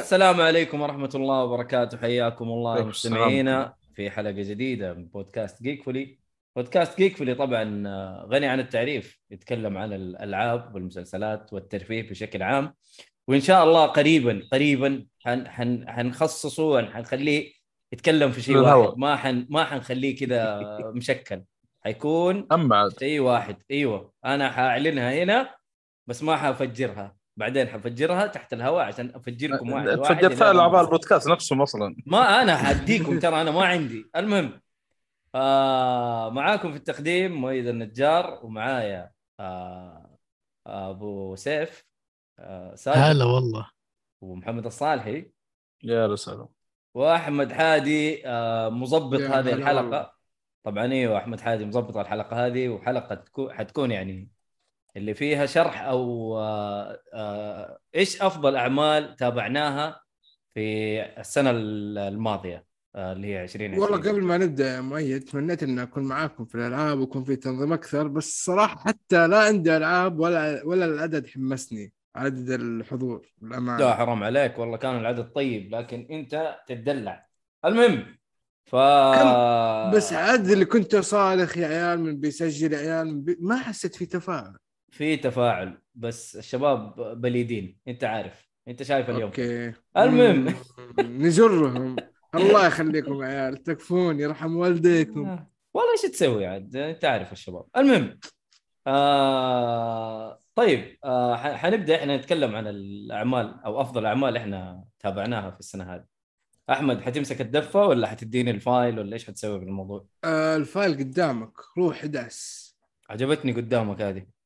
السلام عليكم ورحمة الله وبركاته. حياكم الله مستمعينا في حلقة جديدة من بودكاست Geekfully بودكاست Geekfully طبعا آه، غني عن التعريف يتكلم عن الألعاب والمسلسلات والترفيه بشكل عام. وإن شاء الله قريبا قريبا حن حن حنخصصه حنخليه يتكلم في شيء. واحد. ما حن ما حنخليه كذا مشكل. حيكون شيء واحد. أيوه. أنا حأعلنها هنا بس ما حأفجرها. بعدين حفجرها تحت الهواء عشان أفجركم واحد واحد ما اعضاء. البودكاست نفسهم أصلا. ما أنا حأديكم ترى أنا ما عندي. المهم آه معاكم في التقديم مؤيد النجار ومعايا آه أبو سيف آه هلا والله. ومحمد الصالحي. يا رسالة وأحمد حادي آه مظبط هذه الحلقة. والله. طبعا أيوه احمد حادي مظبط الحلقة هذه وحلقة تكون حتكون يعني اللي فيها شرح أو آه آه إيش أفضل أعمال تابعناها في السنة الماضية آه اللي هي 2020 والله قبل ما نبدأ يا مؤيد تمنيت اني أكون معاكم في الألعاب ويكون في تنظيم أكثر بس صراحة حتى لا عندي ألعاب ولا ولا العدد حمسني عدد الحضور لا بالامانه حرام عليك والله كان العدد طيب لكن أنت تتدلع. المهم ف بس عدد اللي كنت صارخ يا عيال من بيسجل يا عيال من بي... ما حسيت في تفاعل في تفاعل بس الشباب بليدين انت عارف انت شايف اليوم. okay. المهم. نجرهم الله يخليكم يا عيال تكفون يرحم والديكم. آه. والله إيش تسوي عاد انت عارف الشباب. المهم آه طيب آه حنبدأ. إحنا نتكلم عن الأعمال أو أفضل أعمال إحنا تابعناها في السنة هذه. أحمد حتمسك الدفة ولا حتديني ال file ولا إيش حتسوي بالموضوع آه ال file قدامك روح داس عجبتني قدامك هذه.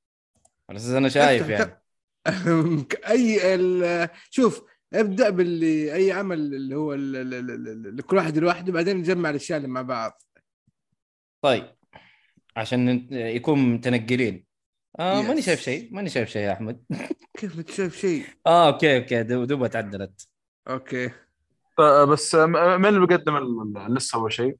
على أساس أنا شايف يعني. أي ال- شوف ابدأ باللي أي عمل اللي هو ال- ال- ال- ال- لكل واحد لوحده بعدين نجمع الأشياء اللي مع بعض. طيب عشان يكون متنقلين. آه ماني Yes. شايف شيء ماني شايف شيء يا أحمد. كيف أنت شايف شيء؟ آه okay okay دو- دوبها تعدلت أوكي. بس من اللي بيقدم ال- list اول شيء؟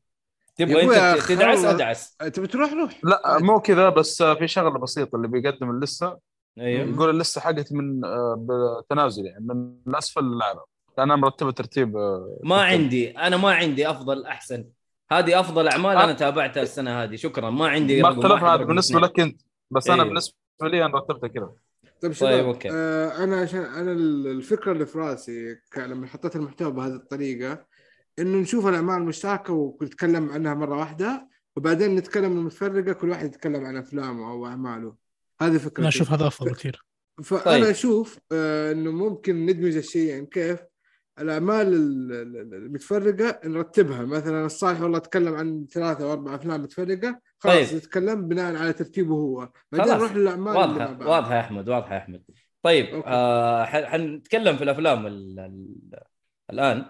تبغى انت تدعس. ادعس تبي تروح روح لا مو كذا بس في شغلة بسيطة اللي بيقدم ال list أيوه يقول ال list حقتي من آه، بتنازل يعني من الاسفل للاعلى لأنها مرتبة ترتيب آه، ما ترتيب. عندي أنا ما عندي أفضل أحسن هذه أفضل أعمال آه. أنا تابعتها السنة هذه شكرا ما عندي ما اختلف هذا بالنسبة. لك أنت بس أنا أيوه. بالنسبة لي أنا رتبتها كذا طيب شباب طيب، أوكي. آه أنا عشان أنا ال- الفكرة اللي في رأسي لما حطيت المحتوى بهذه الطريقة إنه نشوف الأعمال المشتركة ونتكلم عنها مرة واحدة وبعدين نتكلم المتفرقة كل واحد يتكلم عن أفلامه أو أعماله هذه فكرتي أنا أشوف هذا أفضل كثير فانا طيب. أشوف آه إنه ممكن ندمج الشيئين كيف الأعمال ال- ال- المتفرقة نرتبها مثلا الصالح والله تكلم عن ثلاثة أو أربع أفلام متفرقة خلاص طيب. نتكلم بناء على ترتيبه هو بعدين. نروح للأعمال واضحة. واضحة يا أحمد واضحة يا أحمد طيب okay. آه حنتكلم في الأفلام ال ال الآن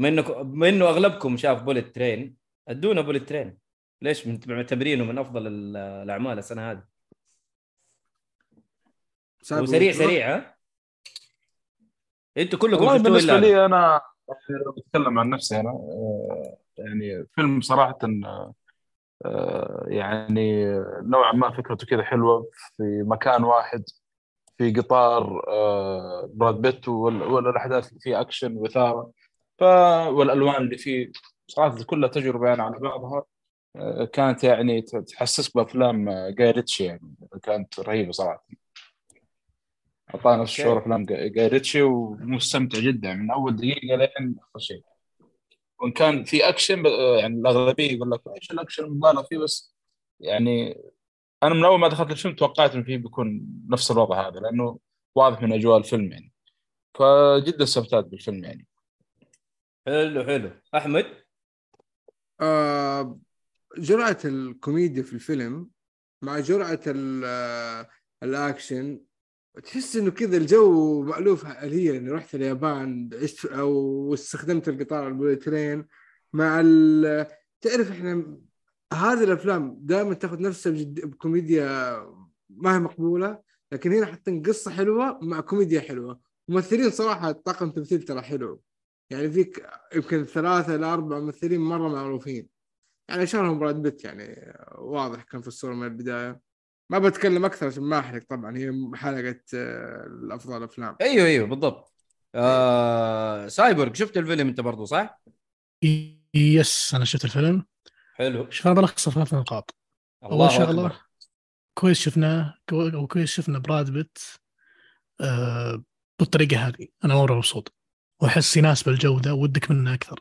بما إنه أغلبكم شاف Bullet Train أدونا Bullet Train ليش من- معتبرينه من أفضل ال- الأعمال السنة هذه وسريع. سريع ها أنتوا كلكم والله بالنسبة لي. أنا بتكلم عن نفسي أنا آه، يعني فيلم صراحة آه، يعني نوعا ما فكرته كذا حلوة في مكان واحد في قطار آه، براد بيت والأحداث اللي فيه أكشن واثاره ف والألوان اللي فيه صراحة كلها تجربة يعني على بعضها آه، كانت يعني تحسسك بأفلام آه، جاي ريتشي يعني كانت رهيبة صراحة. أعطانا نفس الشعور أفلام جاي ريتشي ومستمتع جدا من أول دقيقة لين آخر شيء. وإن كان في أكشن ب- يعني الأغلبية يقول لك إيش الأكشن المبالغ فيه؟ بس يعني أنا من أول ما دخلت الفيلم توقعت انه فيه بيكون نفس الوضع هذا لأنه واضح من أجواء الفيلم يعني. فجدا استمتعت بالفيلم يعني. حلو حلو. أحمد؟ آه جرعة الكوميديا في الفيلم مع جرعة ال- آه، الأكشن تحس إنه كذا الجو مألوف هي إني رحت اليابان عشت أو استخدمت القطار ال Bullet Train مع ال تعرف إحنا هذه الأفلام دائما تأخذ نفسها بجد- بكوميديا ما هي مقبولة لكن هنا حاطين قصة حلوة مع كوميديا حلوة. ممثلين صراحة طاقم تمثيل ترى حلو. يعني فيك يمكن ثلاثة إلى أربع ممثلين مرة معروفين. يعني اشهرهم براد بيت يعني واضح كان في الصورة من البداية. ما بتكلم أكثر عشان ما أحرق طبعا هي حلقة آه، الأفضل الأفلام أيوه أيوه بالضبط. آه سايبورغ شفت الفيلم أنت برضو صح؟ yes أنا شفت الفيلم. حلو. شوف أنا بلخصه ثلاث نقاط. أول الله شغلة أكبر. كويس شفناه كويس شفنا براد بيت آه بالطريقة هذه. أنا مرة مبسوط. وأحس يناسب الجوده ودك منه أكثر.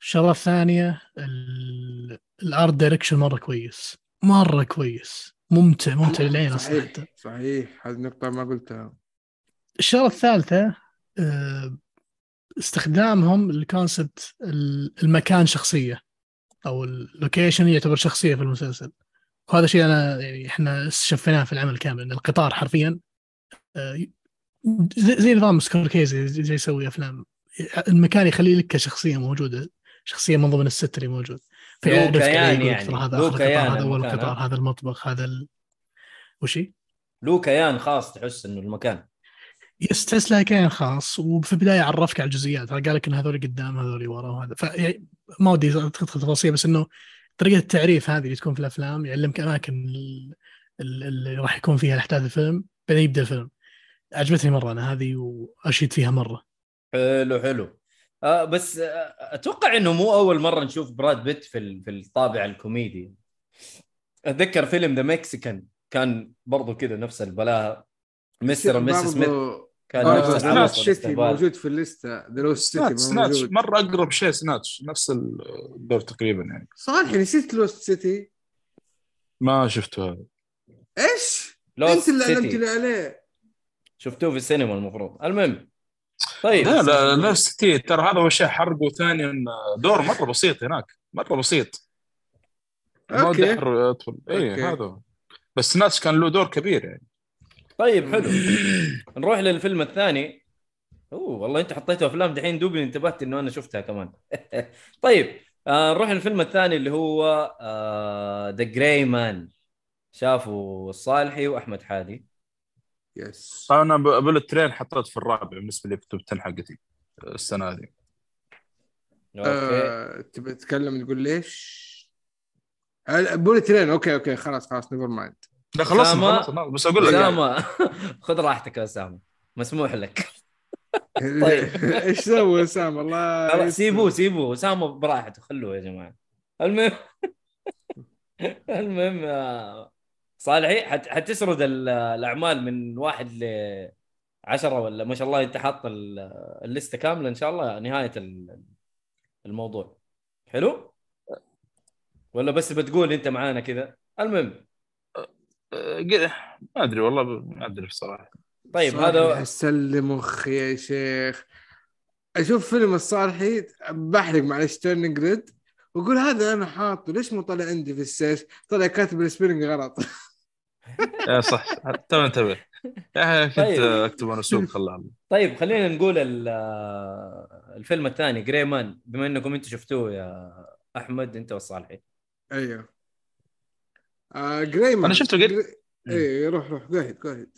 الشغلة الثانية ال- ال art direction مرة كويس. مرة كويس. ممتع ممتع للعين أصلا صحيح حتى صحيح. هذه النقطة ما قلتها. الشغلة الثالثة آه، استخدامهم ال concept المكان شخصية أو ال location يعتبر شخصية في المسلسل. وهذا شيء أنا يعني إحنا شفناه في العمل كامل إن القطار حرفيا آه، زي, نظام سكوركيزي زي يسوي أفلام. المكان يخلي لك كشخصية موجودة شخصية من ضمن ال set اللي موجود. فيعرف يقول يعني. ترى هذا اخر قطار هذا اول قطار ها؟ هذا المطبخ هذا ال... وشي له كيان خاص تحس إنه المكان. يس تحس لها كيان خاص وفي البداية عرفك على الجزئيات. قال لك إن هذول قدام هذول ورا وهذا. ف يعني ما ودي ادخل تفاصيل بس إنه طريقة التعريف هذه اللي تكون في الأفلام يعلمك أماكن ال- ال- اللي راح يكون فيها الاحداث الفيلم بعدين يبدأ الفيلم. عجبتني مرة أنا هذه وأشيد فيها مرة. حلو حلو. آه بس آه أتوقع إنه مو أول مرة نشوف براد بيت في ال- في الطابع الكوميدي. أتذكر فيلم ذا مكسيكان كان برضو كذا نفس البلاهه مستر ومس سميث كان آه، نفس سناتش سيتي. موجود في الليستة. ذا لوست سيتي سناتش مرة أقرب شيء سناتش نفس الدور تقريبا يعني. صالح نسيت لوست سيتي ما شفته هذا. إيش؟ لوست أنت اللي علمت سيتي لي عليه. شفتوه في السينما المفروض. المهم طيب. لا لا لا ستي ترى هذا اول شيء حرق وثانيا دور مرة بسيط هناك مرة بسيط. ما ودي أدخل. اي. هذا هو. بس ناس كان له دور كبير يعني. طيب حلو. نروح للفيلم الثاني. أوه والله أنت حطيتوا أفلام دحين دوبي انتبهت إنه أنا شفتها كمان. طيب آه نروح للفيلم الثاني اللي هو The Gray Man شافوا الصالحي وأحمد حادي yes أنا Bullet Train حطيت في الرابع بالنسبة لي في ال top 10 حقتي السنة هذه. أوكي. آه، تبي تتكلم تقول ليش؟ آه، Bullet Train okay okay خلاص خلاص never mind لا خلصنا. خلصنا بس أقول لك يعني. أسامة. خذ راحتك يا أسامة. مسموح لك. طيب. إيش سوى أسامة؟ الله خلاص،. سيبوه سيبوه. أسامة براحته خلوه يا جماعة. المهم المهم آه، صالحي حت... حتسرد ال- الأعمال من واحد ل عشرة ولا ما شاء الله أنت حاط ال- الليستة كاملة إن شاء الله نهاية ال- الموضوع. حلو؟ ولا بس بتقول أنت معانا كذا؟ المهم. أه، ما أدري والله ما أدري بصراحة. طيب هذا لي مخي يا شيخ. أشوف فيلم الصالحي بحرق معلش Turning Red وأقول هذا أنا حاطه ليش مو طالع عندي في ال search؟ طلع كاتب ال spelling غلط. صح. تو انتبه. يا أخي كنت طيب. أكتب أنا اسلوب خلاه طيب خلينا نقول ال- الفيلم الثاني Gray Man بما إنكم أنتم شفتوه يا أحمد أنت والصالحي. أيوه. آه Gray Man أنا شفته قريب. Gray- إيه روح روح. قاعد قاعد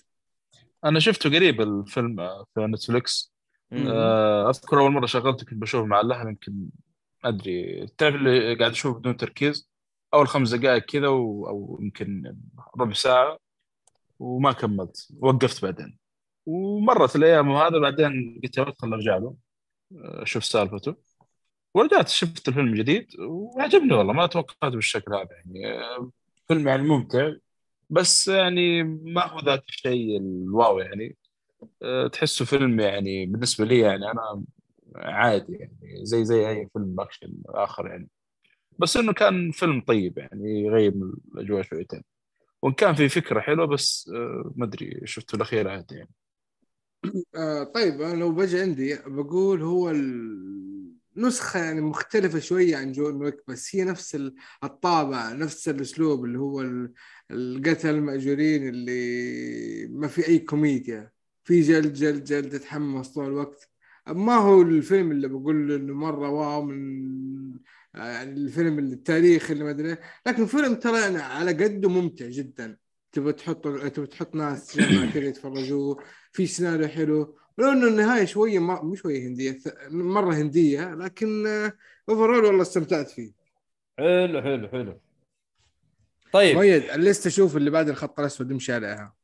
أنا شفته قريب الفيلم آه، في Netflix. آه، أذكر أول مرة شغلته كنت بشوفه مع الاهل يمكن ما أدري. تعرف اللي قاعد اشوفه بدون تركيز؟ أول خمس دقائق كذا و- أو يمكن ربع ساعة وما كملت. وقفت بعدين. ومرت الأيام وهذا بعدين قلت ادخل ارجع له. آه، أشوف سالفته. ورجعت شفت الفيلم جديد وعجبني والله ما توقعت بالشكل هذا يعني. آه، فيلم يعني ممتع بس يعني ما هو ذاك الشيء الواو يعني. أه، تحسه فيلم يعني بالنسبة لي يعني أنا عادي يعني زي زي أي فيلم أكشن آخر يعني. بس إنه كان فيلم طيب يعني يغير من الأجواء شويتين. وإن كان في فكرة حلوة بس أه، ما أدري شفته الأخير عادي يعني. آه طيب أنا لو بجي عندي بقول هو النسخة يعني مختلفة شوية عن John Wick بس هي نفس ال- الطابع نفس الأسلوب اللي هو ال- القتل المأجورين اللي ما في أي كوميديا. في جلد جلد جلد تتحمس طول الوقت. ما هو الفيلم اللي بقول إنه مرة wow من الفيلم اللي التاريخ اللي ما أدري إيه. لكن فيلم ترى يعني على قده ممتع جدا. تبغى تحط تبغى تحط ناس كذا يتفرجوه في سيناريو حلو. ولو إنه النهاية شوية ما مو شوية هندية مرة هندية لكن overall والله استمتعت فيه. حلو حلو حلو. طيب. مؤيد الليسته شوف اللي بعد الخط الأسود امشي عليها.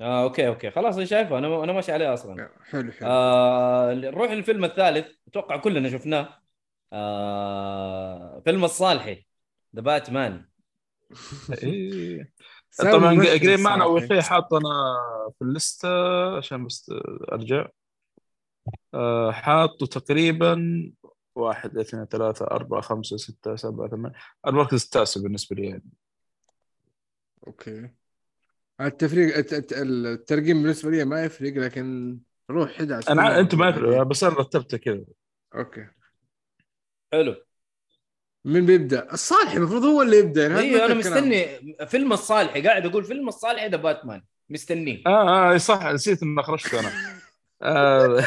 آه okay okay. خلاص أنا شايفه. أنا أنا ماشي عليه أصلا. حلو حلو. آه نروح للفيلم الثالث. أتوقع كلنا شفناه. آه فيلم الصالحي The Batman إيه. سام طبعا مان الصراحة. اول شيء حاط أنا في ال list عشان بس أرجع. آه، حاطه تقريبا واحد اثنين ثلاثة أربعة خمسة ستة سبعة ثمانية. المركز التاسع بالنسبة لي يعني. أوكي. التفريق الت- الت- الترقيم بالنسبة لي ما يفرق لكن روح ادعس أنا كلها. أنت ما يفرق بس أنا رتبته كذا. okay. حلو مين بيبدأ؟ الصالح المفروض هو اللي يبدأ يعني أيوه أنا. مستني فيلم الصالحي قاعد أقول فيلم الصالحي ذا باتمان مستنيه آه, آه صح نسيت إن أخرجته أنا آه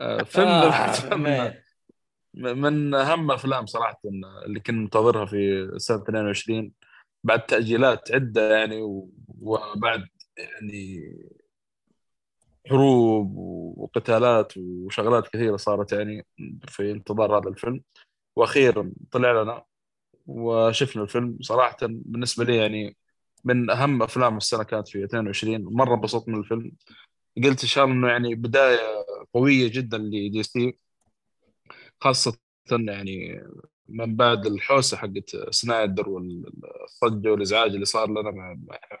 آه فيلم آه، من. من أهم أفلام صراحة اللي كنت منتظرها في سنة 22 بعد تأجيلات عدة يعني وبعد يعني حروب وقتالات وشغلات كثيرة صارت يعني في انتظار هذا الفيلم. وأخيرا طلع لنا وشفنا الفيلم. صراحة بالنسبة لي يعني من أهم أفلام السنة كانت في 22 مرة انبسطت من الفيلم. قلت إن شاء الله إنه يعني بداية قوية جدا ل DC خاصة يعني من بعد الحوسة حقت سنايدر والضجة والإزعاج اللي صار لنا مع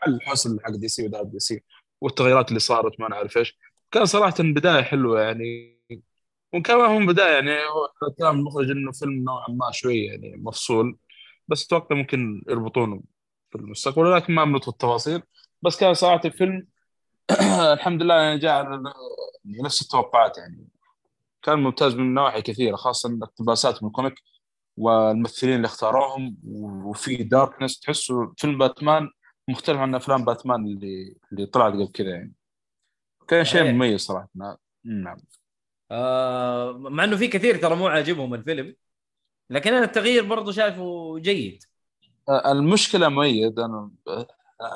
اللي حق DC ودار DC والتغيرات اللي صارت ما نعرف إيش. كان صراحة بداية حلوة يعني. وكمان هم بداية يعني هو كلام المخرج إنه فيلم نوعا ما شوي يعني مفصول. بس أتوقع ممكن يربطونه في المستقبل ولكن ما بندخل التفاصيل. بس كان صراحة الفيلم الحمد لله يعني جاء على نفس التوقعات يعني. كان ممتاز من نواحي كثيرة خاصة الاقتباسات من ال comic والممثلين اللي اختاروهم وفي darkness تحسه فيلم باتمان مختلف عن أفلام باتمان اللي اللي طلعت قبل كذا يعني. كان شيء صحيح. مميز صراحة. نعم. آه مع إنه في كثير ترى مو عاجبهم الفيلم لكن أنا التغيير برضو شايفه جيد. المشكلة مؤيد أنا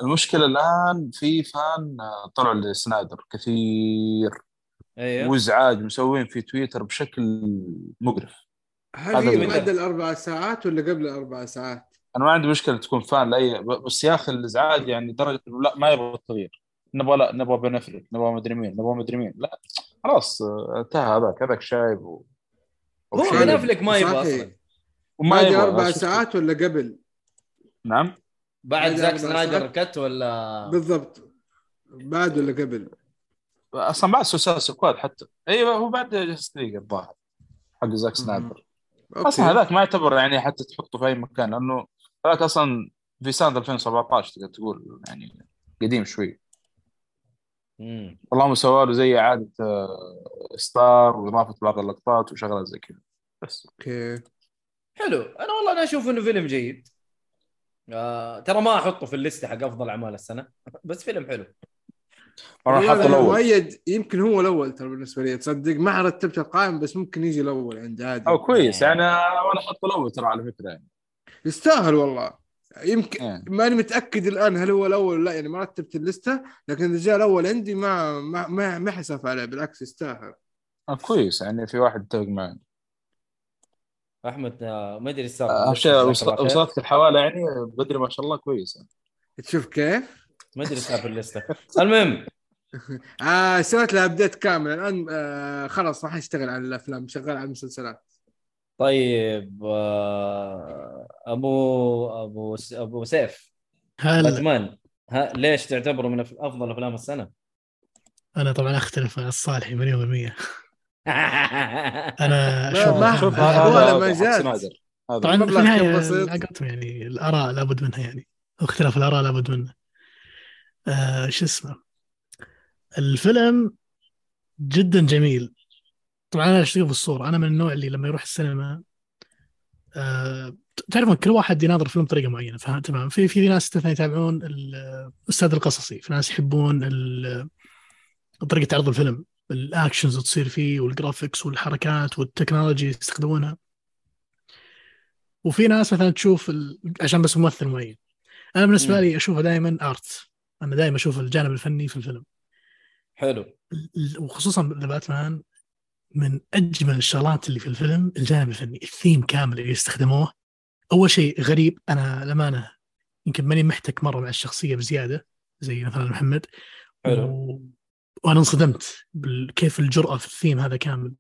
المشكلة الآن في فان طلعوا لسنايدر كثير. أيوه. وإزعاج مسوين في تويتر بشكل مقرف. هل هي بعد الأربع ساعات ولا قبل الأربع ساعات؟ أنا ما عندي مشكلة تكون فان لأي بس يا أخي الإزعاج يعني درجة لا ما يبغى التغيير. نبغى لا نبغى بن افلك نبغى مدري مين نبغى مدري مين. لا خلاص انتهى هذاك هذاك شايب و... هو وشايب. بن افلك ما يبغى. أصلا. وما بعد يبغى أربع شفت- ساعات ولا قبل؟ نعم. بعد زاك سنايدر. كت ولا؟ بالضبط. بعد ولا قبل؟ أصلا بعد Suicide Squad حتى. أيوه هو بعد Justice League الظاهر حق زاك سنايدر أصلا هذاك ما يعتبر يعني حتى تحطه في أي مكان لأنه هذاك أصلا في سنه 2017 تقدر تقول يعني قديم شوي. اللهم سووا له زي إعادة آه، ستار وإضافة بعض اللقطات وشغلات زي كذا. بس. okay. حلو. أنا والله أنا أشوف إنه فيلم جيد. آه ترى ما أحطه في ال list حق أفضل أعمال السنة. بس فيلم حلو. أنا والله حاط أنا الأول. مؤيد يمكن هو الأول ترى بالنسبة لي. تصدق ما رتبت القائمة بس ممكن يجي الأول عندي عادي. أو كويس. يعني أنا أحط الأول ترى على فكرة. يعني يستاهل والله. يمكن إيه. ماني متأكد الآن هل هو الأول ولا لا يعني ما رتبت ال list لكن إذا جاء الأول عندي ما ما ما, ما حسف عليه بالعكس يستاهل. آه، كويس يعني في واحد يتفق معي. أحمد آه ما أدري إيش صار. اهم شيء جزاك الله وصل- خير. وصلت الحوالة يعني بدري ما شاء الله كويس يعني. تشوف كيف؟ ما أدري إيش صار في ال list المهم. آه سويت له update كامل. الآن آه خلاص ما حيشتغل على الأفلام شغال على المسلسلات. طيب آه أبو أبو أبو سيف هل باتمان ها ليش تعتبره من أفضل أفلام السنة؟ أنا طبعا أختلف مع الصالحي مليون بالمية أنا أشوف ما- شوف آه، هذا هذا طبعا في النهاية يعني الآراء لابد منها يعني. اختلاف الآراء لابد منه. آه شو اسمه؟ الفيلم جدا جميل. طبعا أنا أشتغل في الصورة أنا من النوع اللي لما يروح السينما آه تعرفون كل واحد يناظر فيلم بطريقة معينة. تمام. في في ناس مثلا يتابعون الأسلوب القصصي. في ناس يحبون طريقة عرض الفيلم ال actions اللي تصير فيه وال graphics والحركات وال technology يستخدمونها. وفي ناس مثلا تشوف ال... عشان بس ممثل معين. أنا بالنسبة. لي أشوفه دائما art. أنا دائما أشوف الجانب الفني في الفيلم. حلو. وخصوصا The Batman من أجمل الشغلات اللي في الفيلم الجانب الفني الثيم كامل اللي استخدموه أول شيء غريب أنا لمانه يمكن ماني محتك مرة مع الشخصية بزيادة زي مثلا محمد. حلو. و... وأنا انصدمت كيف الجرأة في الثيم هذا كامل.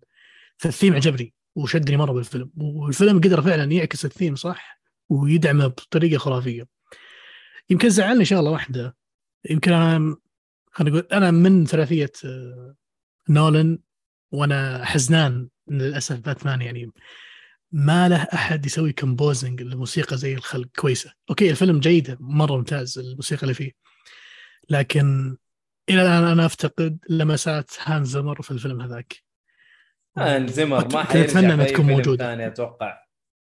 فالثيم عجبني وشدني مرة بالفيلم. والفيلم قدر فعلا يعكس الثيم صح؟ ويدعمه بطريقة خرافية. يمكن زعلني شغلة واحدة. يمكن انا خلينا نقول أنا من ثلاثية آه، نولن. وأنا حزنان للأسف باتمان يعني ما له أحد يسوي composing الموسيقى زي الخلق. كويسة. okay الفيلم جيد مرة ممتاز الموسيقى اللي فيه. لكن إلى الآن أنا أفتقد لمسات هانز زمر في الفيلم هذاك. هانز زمر ما حيرجع أتمنى إنها تكون موجودة. ثاني أتوقع.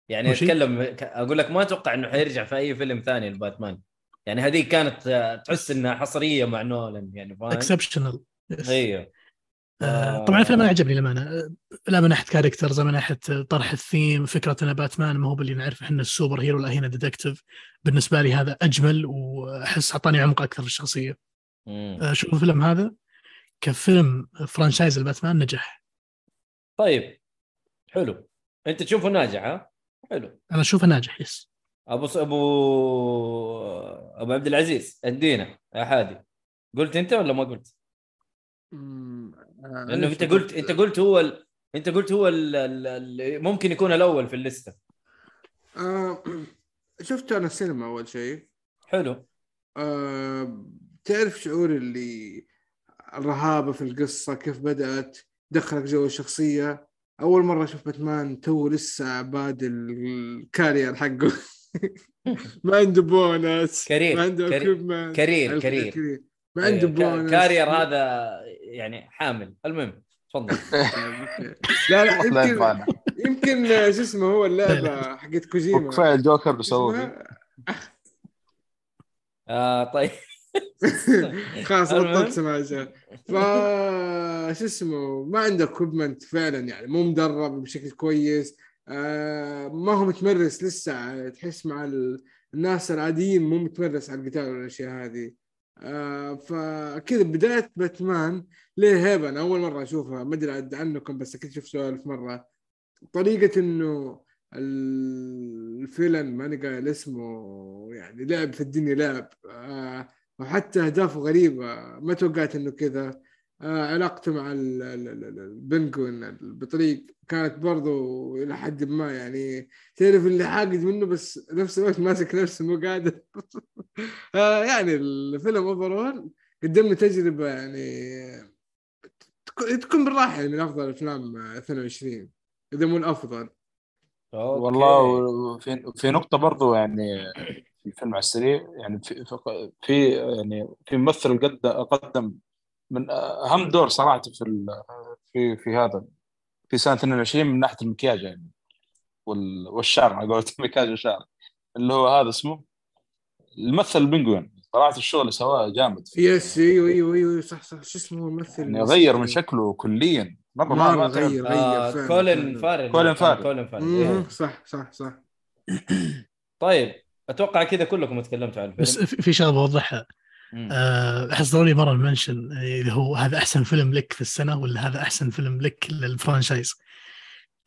يعني وشي؟ أتكلم أقول لك ما أتوقع إنه حيرجع في أي فيلم ثاني لباتمان. يعني هذه كانت آه، تحس إنها حصرية مع نولان يعني فاهم؟ exceptional أيوه. آه، طبعا الفيلم أنا عجبني للأمانة. لا من ناحية characters من ناحية طرح الثيم فكرة إن باتمان ما هو باللي نعرف إحنا ال superhero لا هنا detective بالنسبة لي هذا أجمل وأحس أعطاني عمق أكثر في الشخصيه. أشوف الفيلم هذا. كفيلم franchise الباتمان نجح. طيب حلو. أنت تشوفه ناجح ها؟ حلو. أنا أشوفه ناجح yes. أبو ص... أبو أبو عبد العزيز أدينا يا حادي قلت أنت ولا ما قلت؟ آه، لأنه أنت قلت أنت قلت هو ال... أنت قلت هو ال... ال... ال... ممكن يكون الأول في ال list آه، شفت أنا السينما أول شيء حلو آه، تعرف شعور اللي الرهابة في القصة كيف بدأت دخلك جو الشخصية أول مرة أشوف باتمان تو لسه بادئ ال career حقه ما عنده bonus career، ما عنده career،. career، الك- career. ال career. ما عنده bonus career هذا يعني حامل. المهم تفضل. لا لا يمكن. يمكن شو اسمه هو اللعبة حقت كوجيما. وكفايه الجوكر. اسمها- آه طيب. خلاص. بطلت سماجة ف شو اسمه ما عنده اكوبمنت فعلا يعني مو مدرب بشكل كويس. آه ما هو متمرس لسه تحس مع ال- الناس العاديين مو متمرس على القتال والأشياء هذه. آه فكذا بداية باتمان ليه هيبة؟ أنا أول مرة أشوفها. ما أدري عنكم بس أكيد شفتها ألف مرة. طريقة إنه ال villain ماني قايل اسمه يعني لعب في الدنيا لعب آه وحتى أهدافه غريبة. ما توقعت إنه كذا. علاقته مع ال- ال- ال- ال- ال Penguin بطريق كانت برضو إلى حد ما يعني تعرف اللي حاقد منه بس نفس الوقت ماسك نفسه مو قادر. آه يعني الفيلم overall قدم لي تجربة يعني تك- تكون بالراحة من أفضل أفلام 22 إذا مو الأفضل. أوكي. والله في في نقطة برضو يعني في الفيلم على السريع يعني في في- في يعني في ممثل قد قدم من أهم دور صراحة في ال- في في هذا في سنة 22 من ناحية المكياج يعني وال- والشعر على قولة المكياج والشعر اللي هو هذا اسمه الممثل البنجوين صراحة الشغل اللي سواه جامد. yes أيوه أيوه أيوه صح صح. شو اسمه الممثل؟ يعني غير من شكله كليا. مرة ما تعرف. غير آه غير فعلا كولين فعلا. فارل كولين فارل. كولين فارل إيه. صح صح صح. طيب أتوقع كذا كلكم تكلمتوا عن بس الفيلم في في شغلة بوضحها احس ضروري مرة ن mention اذا هو هذا أحسن فيلم لك في السنة ولا هذا أحسن فيلم لك لل franchise؟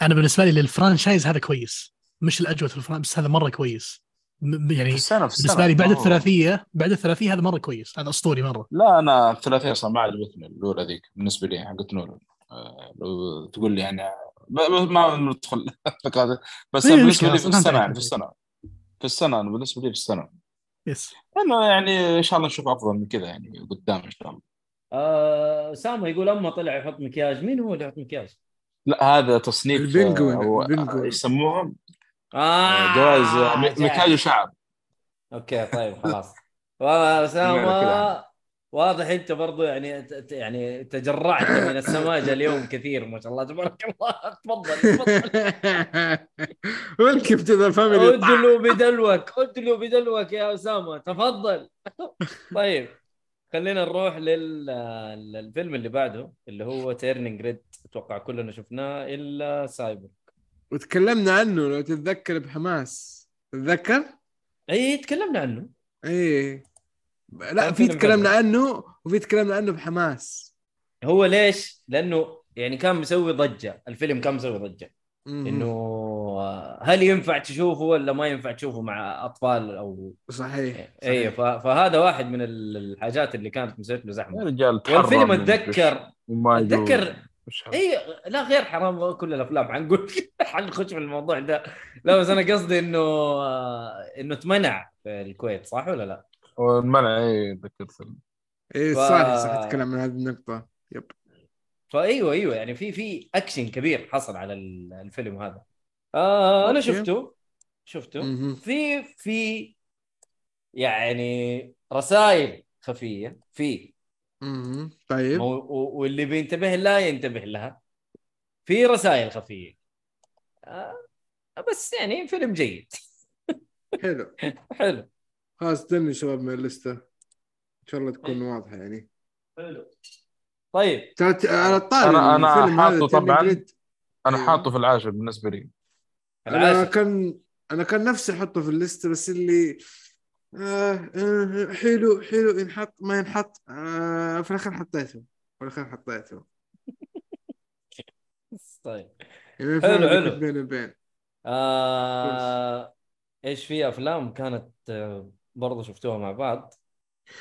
أنا بالنسبة لي لل franchise هذا كويس مش الأجود في ال franchise بس هذا مرة كويس. م- في يعني السنة في السنة. بالنسبة لي بعد الثلاثية بعد الثلاثية هذا مرة كويس هذا أسطوري مرة. لا أنا الثلاثية صراحة ما عجبتني الاولى ذيك بالنسبة لي حقت نولان آه، لو تقول لي يعني ما ندخل. بس إيه، بالنسبة لي في السنة يعني في. السنة. في السنة بالنسبة لي في السنة. يس انه يعني إن شاء الله نشوف أفضل من كذا يعني قدام إن شاء الله آه سامو يقول أما طلع يحط مكياج مين هو اللي يحط مكياج؟ لا هذا تصنيف البنجوين، آه، البنجوين. يسموهم آه جوائز آه، جاي. مكياج وشعر okay طيب خلاص كذا. واضح انت برضو يعني يعني تجرعت من السماجه اليوم كثير ما شاء الله تبارك الله. تفضل تفضل. welcome to the family ادلوا بدلوك ادلوا بدلوك يا أسامة. تفضل. طيب خلينا نروح لل... للفيلم اللي بعده اللي هو Turning Red أتوقع كلنا شفناه إلا سايبر وتكلمنا عنه لو تتذكر بحماس. تتذكر؟ اي تكلمنا عنه. إيه. لا في تكلمنا. عنه وفي تكلمنا عنه بحماس هو ليش؟ لأنه يعني كان مسوي ضجة الفيلم كان مسوي ضجة مم. إنه آه، هل ينفع تشوفه ولا ما ينفع تشوفه مع أطفال أو صحيح, اي صحيح. ف- فهذا واحد من ال- الحاجات اللي كانت مسويت له يا زحمه رجال تحرم والفيلم اتذكر. اتذكر؟ اي لا غير حرام كل الأفلام حنقول حنخش في الموضوع ده لا بس أنا قصدي إنه آه، إنه تمنع في الكويت صح ولا لا؟ والمنع اي ذكرت إيه ف- صح صح تكلم عن هذه النقطة. yep. فأيوة أيوه يعني في في اكشن كبير حصل على ال- الفيلم هذا. آه أنا. شفته شفته. في في يعني رسائل خفية في. طيب. و- واللي بينتبه لها ينتبه لها. في رسائل خفية. آه بس يعني فيلم جيد. حلو. حلو. خلاص دني شباب من الليستة. إن شاء الله تكون واضحة يعني. حلو. طيب. ترى ت- على الطاري الفيلم هذا حاطه طبعاً. أنا. حاطه في العاشر بالنسبة لي. أنا العاشر كان أنا كان نفسي أحطه في الليستة بس اللي آه آه حلو حلو. ينحط ما ينحط. آه في الأخير حطيته. في الأخير حطيته. طيب. يعني حلو، حلو. بين وبين. آه إيش في أفلام كانت برضو شفتوها مع بعض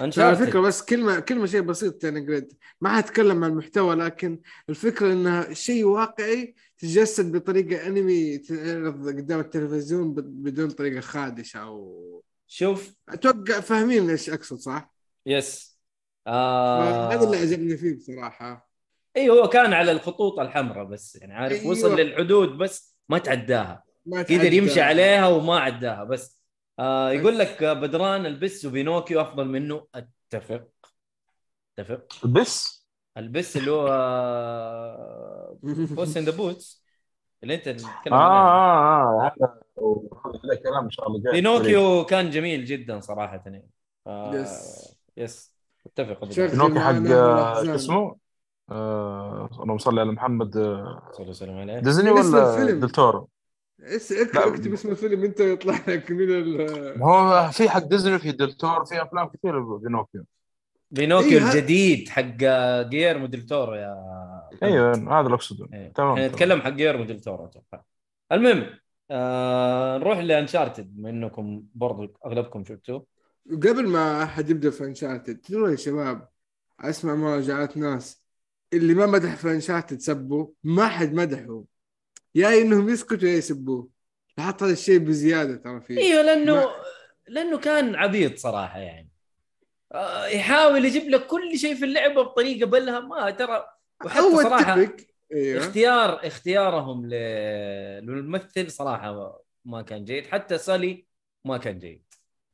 على. فكرة بس كلمه كلمة شيء بسيط يعني جريد ما حتكلم عن المحتوى لكن الفكرة إنها شيء واقعي تجسد بطريقة أنمي تعرض قدام التلفزيون بدون طريقة خادشة أو شوف أتوقع فاهمين إيش أقصد صح؟ yes آه هذا اللي عجبني فيه بصراحة اي هو كان على الخطوط الحمراء بس يعني عارف أيوة. وصل للحدود بس ما تعداها ما قدر تعدى. يمشي عليها وما عداها بس آه يقول لك آه، بدران البس وبينوكيو أفضل منه. أتفق. أتفق. بس البس اللي هو Puss in the Boots اللي أنت تتكلم آه عنه. آه آه هذا هذا كلام إن شاء الله بينوكيو كان جميل جدا صراحة. يعني آه yes. yes أتفق. بينوكيو حق آه،. شو اسمه؟ آه، اللهم صل على محمد آه، صلى الله وسلم. عليه ديزني ولا. دلتورو؟ بس أكتب اسم الفيلم إنت يطلع لك من ال ما هو في حق ديزني في دلتورو في أفلام كثير بينوكيو. بينوكيو إيه، الجديد حق جيرمو ديل تورو يا أيوه هذا اللي أقصده. إيه. تمام إحنا. نتكلم حق جيرمو ديل تورو أتوقع. المهم آه نروح لانشارتد بما إنكم برضو أغلبكم شفتوه. قبل ما أحد يبدأ في انشاتد تدرون يا شباب أسمع مراجعات ناس اللي ما مدح في انشاتد سبوا ما حد مدحه. يا إنهم يسكتوا يا يسبوه. لاحظت هذا الشيء بزيادة ترى فيه. إيوه لأنه ما- لأنه كان عبيط صراحة يعني. آه يحاول يجيب لك كل شيء في اللعبة بطريقة بلها. ما ترى وحتى هو صراحة اتفق. إيوه. اختيار اختيارهم ل... للممثل صراحة ما كان جيد. حتى سالي ما كان جيد.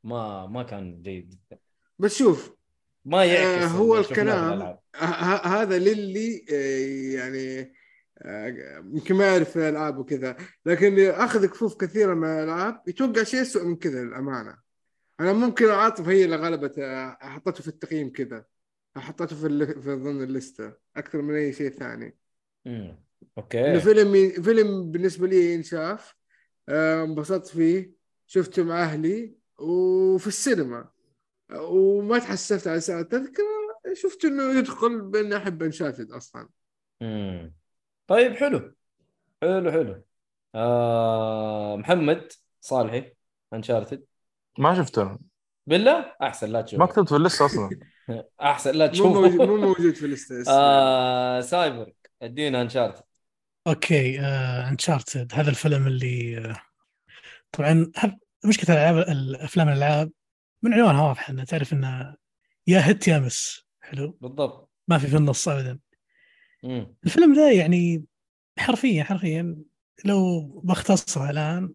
ما ما كان جيد. جدا بس شوف ما يعكس آه، هو الكلام هذا للي آه، يعني آه، يمكن ما يعرف الألعاب وكذا. لكن أخذ كفوف كثيرة من الألعاب يتوقع شيء اسوء من كذا للأمانة. أنا ممكن عاطف هي اللي غلبت حطيته في التقييم كذا. حطيته في ال- في ضمن الليستة. أكثر من أي شيء ثاني. مم. إنه okay فيلم فيلم بالنسبة لي ينشاف. آه، انبسطت فيه. شفته مع أهلي. وفي السينما. وما تحسفت على سعر تذكرة شفت إنه يدخل بأني أحب Uncharted أصلا. مم. طيب حلو. حلو حلو. آه محمد صالحي Uncharted ما شفته. بالله؟ أحسن لا تشوف ما كتبت في الليسته أصلا. أحسن لا مو موجود تشوف مو موجود في الليسته آه سايبر ادينا Uncharted okay Uncharted هذا الفيلم اللي آه، طبعا مشكلة الالعاب الأفلام الألعاب من عنوانها واضح انها تعرف انها يا hit يا miss. حلو. بالضبط. ما في في النص ابدا. مم. الفيلم ذا يعني حرفيا حرفيا لو بختصره الآن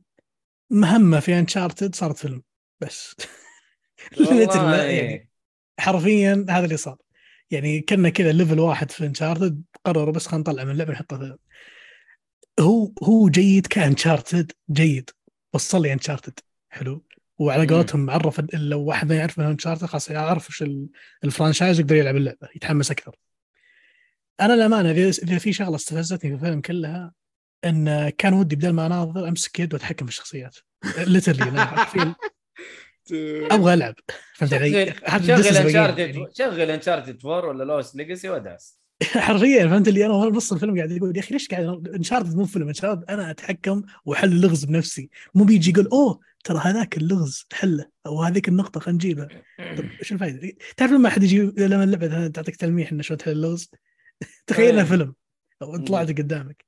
مهمة في Uncharted صارت فيلم بس. يعني. حرفيا هذا اللي صار. يعني كنا كذا level واحد في Uncharted قرروا بس خلينا نطلع من اللعبه نحطه فيلم هو هو جيد ك Uncharted جيد. وصل لي Uncharted حلو. وعلى. قولتهم عرف لو واحد ما يعرف إنه Uncharted خلاص يعرف إيش ال- ال franchise يقدر يلعب اللعبة يتحمس أكثر. أنا الأمانة اذا إذا في شغلة استفزتني في الفيلم كلها إن كان ودي بدل ما أناظر أمسك يد وأتحكم في الشخصيات. literally أبغى ألعب. فهمت علي؟ شغل هذا شغل Uncharted يعني. شغل Uncharted 4 ولا Lost Legacy وداس حرفيا فهمت اللي أنا نص الفيلم قاعد يقول يا أخي ليش قاعد Uncharted مو فيلم Uncharted أنا أتحكم وأحل اللغز بنفسي. مو بيجي يقول أوه ترى هذاك اللغز حله أو هذيك النقطة خلينا نجيبها. طب إيش الفائده؟ تعرف لما أحد يجي لما اللعبة تعطيك تلميح إنه شلون تحل اللغز؟ تخيل إنه أيه. فيلم. أو طلعت قدامك.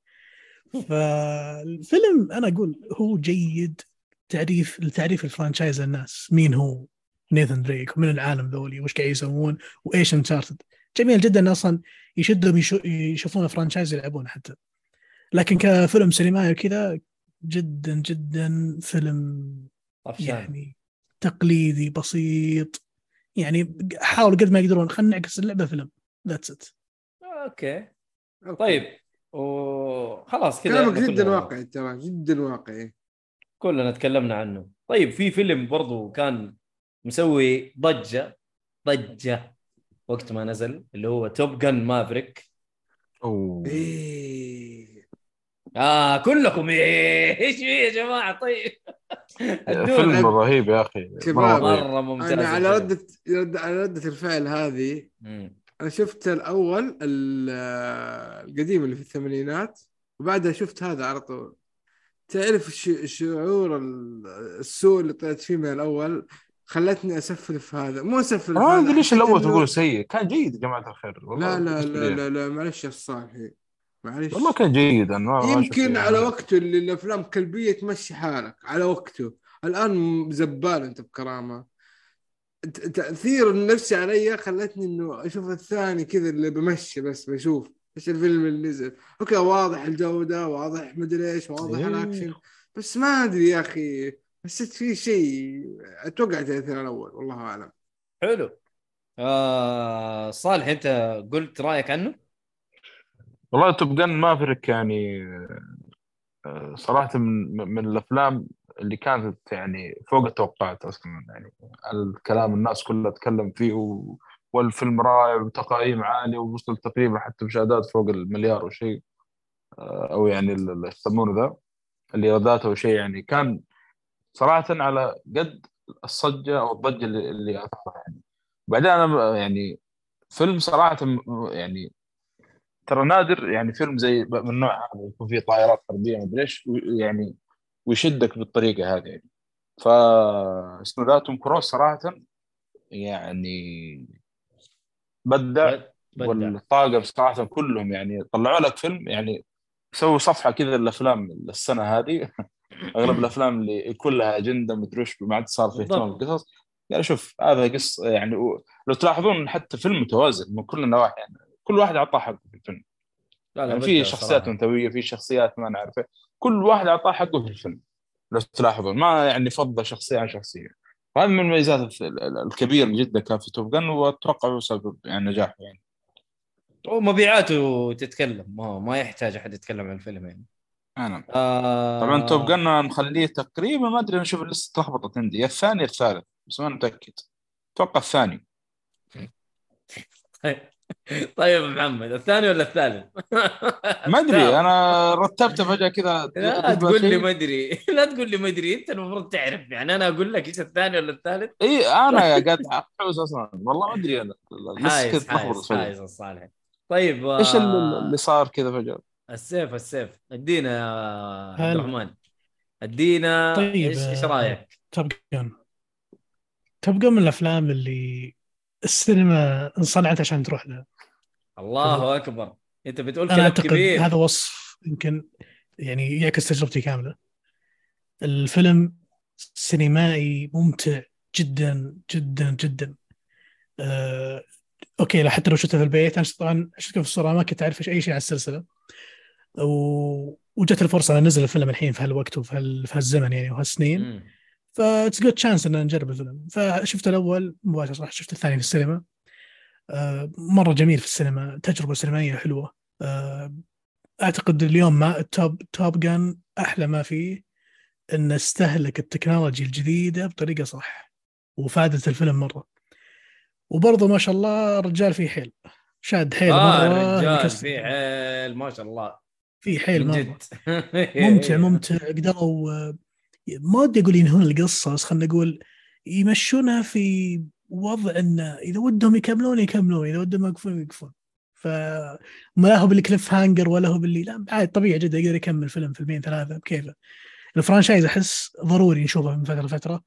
فالفيلم أنا أقول هو جيد تعريف لتعريف ال franchise للناس مين هو؟ نيثن دريك. ومن العالم ذولي؟ وش قاعد يسوون؟ وإيش Uncharted جميل جدا أصلا يشدهم يشو- يشوفون franchise يلعبونه حتى. لكن كفيلم سينمائي وكذا جدا جدا فيلم يعني تقليدي بسيط. يعني حاولوا قد ما يقدرون. خلينا نعكس اللعبة فيلم. that's it okay okay. طيب وخلاص كذا كلامك جدا كلنا- واقعي ترى جدا واقعي كلنا تكلمنا عنه طيب في فيلم برضو كان مسوي ضجة ضجة وقت ما نزل اللي هو Top Gun Maverick أوه إيه آه كلكم إيه، إيش في يا جماعة طيب. فيلم رهيب يا أخي. مرة ممتاز أنا على. رده رد- على ردة الفعل هذه مم. أنا شفت الأول ال- القديم اللي في الثمانينات وبعدها شفت هذا على طول. تعرف شعور ال- السوء اللي طلعت فيه من الأول؟ خلتني اسفلف هذا. مو اسفلف أنا ما هذا، ادري ليش الأول تقول سيء. كان جيد يا جماعة الخير. والله لا لا لا. لا, لا معلش يا صالحي. معلش. والله كان جيد أنا يمكن يعني. على وقته اللي الأفلام كلبية تمشي حالك على وقته. الآن زبال أنت بكرامة. تأثير النفسي علي خلتني إنه أشوف الثاني كذا اللي بمشي بس بشوف إيش الفيلم اللي نزل أوكي واضح الجودة واضح مدري إيش واضح إيه. الأكشن بس ما أدري يا أخي حسيت في شيء أتوقع تاثير الأول والله أعلم حلو آه صالح أنت قلت رأيك عنه؟ والله توب جن مافريك يعني آه، صراحة من من الأفلام اللي كانت يعني فوق التوقعات أصلا يعني الكلام الناس كلها تكلم فيه والفيلم رائع وتقييم عالي ووصل تقريبا حتى مشاهدات فوق المليار وشيء آه، أو يعني يسمونه ذا؟ الإيرادات أو شيء. يعني كان صراحة على قد الصجة أو الضجة اللي اللي أثارها يعني. بعدين أنا يعني فيلم صراحة م- يعني ترى نادر يعني فيلم زي من النوع هذا يكون فيه طائرات حربية ما أدري إيش يعني ويشدك بالطريقة هذه يعني اسمه ذا توم كروز صراحة يعني بدع والطاقم صراحة كلهم يعني طلعوا لك فيلم يعني سووا صفحة كذا الافلام السنة هذه أغلب الأفلام اللي كلها أجندة مدري وش ما عاد صار في اهتمام. بالقصص يعني شوف هذا قص يعني لو تلاحظون حتى فيلم متوازن من كل النواحي يعني كل واحد أعطاه حقه في الفيلم لا لا يعني في شخصيات. انثويه في شخصيات ما نعرف إيه. كل واحد أعطاه حقه في الفيلم لو تلاحظون. ما يعني فضل شخصية عن شخصية. وهذا من المميزات الف- ال- ال- الكبير جدا كان في توب جن وأتوقع سبب يعني نجاحه يعني. ومبيعاته تتكلم. ما ما يحتاج أحد يتكلم عن الفيلم يعني. أنا آه. طبعا توب جن مخليه تقريبا ما أدري أنا أشوف اللسته تلخبطت عندي. يا الثاني الثالث بس ما متأكد. أتوقع الثاني. طيب. محمد الثاني ولا الثالث؟ ما أدري أنا رتبته فجأة كذا لا تقول لي. ما أدري لا تقول لي ما أدري أنت المفروض تعرف يعني أنا أقول لك إيش الثاني ولا الثالث إي أنا قاعد احوز أصلا والله ما أدري أنا حايز حايز الصالح طيب إيش آه، اللي صار كذا فجأة السيف السيف ادينا يا عبد. الرحمن ادينا طيب، إيش إيش آه، رأيك؟ توب جن توب جن من الأفلام اللي السينما انصنعت عشان تروح لها الله أكبر. أنت بتقول كلام كبير. هذا وصف يمكن يعني يعكس تجربتي كاملة. الفيلم سينمائي ممتع جدا جدا جدا. آه، okay حتى لو شفته في البيت أنا طبعا شفته في الصورة ما كنت أعرف اي شيء عن السلسلة. و... وجت الفرصة نزل الفيلم الحين في هالوقت وفي هال... في هالزمن يعني وهالسنين. that's good chance ان نجرب الفيلم. فشفت الأول مباشرة راح شفت الثاني في السينما. آه، مرة جميل في السينما تجربة سينمائية حلوة. آه، أعتقد اليوم ما توب توب جان أحلى ما فيه انه استهلك التكنولوجي الجديدة بطريقة صح وفادت الفيلم مرة. وبرضه ما شاء الله الرجال فيه حيل. شاد حيل آه مرة رجال يكسر. في حيل ما شاء الله. في حيل مرة. ممتع ممتع. قدروا آه، ما ودي أقول ينهون القصة بس خلينا نقول يمشونها في وضع إنه إذا ودهم يكملون يكملون إذا ودهم يوقفون يوقفون. ف ما لا هو بال cliffhanger ولا هو باللي لا عادي طبيعي جدا يقدر يكمل فيلم فيلمين ثلاثة بكيفه. ال franchise أحس ضروري نشوفه من فترة لفترة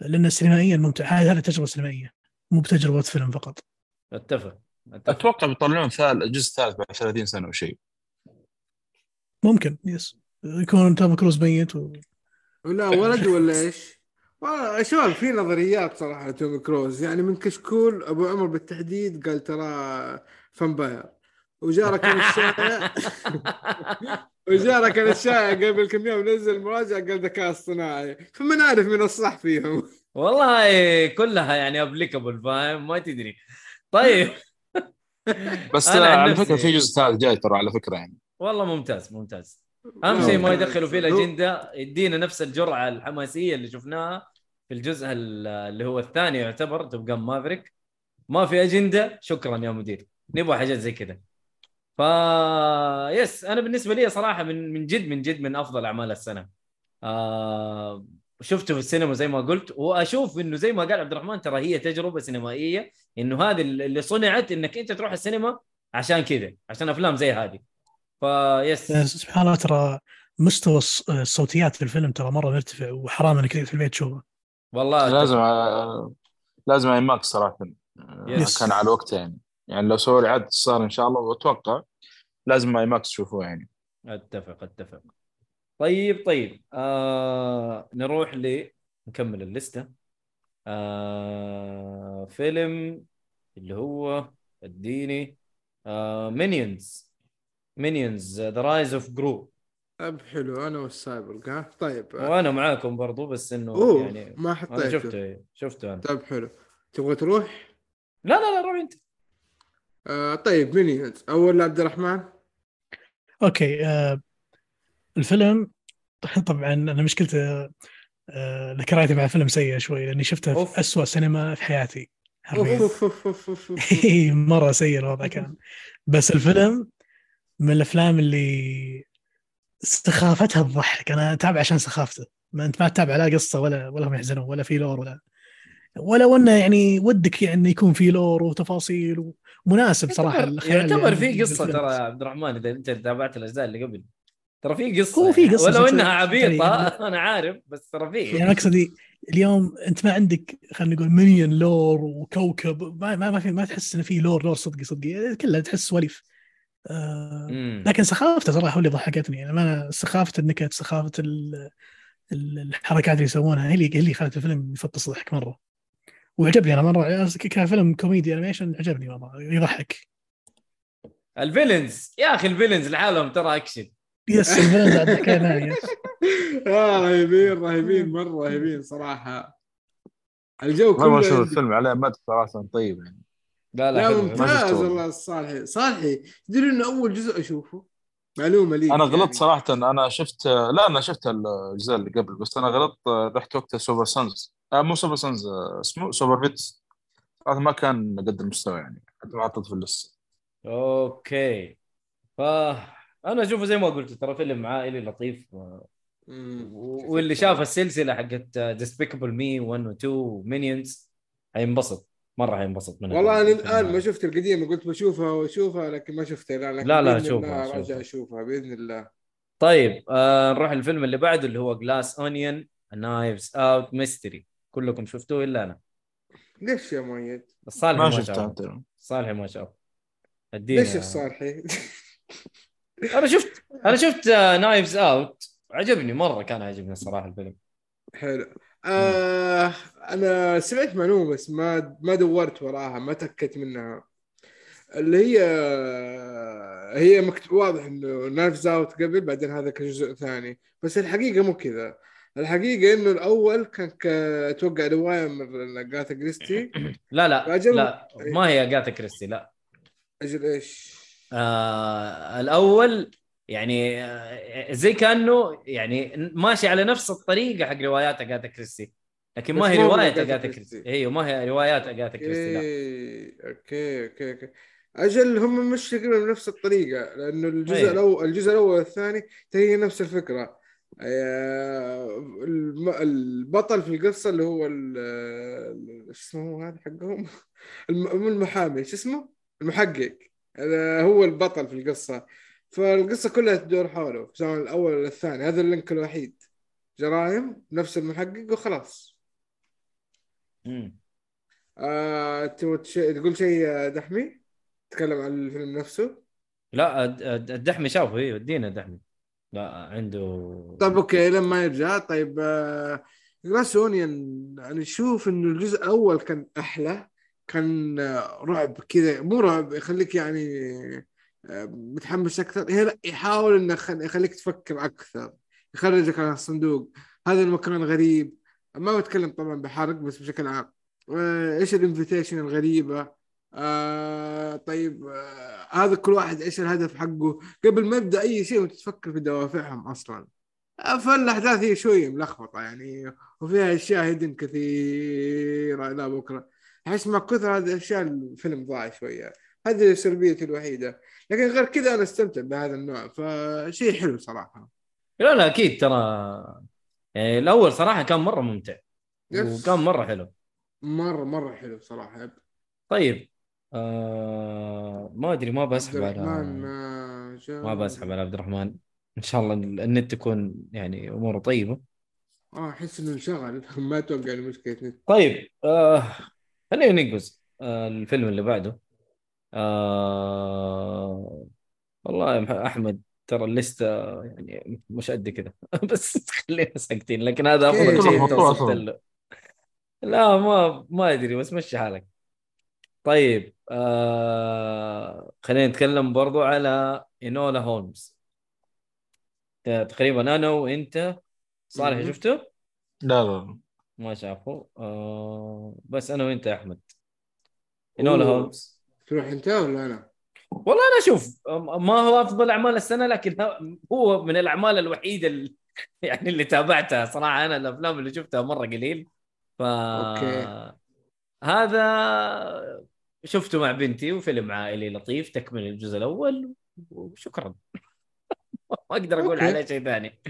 لأنه سينمائيا ممتع. هذه تجربه سينمائيه مو بتجربة فيلم فقط. أتفق. أتفق. أتوقع بيطلعون ثالث الجزء الثالث بعد 30 سنة أو شيء. ممكن yes. يكون توم كروز ميت و... لا ولد ولا إيش؟ والله شباب في نظريات صراحة توم كروز. يعني من كشكول أبو عمر بالتحديد قال ترى vampire. وجارة كان الشائع وجارة كان الشائع قبل كم يوم نزل مراجعة قال ذكاء اصطناعي. فما نعرف من الصح فيهم. والله كلها يعني applicable فاهم؟ ما تدري. طيب. بس على فكرة في جزء ثالث جاي ترى على فكرة يعني. والله ممتاز ممتاز. أهم شيء ما يدخلوا فيه الأجندة يدينا نفس الجرعة الحماسية اللي شفناها في الجزء ال- اللي هو الثاني يعتبر Top Maverick. ما في أجندة شكرا يا مدير. نبغى حاجات زي كذا. ف يس أنا بالنسبة لي صراحة من من جد من جد من أفضل أعمال السنة. آه شفته في السينما زي ما قلت وأشوف إنه زي ما قال عبد الرحمن ترى هي تجربة سينمائية إنه هذه اللي صنعت إنك أنت تروح السينما عشان كذا عشان أفلام زي هذه. فيس سبحان الله ترى مستوى الص- الصوتيات في الفيلم ترى مرة مرتفع وحرام إنك في البيت تشوفه. والله لازم آه، لازم IMAX صراحة. آه، yes. كان على وقته يعني. يعني لو سووا لي عد صار إن شاء الله وأتوقع لازم IMAX تشوفوه يعني. أتفق أتفق. طيب طيب. آه نروح ل نكمل الليسته آه فيلم اللي هو اديني آه Minions Minions The Rise of Gru طيب حلو أنا والسايبر ها؟ طيب. وأنا معاكم برضو بس إنه أوه يعني ما أنا حطيته. شفته شفته أنا. طيب حلو. تبغى تروح؟ لا لا لا روح أنت. آه طيب Minions أول عبد الرحمن؟ okay آه الفيلم طبعا أنا مشكلته آه ذكرياتي مع الفيلم سيئه شوي لأني شفته أوف. في اسوء سينما في حياتي حرفيا. مرة سيء الوضع كان. بس الفيلم من الأفلام اللي سخافتها تضحك أنا أتابع عشان سخافته ما أنت ما تتابع لا قصة ولا ولا هم يحزنون ولا في lore ولا ولا انه يعني ودك يعني يكون في lore وتفاصيل ومناسب صراحة يعتبر, عندي في قصة. ترى يا عبد الرحمن إذا أنت تابعت الأجزاء اللي قبل ترى في قصة هو في يعني. قصة ولو إنها عبيطة يعني- أنا عارف بس ترى في يعني مقصدي اليوم أنت ما عندك خلينا نقول مليون lore وكوكب ما ما, ما في ما تحس إنه في lore lore صدقي صدقي كلها تحس سواليف. لكن سخافته صراحة هو اللي ضحكتني. يعني ما سخافة النكت سخافة ال- ال- الحركات اللي يسوونها. هي اللي هي اللي خلت الفيلم يفطس ضحك مرة. وعجبني أنا مرة كفيلم كوميدي animation عجبني والله يضحك. ال villains يا أخي ال villains لحالهم ترى action. yes حكايه ثانية آه رهيبين رهيبين مرة رهيبين صراحة. الجو ما كله أشوف عندي. الفيلم عليه مد صراحة طيب يعني. لا لا لا. ممتاز. والله الصالحي صالحي تدري إنه أول جزء أشوفه معلومة لي أنا يعني. غلطت صراحة أنا شفت لا أنا شفت الجزء اللي قبل بس أنا غلطت رحت وقتها Super Sons آه مو Super Sons آه، اسمه Super Pets هذا ما كان قد المستوى يعني حتى ما حطيت في الليسته okay ف أنا أشوفه زي ما قلت ترى فيلم عائلي لطيف. واللي شاف السلسلة حقت Despicable Me 1 و 2 Minions هينبسط مرة هينبسط منها. والله أنا الآن ما شفت القديمة قلت بشوفها وأشوفها لكن ما شفتها لا لكن لا، لا، شوفها، شوفها. أشوفها بإذن الله. طيب آه نروح الفيلم اللي بعده اللي هو Glass Onion Knives Out Mystery كلكم شفتوه إلا أنا؟ ليش يا مؤيد؟ الصالح ما أنت. صالح ما شافه ادينا ليش يا صالحي؟ أنا شفت أنا شفت Knives Out عجبني مرة كان عجبني الصراحه الفيلم. حلو. آه أنا سمعت معلومة بس ما ما دورت وراها ما تأكدت منها. اللي هي هي مكتوب واضح إنه Knives Out قبل بعدين هذا كجزء ثاني. بس الحقيقة مو كذا. الحقيقة إنه الأول كان أتوقع رواية من أجاثا كريستي لا لا لا ما هي أجاثا كريستي لا. أجل إيش؟ آه الأول يعني آه زي كأنه يعني ماشي على نفس الطريقة حق روايات اجاتا كريستي لكن ما هي رواية اجاتا كريستي. إيوه ما هي روايات اجاتا كريستي لا. okay okay okay أجل هم مش تقريبا بنفس الطريقة لأنه الجزء أيوة. الأول الجزء الأول والثاني هي نفس الفكرة. آه، البطل في القصة اللي هو إيش اسمه هذا حقهم؟ المحامي شو اسمه؟ المحقق. هو البطل في القصة. فالقصة كلها تدور حوله سواء الأول ولا الثاني هذا ال link الوحيد جرائم نفس المحقق وخلاص مم. آه، تقول شيء دحمي؟ تتكلم عن الفيلم نفسه؟ لا الد- الد- الدحمي شافه أيوه ادينا الدحمي لا عنده طيب okay لما يرجع طيب آه، Glass Onion أنا أشوف إنه الجزء الأول كان أحلى كان آه، رعب كذا مو رعب يخليك يعني متحمس أكثر. يحاول إنه يخ- يخليك تفكر أكثر يخرجك عن الصندوق. هذا المكان غريب. ما بتكلم طبعا بحرق بس بشكل عام. آه، إيش الانفيتيشن الغريبة؟ آه طيب آه هذا كل واحد إيش الهدف حقه؟ قبل ما يبدا أي شيء وأنت تفكر في دوافعهم أصلا. آه، فالأحداث هي شوية ملخبطة يعني وفيها أشياء هيدن كثيرة إلى بكرة. أحس مع كثر هذه الأشياء الفيلم ضاع شوية. هذه سلبيتي الوحيدة. لكن غير كذا أنا استمتع بهذا النوع فشيء حلو صراحة. لا لا أكيد ترى يعني الأول صراحة كان مرة ممتع. يس. وكان مرة حلو. مرة مرة حلو صراحة. طيب آه ما أدري ما بسحب على ما بسحب على عبد الرحمن. إن شاء الله النت تكون يعني أموره طيبة. آه أحس إنه انشغل. ما أتوقع مشكلة نت. طيب آه خلينا ننقز آه الفيلم اللي بعده. آه والله يا أحمد ترى الليستة يعني مش قد كذا بس خلينا ساكتين لكن هذا أفضل كيف؟ شيء أنت وصلت. له لا ما ما أدري بس مشي حالك طيب آه خلينا نتكلم برضو على إينولا هولمز تقريبا أنا وأنت صالح. شفته؟ لا لا ما شافه آه بس أنا وأنت يا أحمد إينولا أوه. هولمز تروح انت ولا أنا؟ والله أنا أشوف ما هو أفضل أعمال السنة لكن هو من الأعمال الوحيدة اللي يعني اللي تابعتها صراحة أنا الأفلام اللي شفتها مرة قليل ف أوكي. هذا شفته مع بنتي وفيلم عائلي لطيف تكمل الجزء الأول وشكرا ما أقدر أقول. عليه شيء ثاني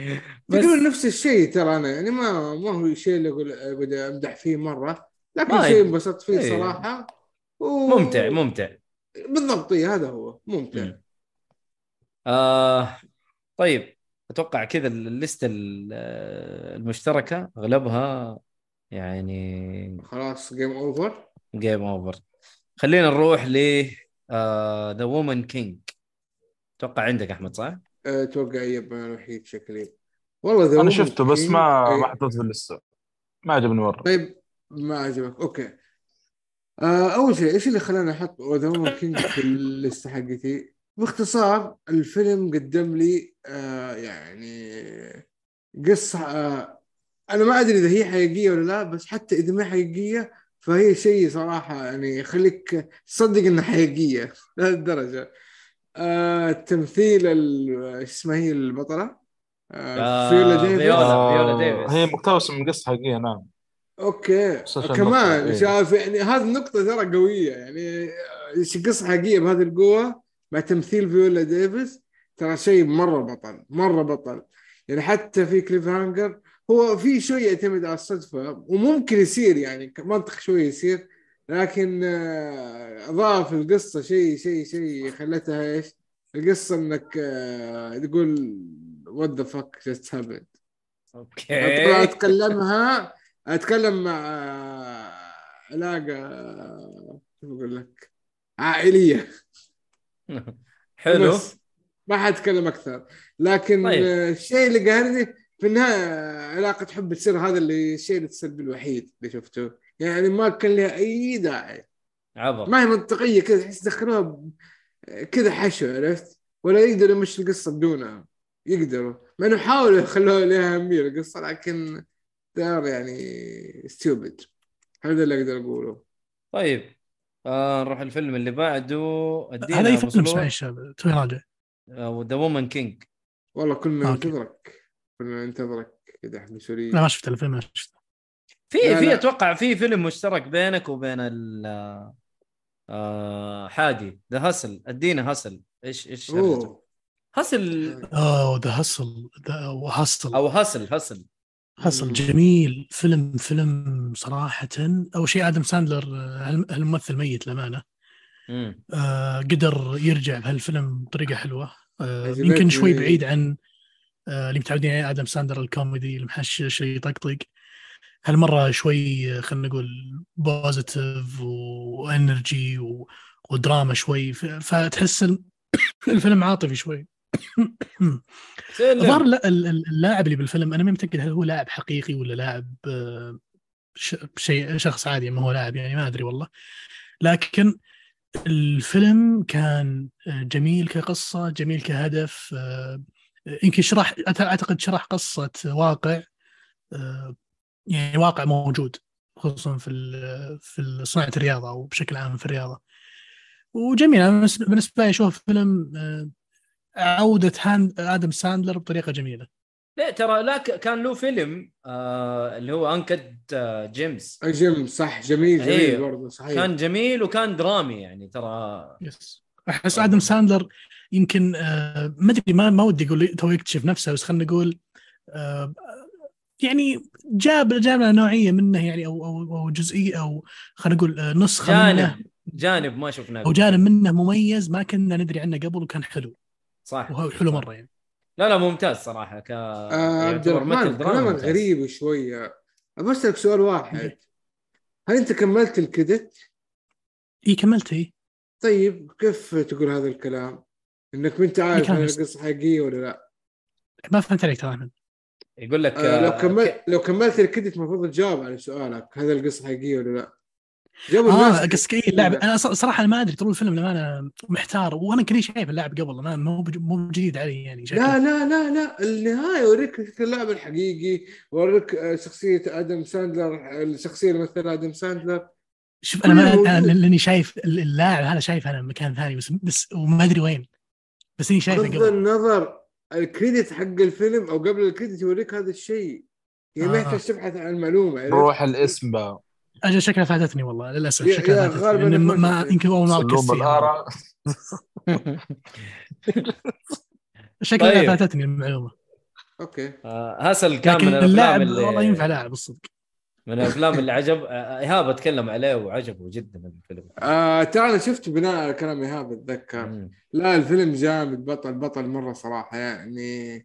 بس تقريبا نفس الشيء ترى أنا يعني ما ما هو شيء اللي أقول أمدح فيه مرة لكن شيء انبسطت فيه إيه. صراحة و... ممتع. ممتع بالضبط إيه، هذا هو. ممتع. مم. آه طيب أتوقع كذا ال list ال- المشتركة أغلبها يعني خلاص جيم اوفر جيم اوفر خلينا نروح ل The Woman King أتوقع عندك أحمد صح؟ أتوقع yep أنا الوحيد شكلي. والله ذا أنا شفته بس ما إيه. ما حطيته في ال list ما عجبني مرة. طيب ما عجبك. okay. آه أول شيء إيش اللي خلاني أحط The King في ال list حقتي باختصار الفيلم قدم لي آه يعني قصة آه أنا ما أدري إذا هي حقيقية ولا لا بس حتى إذا ما حقيقية فهي شيء صراحة يعني يخليك تصدق إنها حقيقية لهذه الدرجه آه التمثيل ال- إيش اسمها هي البطلة آه آه، فيولا ديفيس فيولا. آه، فيولا ديفيس. هي مقتبسة من قصة حقيقية نعم okay. مسلسل كمان إيه. شايف يعني هذه النقطة ترى قوية يعني قصة حقيقية بهذه القوة مع تمثيل فيولا ديفيس ترى شيء مرة بطل مرة بطل. يعني حتى في cliffhanger هو في شوية يعتمد على الصدفة وممكن يصير يعني منطق شوية يصير لكن آه، أضاف القصة شيء شيء شيء خلتها إيش؟ القصة إنك آه، تقول what the fuck just happened. طبعا أوكي اتكلمها أتكلم مع علاقة كيف أقول لك؟ عائلية. حلو. بس ما حاتكلم أكثر. لكن طيب. الشيء اللي قهرني في النهاية علاقة حب تصير هذا اللي الشيء السلبي الوحيد اللي شفته. يعني ما كان لها أي داعي. عبر ما هي منطقية كذا تحس دخلوها كذا حشو عرفت؟ ولا يقدر يمشي القصة بدونها. يقدروا. مع إنه حاولوا يخلوها لها أهمية القصة لكن دار يعني ستوبد هذا اللي أقدر أقوله. طيب آه نروح الفيلم اللي بعده. أدينا هذا أي فيلم. صحيح توي راجع. The Woman King والله okay. ننتظرك كلنا ننتظرك يا دحمي sorry لا ما شفت الفيلم ما شفته في في. أتوقع في فيلم مشترك بينك وبين ال آه حادي. The Hustle أدينا Hustle إيش إيش هرجته؟ أوه ذا هسل ذا وهسل أو هسل هسل مم. جميل فيلم فيلم صراحة أول شيء آدم ساندلر هالممثل ميت للأمانة. آه قدر يرجع بهالفيلم بطريقة حلوة آه. يمكن شوي بعيد عن آه اللي متعودين عليه آدم ساندلر الكوميدي المحشش اللي يطقطق هالمرة شوي خلينا نقول positive و energy ودراما شوي فتحس ال- الفيلم عاطفي شوي. الظاهر لا- ال- ال- اللاعب اللي بالفيلم أنا ما متأكد هل هو لاعب حقيقي ولا لاعب آه، شيء شخص عادي ما هو لاعب يعني ما أدري والله. لكن الفيلم كان آه، جميل كقصة جميل كهدف آه، يمكن شرح أعتقد شرح قصة واقع يعني واقع موجود خصوصا في في صناعة الرياضة أو بشكل عام في الرياضة. وجميل أنا بالنسبة لي أشوف فيلم عودة هان آدم ساندلر بطريقة جميلة. لا ترى لا كان له فيلم آه اللي هو Uncut آه Gems Gem صح جميل جميل أيوه. برضه صحيح. كان جميل وكان درامي يعني ترى. yes أحس آدم ساندلر يمكن آه، ما أدري ما ما ودي أقول تو يكتشف نفسه بس خلينا نقول آه، يعني جاب جاب نوعية منه يعني أو أو أو جزئية أو خلينا نقول آه، نسخة منه. جانب جانب ما شفناه أو جانب منه مميز ما كنا ندري عنه قبل وكان حلو. صح وهو حلو مرة يعني لا لا ممتاز صراحة ك آه عبد الرحمن كلامك. غريب شوية ابى أسألك سؤال واحد هل أنت كملت الكريدت؟ إي كملت إي طيب كيف تقول هذا الكلام؟ إنك ما أنت عارف هل القصة حقيقية ولا لا؟ ما فهمت عليك ترى أحمد يقول لك آه لو آه، كملت لو كملت الكريدت المفروض تجاوب على سؤالك هل القصة حقيقية ولا لا؟ جابوا آه قصدك اي اللاعب أنا ص- صراحة أنا ما أدري طول الفيلم لما أنا محتار وأنا كني شايف اللاعب قبل ما مو بج- مو جديد علي يعني. لا لا لا لا النهاية يوريك اللاعب الحقيقي وريك آه، شخصية آدم ساندلر الشخصية اللي مثلها آدم ساندلر شوف أنا ما أنا. لأني شايف اللاعب هذا شايف أنا مكان ثاني بس بس وما أدري وين بس إني شايفه بغض قبل النظر الكريدت حق الفيلم أو قبل الكريدت يوريك هذا الشيء يعني ما آه. يحتاج تبحث عن المعلومة؟ روح الاسم بقى أجل شكلها فاتتني والله للأسف شكلها فاتتني ما. يمكن اول مره أركز فيها. شكلها طيب. فاتتني المعلومة أوكي آه، هاسل كان لكن من اللاعب الافلام والله ينفع اللي لاعب الصدق من الأفلام اللي عجب آه، إيهاب أتكلم عليه وعجبه جدا الفيلم آه ترى أنا شفت بناء على كلام إيهاب أتذكر. لا الفيلم جامد بطل بطل مرة صراحة يعني آه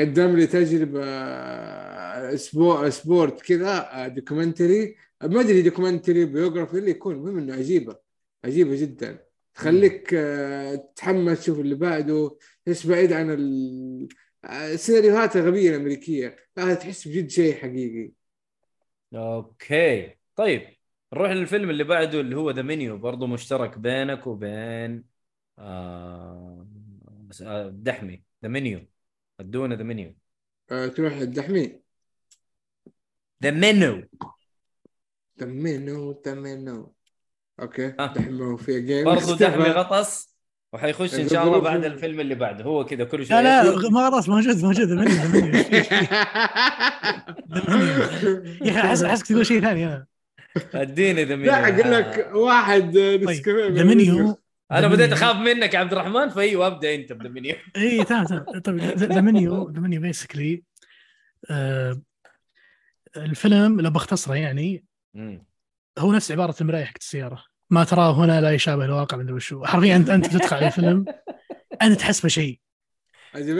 قدم لي تجربة آه، spo sport كذا آه، documentary ما أدري documentary biography اللي يكون. المهم إنه عجيبة عجيبة جدا. تخليك آه، تتحمس تشوف اللي بعده تحس بعيد عن ال- آه، السيناريوهات الغبيه الأمريكية. لا تحس بجد شيء حقيقي. okay. طيب نروح للفيلم اللي بعده اللي هو The Menu برضه مشترك بينك وبين آه... آه، دحمي The Menu ادونا The Menu آه، تروح للدحمي The Menu تمنو تمنو okay آه. دحمي في game برضه دحمي غطس وحيخش إن شاء الله بعد الفيلم اللي بعده. هو كذا كل شوي لا لا ما خلاص موجود موجود The Menu The Menu يا أخي احس احسك تقول شيء ثاني أنا اديني The Menu لا أقول لك واحد نسكافيه The Menu أنا بديت. أخاف منك يا عبد الرحمن فايوه ابدا أنت ب The Menu إي تمام تمام. طيب The Menu The Menu basically الفيلم لو بختصره يعني. هو نفس عبارة المرايه حقت السيارة. ما تراه هنا لا يشابه الواقع من وشو. حرفيا أنت أنت تدخل على الفيلم انت تحس بشيء.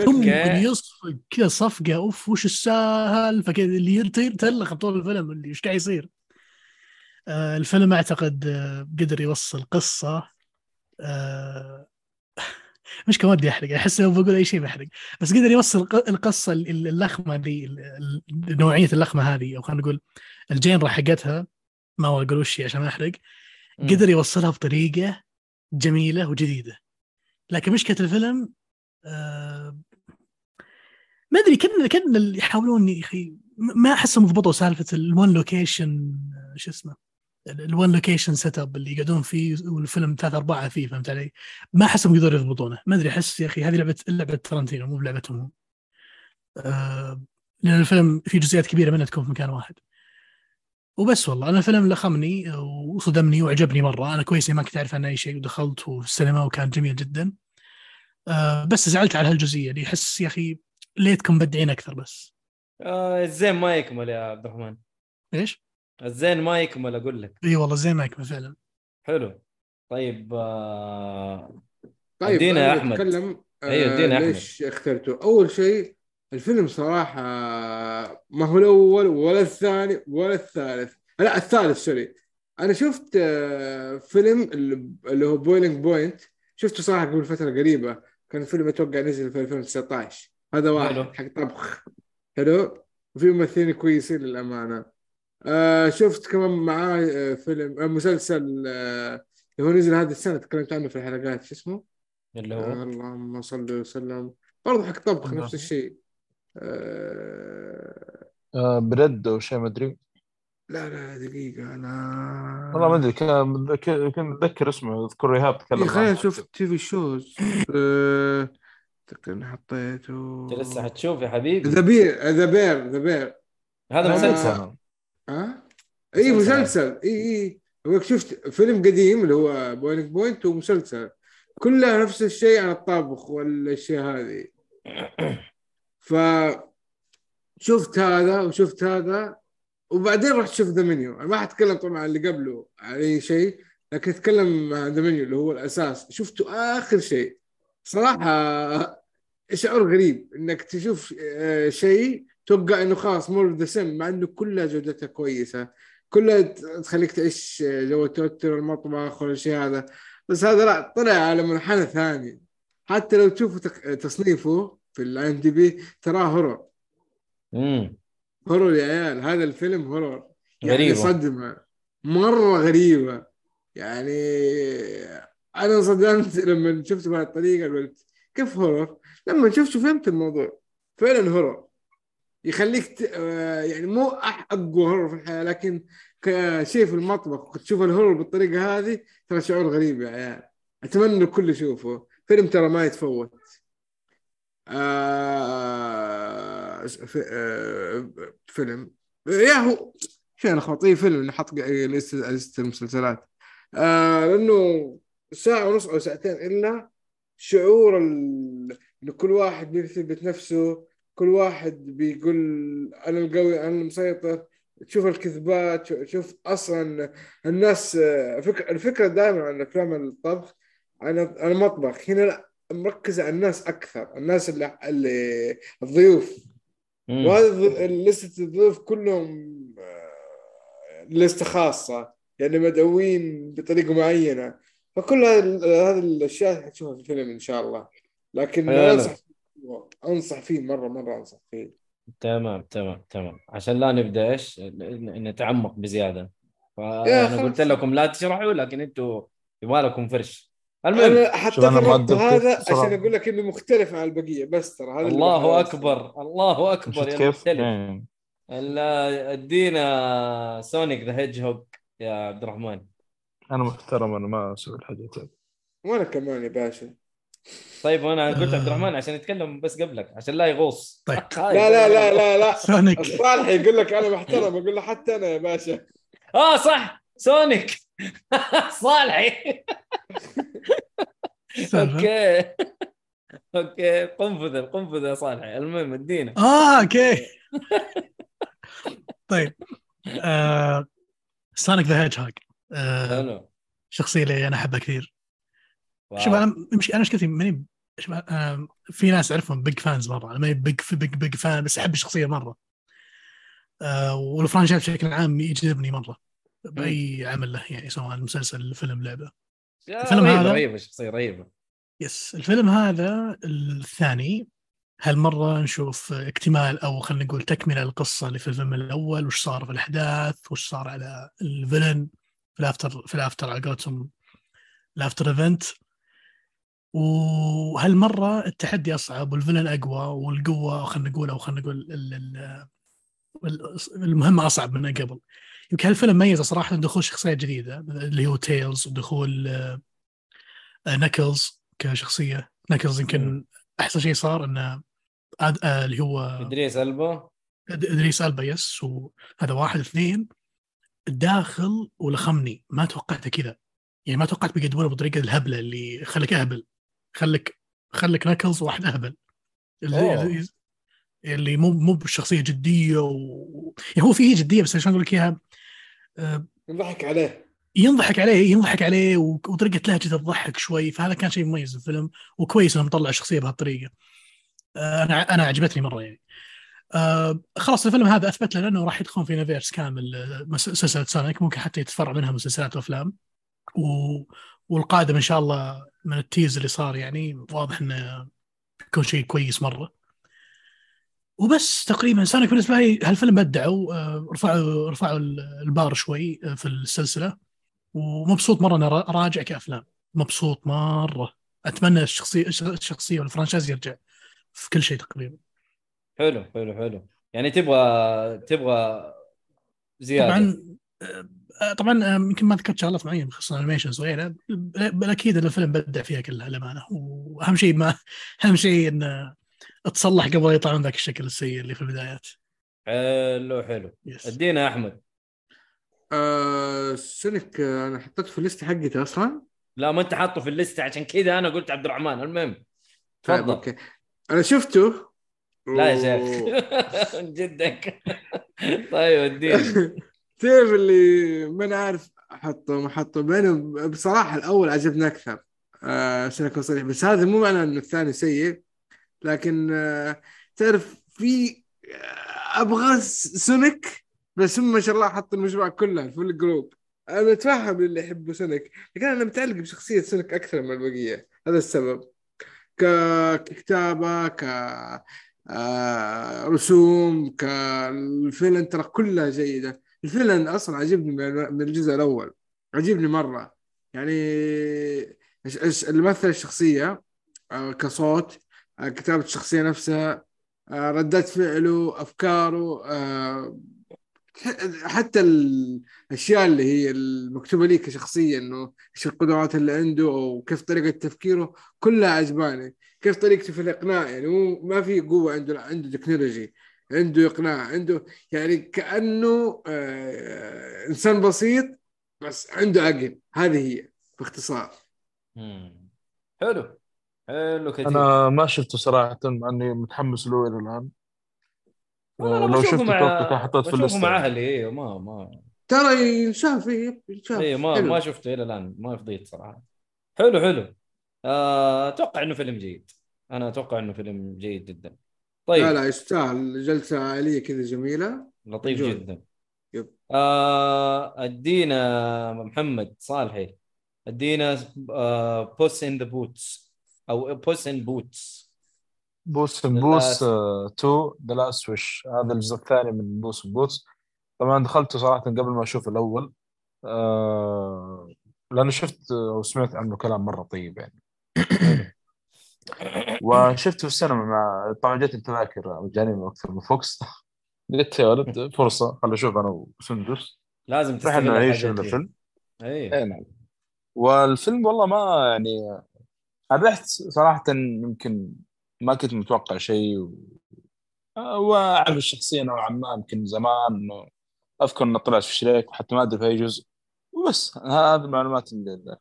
ثم. يصفق كذا صفقة أوف وش السالفه كذا اللي يطير تلخ طول الفيلم اللي إيش قاعد يصير؟ آه الفيلم أعتقد آه قدر يوصل قصة آه مش كمان ودي احرق أحس لو بقول أي شيء بحرق بس قدر يوصل الق- القصة ال- ال- اللخمة دي نوعية اللخمة هذه أو خلينا نقول ال genre حقتها ما هو أقول وش عشان أحرق. قدر يوصلها بطريقة جميلة وجديدة لكن مشكلة الفيلم آه ما أدري كأن كأن اللي يحاولون يا أخي ما أحسهم ضبطوا سالفة ال one location شو اسمه ال one location setup اللي يقعدون فيه والفيلم ثلاث ارباعه فيه فهمت علي؟ ما أحسهم يقدرون يضبطونه ما أدري أحس يا أخي هذه لعبة لعبة ترنتينو مو بلعبتهم هم. آه لأن الفيلم في جزئيات كبيرة منها تكون في مكان واحد وبس والله أنا الفيلم لخمني وصدمني وعجبني مرة أنا كويس ما كنت أعرف عنه أي شيء ودخلت في السينما وكان جميل جدا آه بس زعلت على هالجزئية اللي احس يا أخي ليتكم مبدعين أكثر بس آه الزين ما يكمل يا عبد الرحمن إيش؟ الزين ما يكمل أقول لك؟ إي والله زي ما يكمل فعلا. حلو. طيب آه طيب ادينا يا أنا أحمد. بتكلم أيوة، ادينا يا ليش اخترته أول شيء الفيلم صراحة ما هو الأول ولا الثاني ولا الثالث. لا الثالث sorry. أنا شفت آه، فيلم اللي اللي هو Boiling Point شفته صراحة قبل فترة قريبة. كان فيلم أتوقع نزل في 2019 هذا واحد حلو. حق طبخ. حلو. وفي ممثلين كويسين للأمانة. آه شفت كمان معاه آه، فيلم آه مسلسل آه اللي هو نزل هذه السنة تكلمت عنه في الحلقات شو اسمه؟ اللي آه هو اللهم صل وسلم برضه حق طبخ. نفس الشيء آه آه بريد أو شيء ما أدري لا لا دقيقة أنا والله ما أدري كان متذكر- كنت متذكر اسمه أذكر رهاب تكلم إيه، خلينا عنه. نشوف تي في شوز تقريبا حطيته أنت لسه حتشوف يا حبيبي ذا بير ذا بير ذا بير هذا. مسلسل ها؟ اي مسلسل. اي اي هو شفت فيلم قديم اللي هو بوينت بوينت ومسلسل. كلها نفس الشيء عن الطبخ والأشياء هذه. ف شفت هذا وشفت هذا وبعدين رحت شفت The Menu أنا ما حتكلم طبعا عن اللي قبله عن أي شيء لكن أتكلم عن The Menu اللي هو الأساس. شفته آخر شيء. صراحة شعور غريب إنك تشوف آه، شيء توقع إنه خلاص more the same مع إنه كلها جودتها كويسة. كلها تخليك تعيش جو التوتر المطبخ والشيء هذا. بس هذا لا طلع على منحنى ثاني. حتى لو تشوفوا تق- تصنيفه في ال IMDb تراه horror امم هورر يا عيال. هذا الفيلم هورر يعني غريبة. صدمة. مرة غريبة. يعني أنا انصدمت لما شفته بهالطريقة قلت كيف هورر؟ لما شفته فهمت الموضوع. فعلا هورر يخليك ت... آه، يعني مو أقوى هورر في الحياة لكن كشيء في المطبخ وتشوف الهورر بالطريقة هذه ترى شعور غريب يا عيال. أتمنى الكل يشوفه. فيلم ترى ما يتفوت. آه... ف... آه... فيلم. يا هو شيء أنا خاطيه فيلم اللي حط لستة المسلسلات. آه لأنه ساعة ونص أو ساعتين إلا شعور ال... انه كل واحد بيثبت نفسه كل واحد بيقول أنا القوي أنا المسيطر تشوف الكذبات شو- شوف أصلا الناس فكرة الفكرة دائما عن افلام الطبخ أنا المطبخ هنا لا مركزه على الناس أكثر الناس اللي, اللي الضيوف. وهذا لستة الضيوف كلهم آه، لستة خاصة يعني مدعوين بطريقة معينة فكل هذه الأشياء حتشوفها في الفيلم إن شاء الله لكن حلو. أنصح أنصح فيه مرة مرة أنصح فيه. تمام تمام تمام. عشان لا نبدأ إيش؟ ن- نتعمق بزيادة. يا فأنا. قلت لكم لا تشرحوا لكن أنتم يبغى لكم فرش. المهم حتى كيف؟ هذا. عشان أقول لك إنه مختلف عن البقية بس ترى هذا الله أكبر الله أكبر شفت يا كيف؟ مختلف. لا ادينا سونيك ذا هيدج هوك يا عبد الرحمن. أنا محترم أنا ما أسوي الحاجات هذه وأنا كمان يا باشا. طيب وأنا قلت عبد الرحمن عشان يتكلم بس قبلك عشان لا يغوص. طيب. لا لا لا لا لا. سونيك. الصالح يقول لك أنا محترم أقول له حتى أنا يا باشا. آه صح. Sonic. صالحي؟ okay. okay. قنفذ القنفذ يا صالحي. المهم ادينا آه okay. طيب. آه Sonic the Hedge آه حلو. شخصية اللي أنا أحبها كثير. wow. شوف أنا مش أنا مشكلتي ماني شوف أنا في ناس أعرفهم big fans مرة أنا ماني big big big fan بس أحب الشخصية مرة. آه وال franchise بشكل عام يجذبني مرة بأي عمل له يعني سواء مسلسل فيلم لعبة. الفيلم رهيبة هذا- رهيبة شخصية رهيبة. yes الفيلم هذا الثاني هالمرة نشوف اكتمال أو خلينا نقول تكملة القصة اللي في الفيلم الأول وش صار في الأحداث وش صار على ال villain في ال after في ال after على قولتهم ال after event. وهالمرة التحدي أصعب وال villain أقوى والقوة خلينا نقول أو خلينا نقول ال- ال- ال- المهمة أصعب من قبل. يمكن هالفيلم ميز صراحة دخول شخصيات جديدة اللي هو Tails ودخول آه، Knuckles كشخصية. Knuckles يمكن أحسن شيء صار إنه آه، اللي هو إدريس ألبا. إدريس ألبا yes وهذا واحد اثنين الداخل ولخمني. ما توقعته كذا. يعني ما توقعت بيقدمونه بالطريقة الهبلة اللي خليك أهبل. خليك خليك Knuckles واحد أهبل. اللي, أوه. اللي- مو مو بالشخصيه جدية و... يعني هو فيه جدية بس عشان أقول لك إياها؟ آه، نضحك عليه. ينضحك عليه ينضحك عليه وطريقة لهجته تضحك شوي فهذا كان شيء مميز في الفيلم وكويس إنه مطلع الشخصية بهالطريقة. آه، أنا أنا عجبتني مرة يعني. آه خلاص الفيلم هذا أثبت لنا انه راح يدخل في universe كامل سلسله Sonic. ممكن حتى يتفرع منها مسلسلات وأفلام. و... والقادم إن شاء الله من ال tease اللي صار يعني واضح إنه بيكون شيء كويس مرة. وبس تقريبا Sonic بالنسبة لي هالفيلم بدعوا آه، رفعوا رفعوا البار شوي آه، في السلسلة. ومبسوط مرة إني را- راجع كأفلام. مبسوط مرة. أتمنى الشخصيه الشخصية وال franchise يرجع في كل شيء تقريبا. حلو حلو حلو. يعني تبغى تبغى زيادة؟ طبعا آه، طبعا آه، يمكن ما ذكرت شغلات معينة بخصوص ال animations وغيرها. بل أكيد إن الفيلم بدع فيها كلها للأمانة. وأهم شيء ما أهم شيء انه تصلح قبل يطلعون ذاك الشكل السيء اللي في البدايات. حلو حلو. yes أدينا يا أحمد. آه Sonic آه، أنا حطيته في الليسته حقتي أصلا. لا ما أنت حاطه في الليسته عشان كذا أنا قلت عبد الرحمن المهم. طيب تفضل. okay. أنا شفته. لا يا شيخ من جدك. طيب ادينا تعرف اللي ما أنا عارف احطه ما احطه بينهم بصراحة الأول عجبني أكثر آه عشان اكون صريح بس هذا مو معناه إنه الثاني سيء لكن آه تعرف في آه أبغى Sonic بس هم ما شاء الله حطوا المجموعة كلها في ال group أنا أتفهم اللي يحبوا Sonic لكن أنا متعلق بشخصية Sonic أكثر من البقية. هذا السبب. ككتابة ك آه، رسوم كالفيلم ترى كلها جيدة. الفيلم أصلا عجبني من الجزء الأول عجبني مرة. يعني اللي مثل الشخصية؟ آه، كصوت آه، كتابة الشخصية نفسها آه، ردات فعله أفكاره حتى الأشياء اللي هي المكتوبة لي كشخصية إنه إيش القدرات اللي عنده أو كيف طريقة تفكيره كلها عجباني. كيف طريقته في الإقناع يعني ما في قوة عنده عنده تكنولوجي. عنده إقناع عنده يعني كأنه آه إنسان بسيط بس عنده عقل. هذه هي باختصار. مم. حلو. حلو كثير. أنا ما شفته صراحة مع إني متحمس له إلى الآن. أنا لو شفته مع حطيت في بشوفه الليستة. مع أهلي. أيوه ما ما ترى ينشاف إيه، ينشاف اي ما حلو. ما شفته إلى الآن. ما فضيت صراحة. حلو حلو. آه، أتوقع إنه فيلم جيد. أنا أتوقع إنه فيلم جيد جدا. طيب. لا لا يستاهل. جلسة عائليه كذا جميلة. لطيف جود. جدا. yep. آه أدينا محمد صالحي. أدينا آه Puss in the Boots أو Puss in Boots Puss The Puss Last- 2 The Last Wish هذا الجزء الثاني من Puss Puss طبعا دخلته صراحة قبل ما أشوف الأول. آه لأنه شفت أو سمعت عنه كلام مرة طيب يعني. وشفته في السينما مع طبعا جتني التذاكر مجانيه من وقت من فوكس. قلت يا ولد فرصة خل أشوف أنا وسندس. لازم تستغل نعيش. الفيلم. اي اي نعم. والفيلم والله ما يعني أنا رحت صراحة يمكن ما كنت متوقع شيء و... وأعرف الشخصية نوعا ما يمكن زمان إنه أذكر إنه طلعت في شريك وحتى ما أدري في أي جزء. وبس هذه المعلومات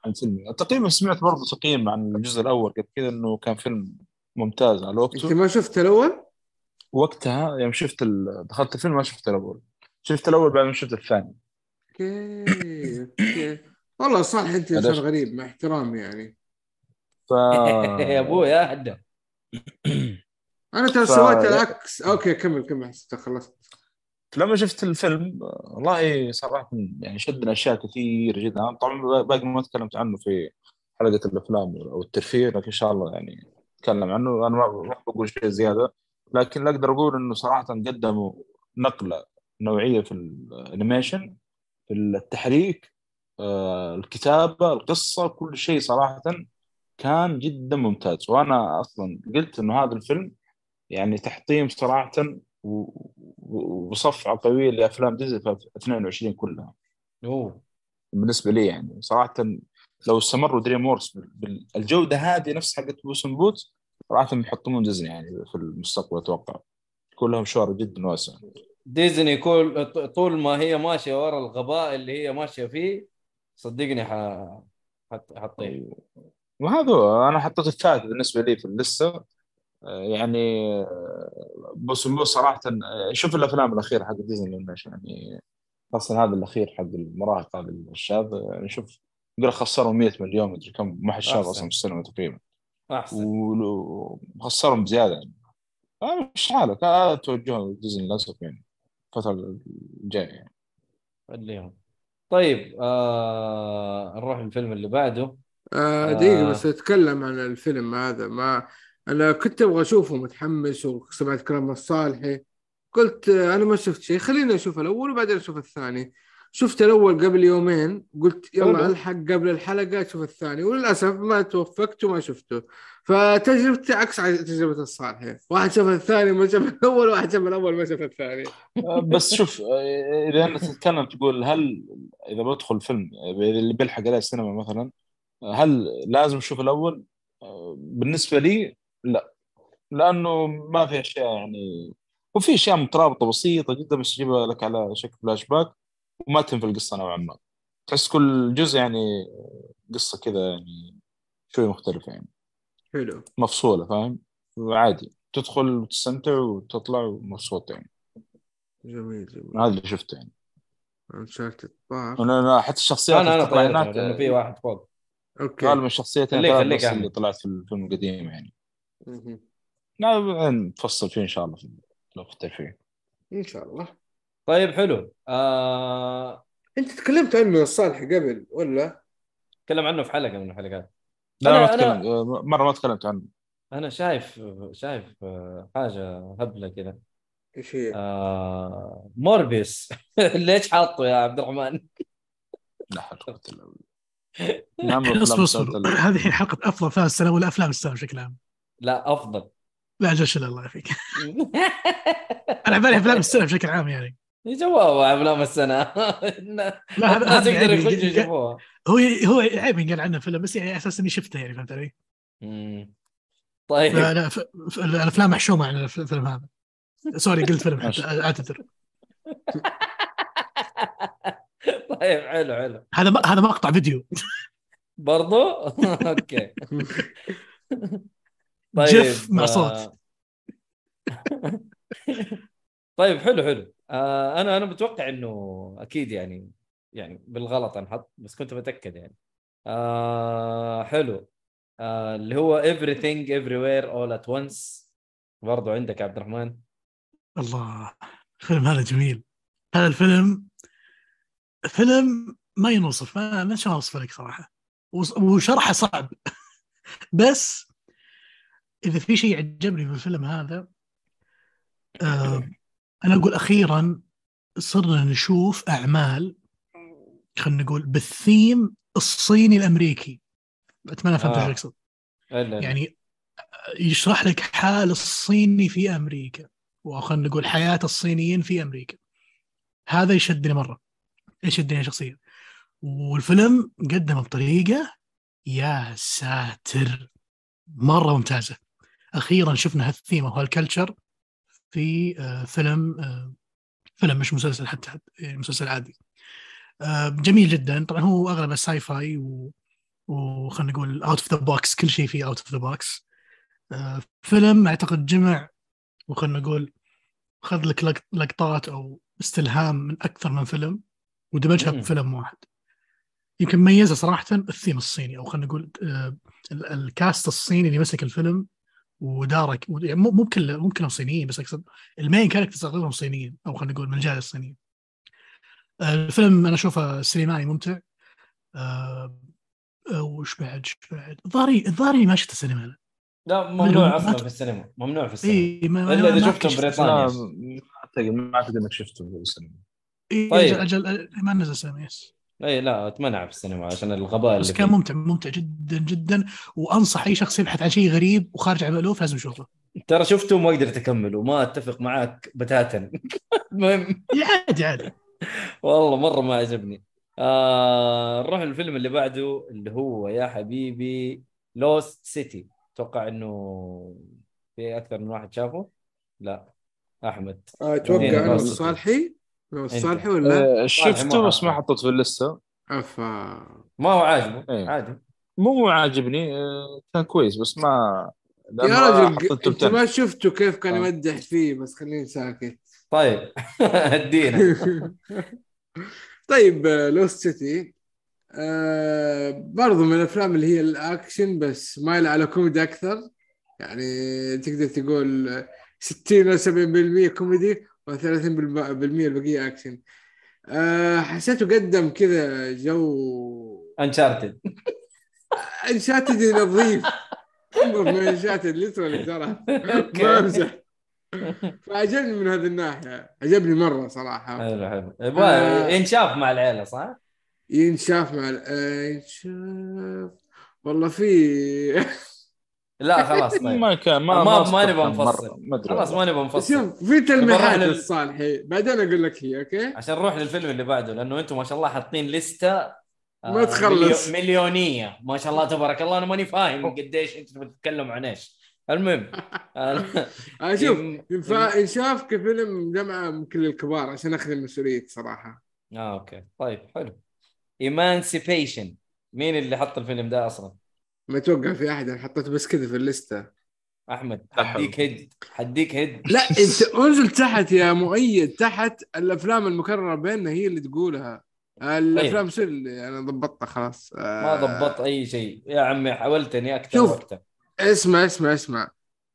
عن الفيلم تقريبا سمعت برضه تقييم عن الجزء الأول قبل كذا إنه كان فيلم ممتاز على إنت وقته ما شفت الأول؟ وقتها يوم شفت ال... دخلت الفيلم ما شفت الأول. شفت الأول بعد ما شفت الثاني. okay okay. والله صالح أنت انسان. غريب مع احترامي يعني. ف يا أبوي يا هدا أنا ترى سويت العكس. okay كمل كمل خلصت. لما شفت الفيلم والله صراحة يعني شدنا أشياء كثير جدا. طبعا باقي ما تكلمت عنه في حلقة الأفلام أو الترفيه لكن إن شاء الله يعني نتكلم عنه. أنا ما بقول شيء زيادة. لكن اللي أقدر أقول إنه صراحة قدموا نقلة نوعية في ال animation في التحريك آه، الكتابة القصة كل شيء صراحة كان جدا ممتاز. وأنا أصلا قلت إنه هذا الفيلم يعني تحطيم صراحة وصفعه قويه لافلام ديزني في 22 كلها. أوه. بالنسبة لي يعني صراحة لو استمروا DreamWorks بالجوده هذه نفس حقت Puss Boot صراحة بيحطمون ديزني يعني في المستقبل أتوقع. كلهم شهرة جدا واسعه ديزني كل طول ما هي ماشية ورا الغباء اللي هي ماشية فيه صدقني ح حط حطيه وهذا هو أنا حطيت الثالث بالنسبة لي في اللستة. آه، يعني آه، بوس صراحة آه، شوف الأفلام الأخيرة حق ديزني ليش يعني خاصه هذا الأخير حق المراهق هذا الشاذ يعني شوف يقول خسروا 100 مليون مدري كم ما حد شاف. أصلا في السينما تقريبا. أحسن. وخسرهم بزياده يعني. آه، مش حالك هذا توجه ديزني للأسف يعني الفترة الجاية يعني. خليهم. طيب آه... نروح للفيلم اللي بعده. آه دقيقة آه. بس أتكلم عن الفيلم هذا ما أنا كنت أبغى أشوفه متحمس وسمعت كلام الصالحي قلت أنا ما شفت شيء. خليني أشوف الأول وبعدين أشوف الثاني. شفت الأول قبل يومين. قلت يلا. ألحق قبل الحلقة أشوف الثاني. وللأسف ما توفقت وما شفته. فتجربتي عكس تجربة الصالحي واحد شاف الثاني ما شاف الأول واحد شاف الأول ما شاف الثاني. بس شوف إذا أنت تتكلم تقول هل إذا بدخل فيلم اللي بيلحق عليه السينما مثلا هل لازم أشوف الأول؟ بالنسبة لي لا. لأنه ما في أشياء يعني وفي أشياء مترابطة بسيطة جدا بس تجيبها لك على شكل فلاش باك وما تنفع القصة نوعا ما. تحس كل جزء يعني قصة كذا يعني شوي مختلفة يعني. حلو. مفصولة فاهم؟ عادي تدخل وتستمتع وتطلع ومبسوط يعني. جميل جميل. هذا اللي شفته يعني. انشارتد بارك أنا أنا حتى الشخصيات أنا أنا لأنه في واحد فوق. أوكي. غالبا خليك بس أحمد. اللي طلعت في الفيلم القديم يعني. نفصل فيه إن شاء الله في لو في الترفيه إن شاء الله. طيب حلو. آه... أنت تكلمت عنه الصالح قبل ولا؟ تكلم عنه في حلقة من الحلقات. لا أنا- ما أنا- تكلم مرة ما تكلمت عنه. أنا شايف شايف آه، حاجة هبلة كذا إيش هي؟ آه... موربيس. ليش حاطه يا عبد الرحمن؟ لا حول ولا قوة إلا بالله. يا. هذه الحين حلقة أفضل السنة ولا افلام السنة بشكل عام. لا أفضل. لا جل الله يعافيك. أنا بالي أفلام السنة بشكل عام يعني. جواب أفلام السنة. لا هذا يقدروا يعني يخشوا قا- يشوفوها هو هو عيب ينقال عنه فيلم بس يعني على أساس إني شفته يعني فهمت علي؟ طيب لا لا ف- ف- الأفلام محشومة عن الف- الفيلم هذا. سوري قلت فيلم. اعتذر طيب حلو حلو. هذا هذا مقطع فيديو. برضو؟ أوكي. طيب جف مع آه، صوت. طيب حلو حلو. آه أنا أنا متوقع إنه أكيد يعني يعني بالغلط أنحط بس كنت متأكد يعني. آه حلو. آه اللي هو everything everywhere all at once. برضو عندك عبد الرحمن. الله الفيلم هذا جميل. هذا الفيلم فيلم ما ينوصف ما ما اوصف لك صراحة. وشرحه صعب. بس إذا في شيء عجبني في الفيلم هذا آه أنا أقول أخيرا صرنا نشوف أعمال خلينا نقول بالثيم الصيني الأمريكي. أتمنى فهمت آه. إيش أقصد. إلا- يعني يشرح لك حال الصيني في أمريكا وخلينا نقول حياة الصينيين في أمريكا. هذا يشدني مرة يشدني شخصيا. والفيلم قدمه بطريقة يا ساتر مرة ممتازة. أخيرا شفنا هال theme ه وهال culture في آه، فيلم آه، فيلم مش مسلسل حتى يعني مسلسل عادي. آه، جميل جدا. طبعا هو أغلبه sci-fi و وخلينا نقول out of the box كل شيء فيه out of the box فيلم أعتقد جمع وخلنا نقول خذ لك لق- لقطات أو استلهام من أكثر من فيلم ودمجها. بفيلم واحد. يمكن ميزه صراحة الثيم الصيني أو خلينا نقول ال- ال cast الصيني اللي مسك الفيلم و dark يعني مو مو كله مو كلهم صينيين بس أقصد ال main characters أغلبهم صينيين أو خلينا نقول من الجاليه الصينية. آه، الفيلم أنا أشوفه سينمائي ممتع. آه، آه، وش بعد وش بعد؟ الظاهري الظاهري ما شفت السينما أنا. لا ممنوع أصلا في السينما ممنوع في السينما. اي ما إذا ما شفته أفكر بريطانيا. ما أعتقد ما أعتقد إنك شفته في السينما. إيه طيب. أجل أجل ما نزل سينما yes. اي لا اتمنع في السينما عشان الغباء بس اللي كان فيه. ممتع ممتع جدا جدا. وأنصح أي شخص يبحث عن شيء غريب وخارج عن المالوف لازم يشوفه. ترى شفته وما قدرت اكمل وما أتفق معاك بتاتا. المهم. يا عادي عادي. والله مرة ما عجبني. آه نروح للفيلم اللي بعده اللي هو يا حبيبي Lost City أتوقع إنه في أكثر من واحد شافه. لا أحمد. أتوقع إيه، أنا والصالحي ولا آه، ما شفته بس ما حطه. حطيته في ال list ه افا ما هو عاجبه إيه. عادي. مو عاجبني آه، كان كويس بس ما يا رجل انت. ما شفته كيف كان آه. يمدح فيه بس خليني ساكت. طيب ادينا طيب Lost City آه برضو من الأفلام اللي هي الأكشن بس مايل على كوميدي أكثر. يعني تقدر تقول 60 إلى 70% كوميدي. و30% البقية اكشن آه حسيته قدم كذا جو Uncharted Uncharted نظيف انظف من Uncharted literally ترى. ما أمزح. فعجبني من هذه الناحية. عجبني مرة صراحة. حلو حلو. آه. ينشاف مع العيلة صح؟ ينشاف مع آه، ينشاف. والله في لا خلاص طيب. ما كان ما ما- ما نبغى نفصل. خلاص. ما نبغى نفصل. شوف في تلميحات لل- للصالحي بعدين أقول لك هي أوكي؟ عشان نروح للفيلم اللي بعده لأنه أنتم ما شاء الله حاطين لستة آه، ما تخلص. مليو- مليونية. ما شاء الله تبارك الله أنا ماني فاهم قديش أنتم بتتكلموا عن إيش. المهم آه، آه شوف ينشاف كفيلم جمعه من كل الكبار عشان أخذ المسؤولية صراحة. آه أوكي. طيب حلو. ايمانسيبيشن مين اللي حط الفيلم ده أصلا؟ ما أتوقع في أحد أنا حطيته بس كذا في الليستة. أحمد حديك هيد حديك هيد. لا أنت انزل تحت يا مؤيد تحت الأفلام المكررة بيننا هي اللي تقولها. الأفلام شو اللي أنا ضبطتها؟ خلاص. طيب. ما ضبطت أي شيء. يا عمي حاولتني أكثر شوف. وقتها. اسمع اسمع اسمع.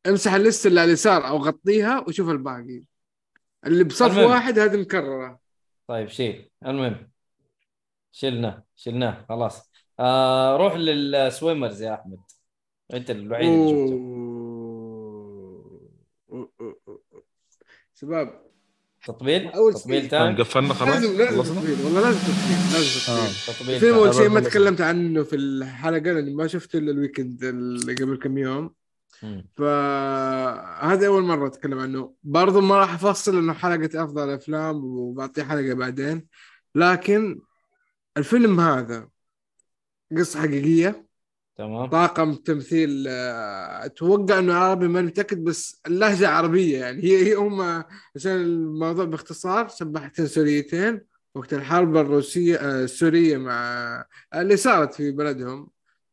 امسح الليسته اللي على اليسار أو غطيها وشوف الباقي. اللي بصف المهم. واحد هذه مكررة. طيب شيل. المهم. شلناه شلناه خلاص. آه روح للسويمرز يا أحمد أنت الوحيد اللي شفته. شباب تطبيل أول تطبيل. تام قفلنا خلاص لازم لازم تطبيل والله لازم تطبيل لازم آه. تطبيل تطبيل الفيلم. اول شيء ما. تكلمت عنه في الحلقة لأني ما شفته إلا الويكند اللي قبل كم يوم. فهذا أول مرة أتكلم عنه برضو ما راح أفصل إنه حلقة أفضل الافلام وبعطيه حلقة بعدين لكن الفيلم هذا قصة حقيقية. تمام. طاقم تمثيل آه، أتوقع إنه عربي ماني متأكد بس اللهجة عربية يعني. هي هي هم عشان الموضوع باختصار سباحتين سوريتين وقت الحرب الروسية آه، السورية مع اللي صارت في بلدهم.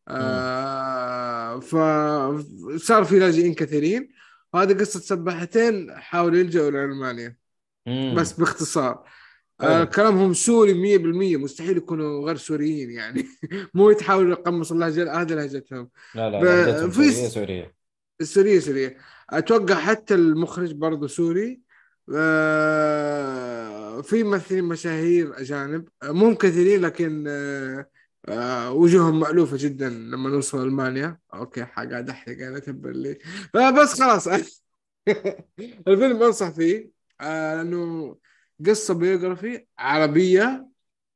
آه، فصار في لاجئين كثيرين. وهذه قصة سباحتين حاولوا يلجأوا لألمانيا. مم. بس باختصار. آه كلامهم سوري 100% مستحيل يكونوا غير سوريين يعني. مو يتحاولوا يقمصوا اللهجة هذه لهجتهم. لا لا في- سورية سورية. السوريه سورية. أتوقع حتى المخرج برضه سوري. آه في ممثلين مشاهير أجانب آه، مو كثيرين لكن آه آه وجوههم مألوفة جدا لما نوصل ألمانيا. Okay قاعد أحرق أنا تبر لي. فبس خلاص. الفيلم أنصح فيه آه لأنه قصة biography عربية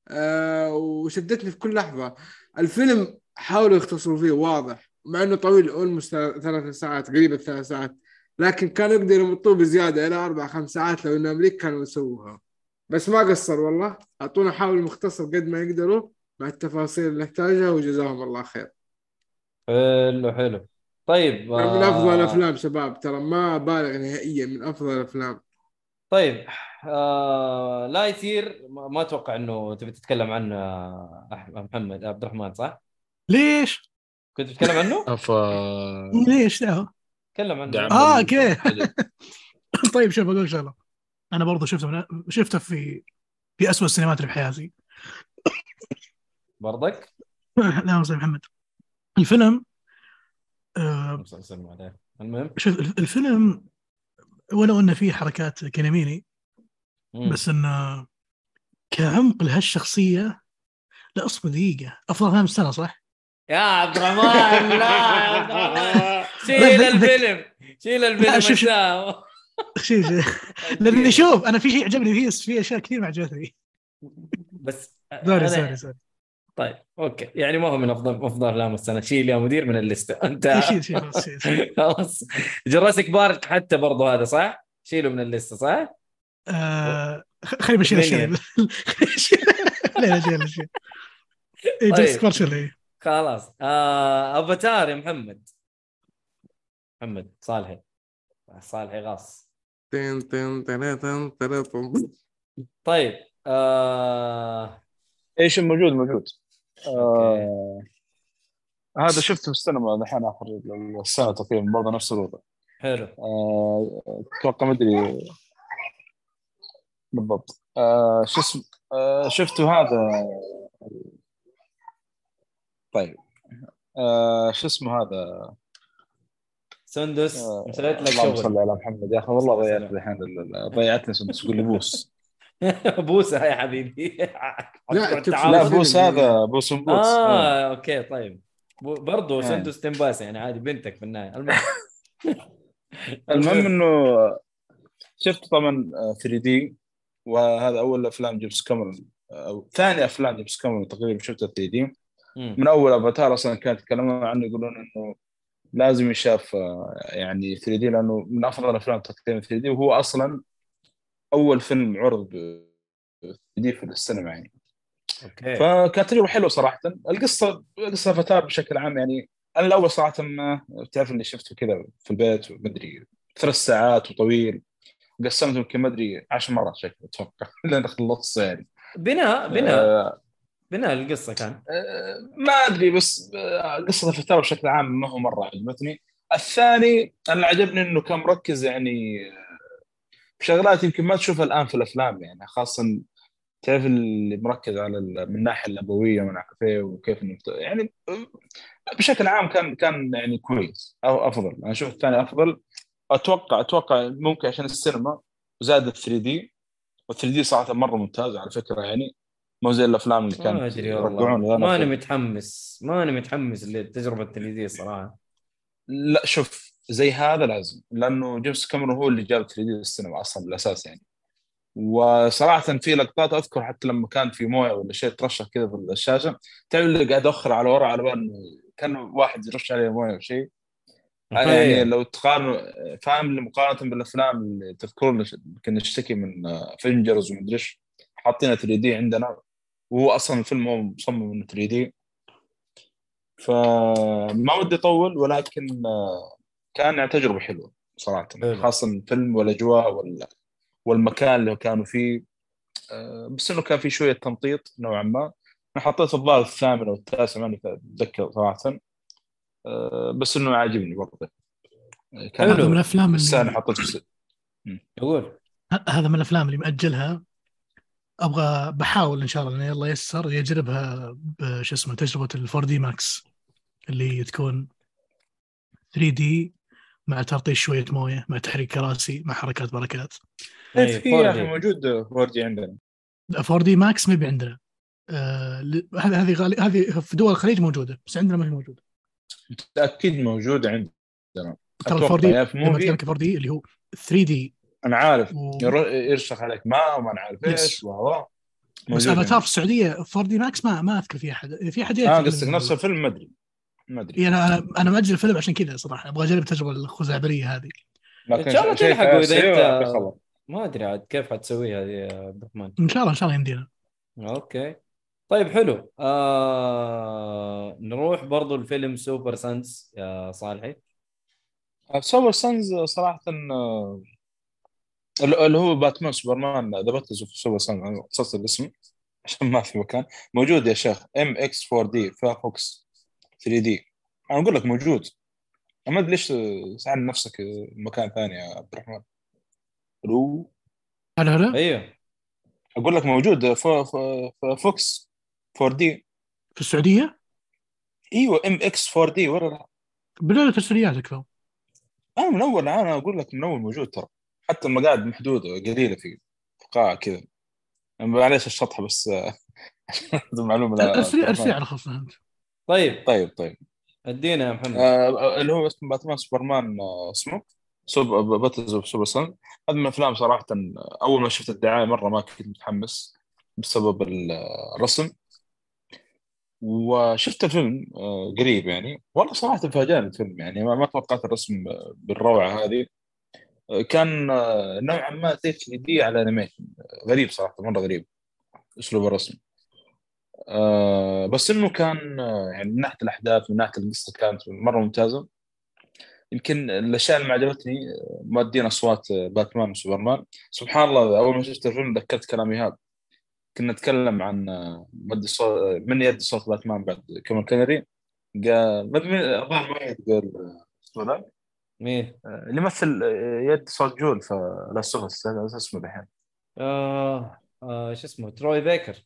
آه وشدتني في كل لحظة. الفيلم حاولوا يختصروا فيه واضح. مع إنه طويل almost ثلاث ساعات قريب الثلاث ساعات. لكن كانوا يقدروا يمطوه بزيادة إلى أربع خمس ساعات لو إن أمريكا كانوا يسووها. بس ما قصر والله. أعطونا حاول مختصر قد ما يقدروا مع التفاصيل اللي نحتاجها وجزاهم الله خير. حلو حلو. طيب من آه، افضل الأفلام شباب ترى ما بالغ نهائيا من أفضل الأفلام. طيب آه لا يثير ما ما أتوقع إنه تبي تتكلم عنه آه، محمد عبد الرحمن صح؟ ليش؟ كنت بتتكلم عنه؟ ف ليش دعوه؟ تكلم عنه Okay. حاجة. طيب شوف بقول شغلة أنا برضو شفته من... شفته في في اسوء السينمات اللي بحياتي برضك؟ لا والله محمد الفيلم آه. المهم شوف الف- الفيلم ولو انه فيه حركات كيناميني مم. بس انه كعمق لهالشخصية لا أصبر دقيقة. أفضل افلام السنة صح؟ يا عبد الرحمن لا يا عبد الرحمن. شيل الفيلم شيل الفيلم شوف، شوف. لأني شوف أنا في شيء عجبني فيه في أشياء كثير ما عجبتني بس sorry sorry sorry. طيب okay. يعني ما هو من أفضل أفضل أفلام السنة. شيل يا مدير من الليستة. أنت. خلاص. Jurassic Park حتى برضو هذا صح؟ شيله من الليستة صح؟ آه، خ- خلينا نشيل الاشياء Minion. خلينا نشيل الاشياء اي طيب. جاست اي خلاص. آه افاتار يا محمد. محمد صالحي. صالحي غاص. تن تن تن تن تن تن. طيب آه... إيش موجود موجود. آه هذا شفته في السينما دحين آخر السنة تقريبا برضه نفس الوضع. حلو. آه، أتوقع ما أدري. بالضبط. آه، شو اسم آه، شفته هذا؟ طيب. آه، شو اسمه هذا؟ سندس آه، مسويت لك اللهم صل شغل على محمد يا أخي. والله. ضيعت الحين ال- ال- ضيعتني سندس. تقول لي بوس. بوسه يا حبيبي. لا،. لا. بوس هذا بوس بوس. آه أوكي طيب. برضو إيه. سندس تنباس يعني عادي بنتك في النهاية. المهم. المهم إنه شفت طبعا 3D وهذا أول أفلام جيمس كاميرون أو ثاني أفلام جيمس كاميرون تقريبا شفتها 3D. من أول أفاتار أصلا كانوا يتكلمون عنه يقولون إنه لازم يشاف آه، يعني 3D لأنه من أفضل الافلام تقريبا 3D وهو أصلا أول فيلم عرض ب 3D في السينما يعني. Okay. فكانت تجربة حلوة صراحة. القصة قصة أفاتار بشكل عام يعني أنا الأول صراحة ما تعرف اللي شفته كذا في البيت ومدري ثلاث ساعات وطويل. قسمته يمكن ما أدري 10 مرات شكله أتوقع. لين خلصت يعني بناء بناء. آه، بناء القصة كان. آه، ما أدري بس آه، قصه الفتاة بشكل عام ما هو مرة عجبتني. الثاني أنا عجبني إنه كان مركز يعني آه، في شغلات يمكن ما تشوفها الآن في الأفلام يعني. خاصه تعرف اللي مركز على من الناحيه الأبوية ومن عارف وكيف إنه يعني بشكل عام كان كان يعني كويس أو أفضل. أنا أشوف الثاني أفضل. أتوقع أتوقع ممكن عشان السينما وزاد ال 3 دي وال 3 دي صراحة مرة ممتاز على فكرة يعني. مو زي الأفلام اللي ما كانت ادري يرجعون والله ماني في- متحمس ماني متحمس للتجربه التلفزيونيه صراحة. لا شوف زي هذا لازم لأنه جيمس كاميرون هو اللي جاب 3 دي للسينما أصلا بالأساس يعني. وصراحة في لقطات أذكر حتى لما كان في موية ولا شيء ترشح كذا في الشاشه تعرف اللي قاعد اخر على ورا على بال كان واحد يرش عليه موية أو شيء. يعني okay. لو تقارن فاهم مقارنة بالأفلام اللي تذكرون يمكن نشتكي من Avengers ومدري إيش. حاطينها 3D عندنا. وهو أصلا الفيلم هو مصمم إنه 3D فما ودي أطول ولكن آه، كان تجربة حلوة صراحة. حلو. خاصة الفيلم والأجواء وال... والمكان اللي كانوا فيه. آه، بس إنه كان في شوية تمطيط نوعا ما. أنا حطيت الظاهر الثامن أو التاسع ماني أتذكر صراحة. آه، بس إنه عاجبني برضه. آه، كان هذا من الأفلام اللي حطيت ه- هذا من الأفلام اللي مأجلها. أبغى بحاول إن شاء الله الله ييسر يجربها بش اسمه تجربة ال 4 دي ماكس اللي تكون 3 دي مع ترطيش شوية موية مع تحريك كراسي مع حركات بركات. إيه، إيه، في يا 4D. أخي موجود 4D عندنا. 4D Max ما بي عندنا. آه، هذه هذه غالي هذه في دول الخليج موجودة بس عندنا ما هي موجودة. أكيد موجود عندنا. ترى ال أتوقع 4D يا في سينما Muvi. اتكلم 4D اللي هو 3D. أنا عارف. و... ير- يرشخ عليك ماء وما نعرف Yes. إيش و بس أفاتار في السعودية 4D Max ما ما أذكر في احد في أحد آه قصدك نفس الفيلم ما أدري. ما أدري. إيه، أنا أنا أنا مأجل الفيلم عشان كذا صراحة. أبغى أجرب التجربة الخزعبلية هذه. إن شاء الله تلحقوا أنت- بخبر. ما أدري عاد كيف حتسويها هذه يا عبد الرحمن. إن شاء الله إن شاء الله يمدينا. Okay. طيب حلو. آه... نروح برضو الفيلم Super Sons يا صالحي. Super Sons صراحة آه، اللي هو Batman Superman the Battles of Super Sons أنا قصصت الاسم عشان ما في مكان. موجود يا شيخ ام إكس 4 دي فايرفوكس 3 دي أنا أقول لك موجود. أنا ما أدري ليش سأل نفسك مكان ثاني يا عبد الرحمن. ألو هلا هلا. أيوه. أقول لك موجود فو فو فوكس 4 دي. في السعودية؟ إيوه إم إكس 4 دي ورا بالله تسرياتك تو أنا من اول أنا أقول لك من اول موجود ترى. حتى المقاعد محدوده قليلة في في قاعه كذا. معليش الشطحه بس آه، عشان معلومه لا- السريع السريع على خصنا أنت. طيب. طيب طيب. ادينا يا محمد. آه اللي هو اسمه Batman Superman آه اسمه. Sup Battles of Super Son هذا من الأفلام صراحة آه، أول ما شفت الدعاية مرة ما كنت متحمس بسبب ال- الرسم. وشفت الفيلم آه، قريب يعني. والله صراحة فاجأني الفيلم يعني. ما توقعت الرسم بالروعة هذه. آه، كان آه، نوعا ما زي 3D على animation غريب صراحة مرة غريب أسلوب الرسم. بس إنه كان يعني من ناحية الأحداث ومن ناحية القصة كانت مرة ممتازة. يمكن الأشياء اللي ما عجبتني مؤدين أصوات باتمان وسوبرمان. سبحان الله أول ما شفت الفيلم ذكرت كلام ايهاب كنا نتكلم عن آه، مد صوت من يد صوت باتمان بعد كمان كنري؟ قال ما أدري الظاهر واحد قال آه، مين؟ آه، اللي يمثل آه، يد صوت جول في Last اسمه الحين. آه آه شو اسمه؟ Troy Baker.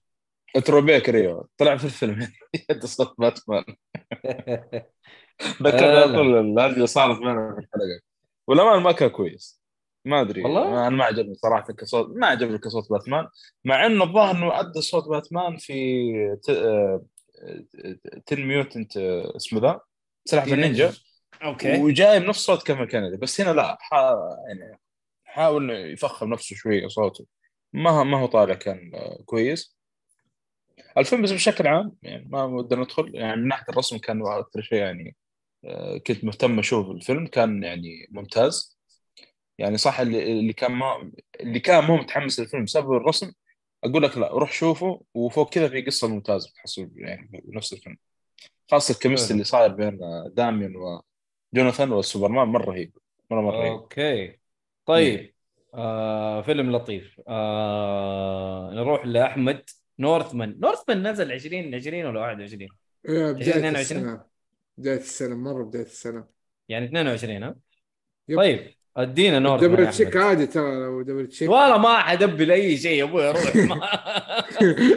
Troy Baker أيوه. طلع في الفيلم. يد صوت باتمان. آه، ذكرني. على طول هذه اللي صارت بيننا في الحلقة. والأمانة ما كان كويس. ما أدري. والله؟ أنا ما عجبني صراحة كصوت ما عجبني كصوت باتمان مع إنه الظاهر إنه أدى صوت باتمان في ت... آه، Teen Mutant آه، اسمه ذا؟ سلاحف النينجا. okay. وجاي بنفس صوت كيفن كينيدي بس هنا لا ح... يعني حاول إنه يفخم نفسه شوية صوته. ما ما هو طالع كان آه، كويس. الفيلم بس بشكل عام يعني ما ودنا ندخل يعني من ناحية الرسم كان أكثر شيء يعني كنت مهتم أشوف الفيلم كان يعني ممتاز. يعني صح اللي اللي كان ما اللي كان مو متحمس للفيلم بسبب الرسم أقول لك لا روح شوفه وفوق كذا في قصة ممتازة بتحصل يعني بنفس الفيلم. خاصة ال chemistry. اللي صاير بين داميان وجوناثان والسوبرمان مرة رهيب مرة مرة رهيب. okay. طيب آه فيلم لطيف. آه نروح لأحمد نورثمان. نورثمان نزل 20 20 ولا 21 آه، بداية 22. السنة. بداية السنة مرة بداية السنة. يعني 22 ها؟ yep. طيب. أدينا نورثمان double check. عادي ترى لو double check. والله ما ح double أي شيء يا أبوي روح. ما...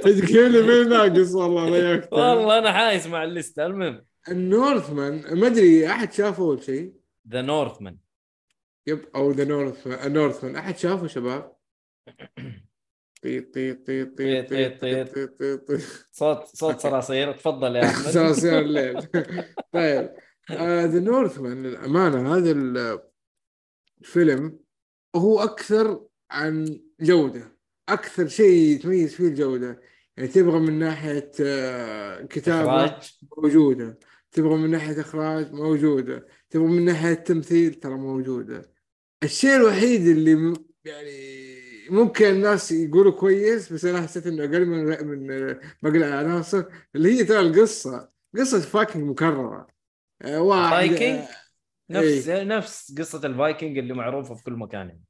تقول لي مين ناقص؟ والله ضيقت والله أنا حايس مع ال list ة. المهم. النورثمان ما أدري أحد شافه أول شيء؟ The Northman yep أو The North Northman أحد شافه شباب؟ طيط طيط طيط طيط طيط، طيط طيط. طيط. طيط طيط صوت صوت صراصير تفضل يا أحمد. صراصير الليل. طيب. The Northman للأمانة هذا الفيلم هو أكثر عن جودة أكثر شيء يتميز فيه الجودة. يعني تبغى من ناحية آه، كتابة إخراج. موجودة تبغى من ناحية إخراج موجودة تبغى من ناحية تمثيل ترى موجودة. الشيء الوحيد اللي يعني ممكن الناس يقولوا كويس بس أنا حسيت إنه أقل من من آه، باقي العناصر اللي هي ترى القصة. قصة فاكينج مكررة. آه، واحد فايكنج؟ آه، نفس إيه. نفس قصة الفايكنج اللي معروفة في كل مكان يعني.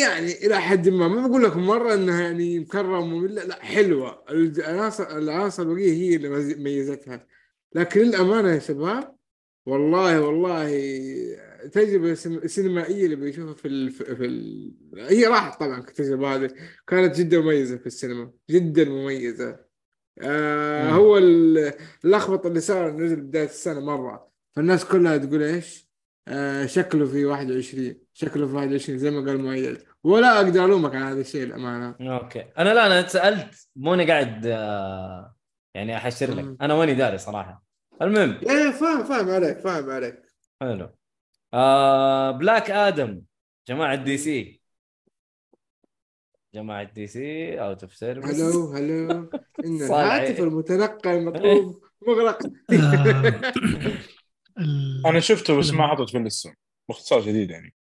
يعني إلى حد ما ما بقول لك مرة إنها يعني مكررة ممله لا حلوة العناصر العناصر البقيه هي اللي ميزتها لكن للأمانة يا شباب والله والله تجربة سينما- سينمائية اللي بيشوفها في ال... في ال... هي راحت طبعا التجربه هذه كانت جدا مميزة في السينما جدا مميزة آه مم. هو ال- اللخبطه اللي صار نزل بداية السنة مرة فالناس كلها تقول إيش؟ آه شكله في 21 شكله في 21 زي ما قال مؤيد. ولا أقدر ألومك على هذا الشيء الأمانة. okay. أنا لا أنا سألت موني قاعد آه، يعني أحشر. لك. أنا ماني داري صراحة. المهم. إيه فاهم فاهم عليك فاهم عليك. حلو. آه بلاك آدم جماعة دي سي جماعة دي سي out of service hello hello. إن. الهاتف المتنقل المطلوب مغلق. ال- أنا شفته بس. ما حطيت في ال list ة باختصار شديد يعني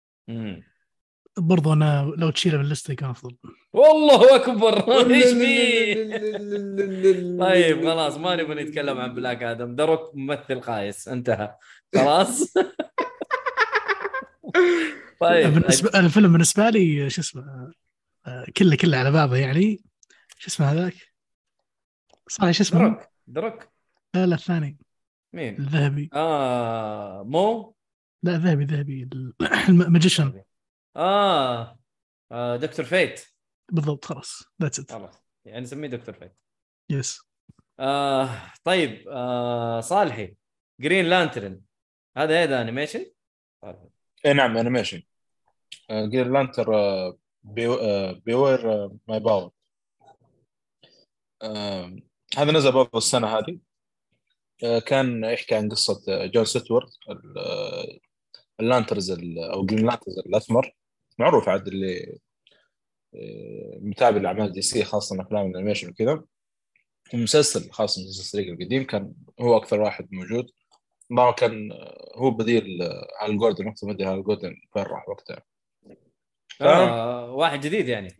برضو أنا لو تشيله من ال list ة كان افضل والله اكبر إيش فيه طيب خلاص ما نبغى نتكلم عن بلاك آدم ذا روك ممثل خايس انتهى خلاص طيب بالنسبة الفيلم بالنسبة لي شو اسمه آه، كله كله على بعضه يعني شو اسمه هذاك صحيح شو اسمه ذا روك ذا روك لا لا الثاني مين؟ الذهبي. آه مو؟ لا ذهبي ذهبي الماجيشن آه. آه دكتور فيت بالضبط خلاص. that's it خلاص. يعني نسميه دكتور فيت yes آه طيب آه صالحي Green Lantern هذا إيه animation؟ اي نعم animation Green Lantern Beware My Power هذا نزل برضه السنة هذه. كان يحكي عن قصة آه، جون ستيوارت ال- آه، ال Lanterns ال- أو Green Lanterns الأسمر. معروف عاد اللي آه، متابع لأعمال دي سي خاصة أفلام ال animation وكذا. ومسلسل خاص مسلسل ستريك القديم كان هو أكثر واحد موجود. ما كان آه، هو بديل آه، هال جوردن. وقتها ما ادري هال جوردن فين راح وقتها؟ آه واحد جديد يعني.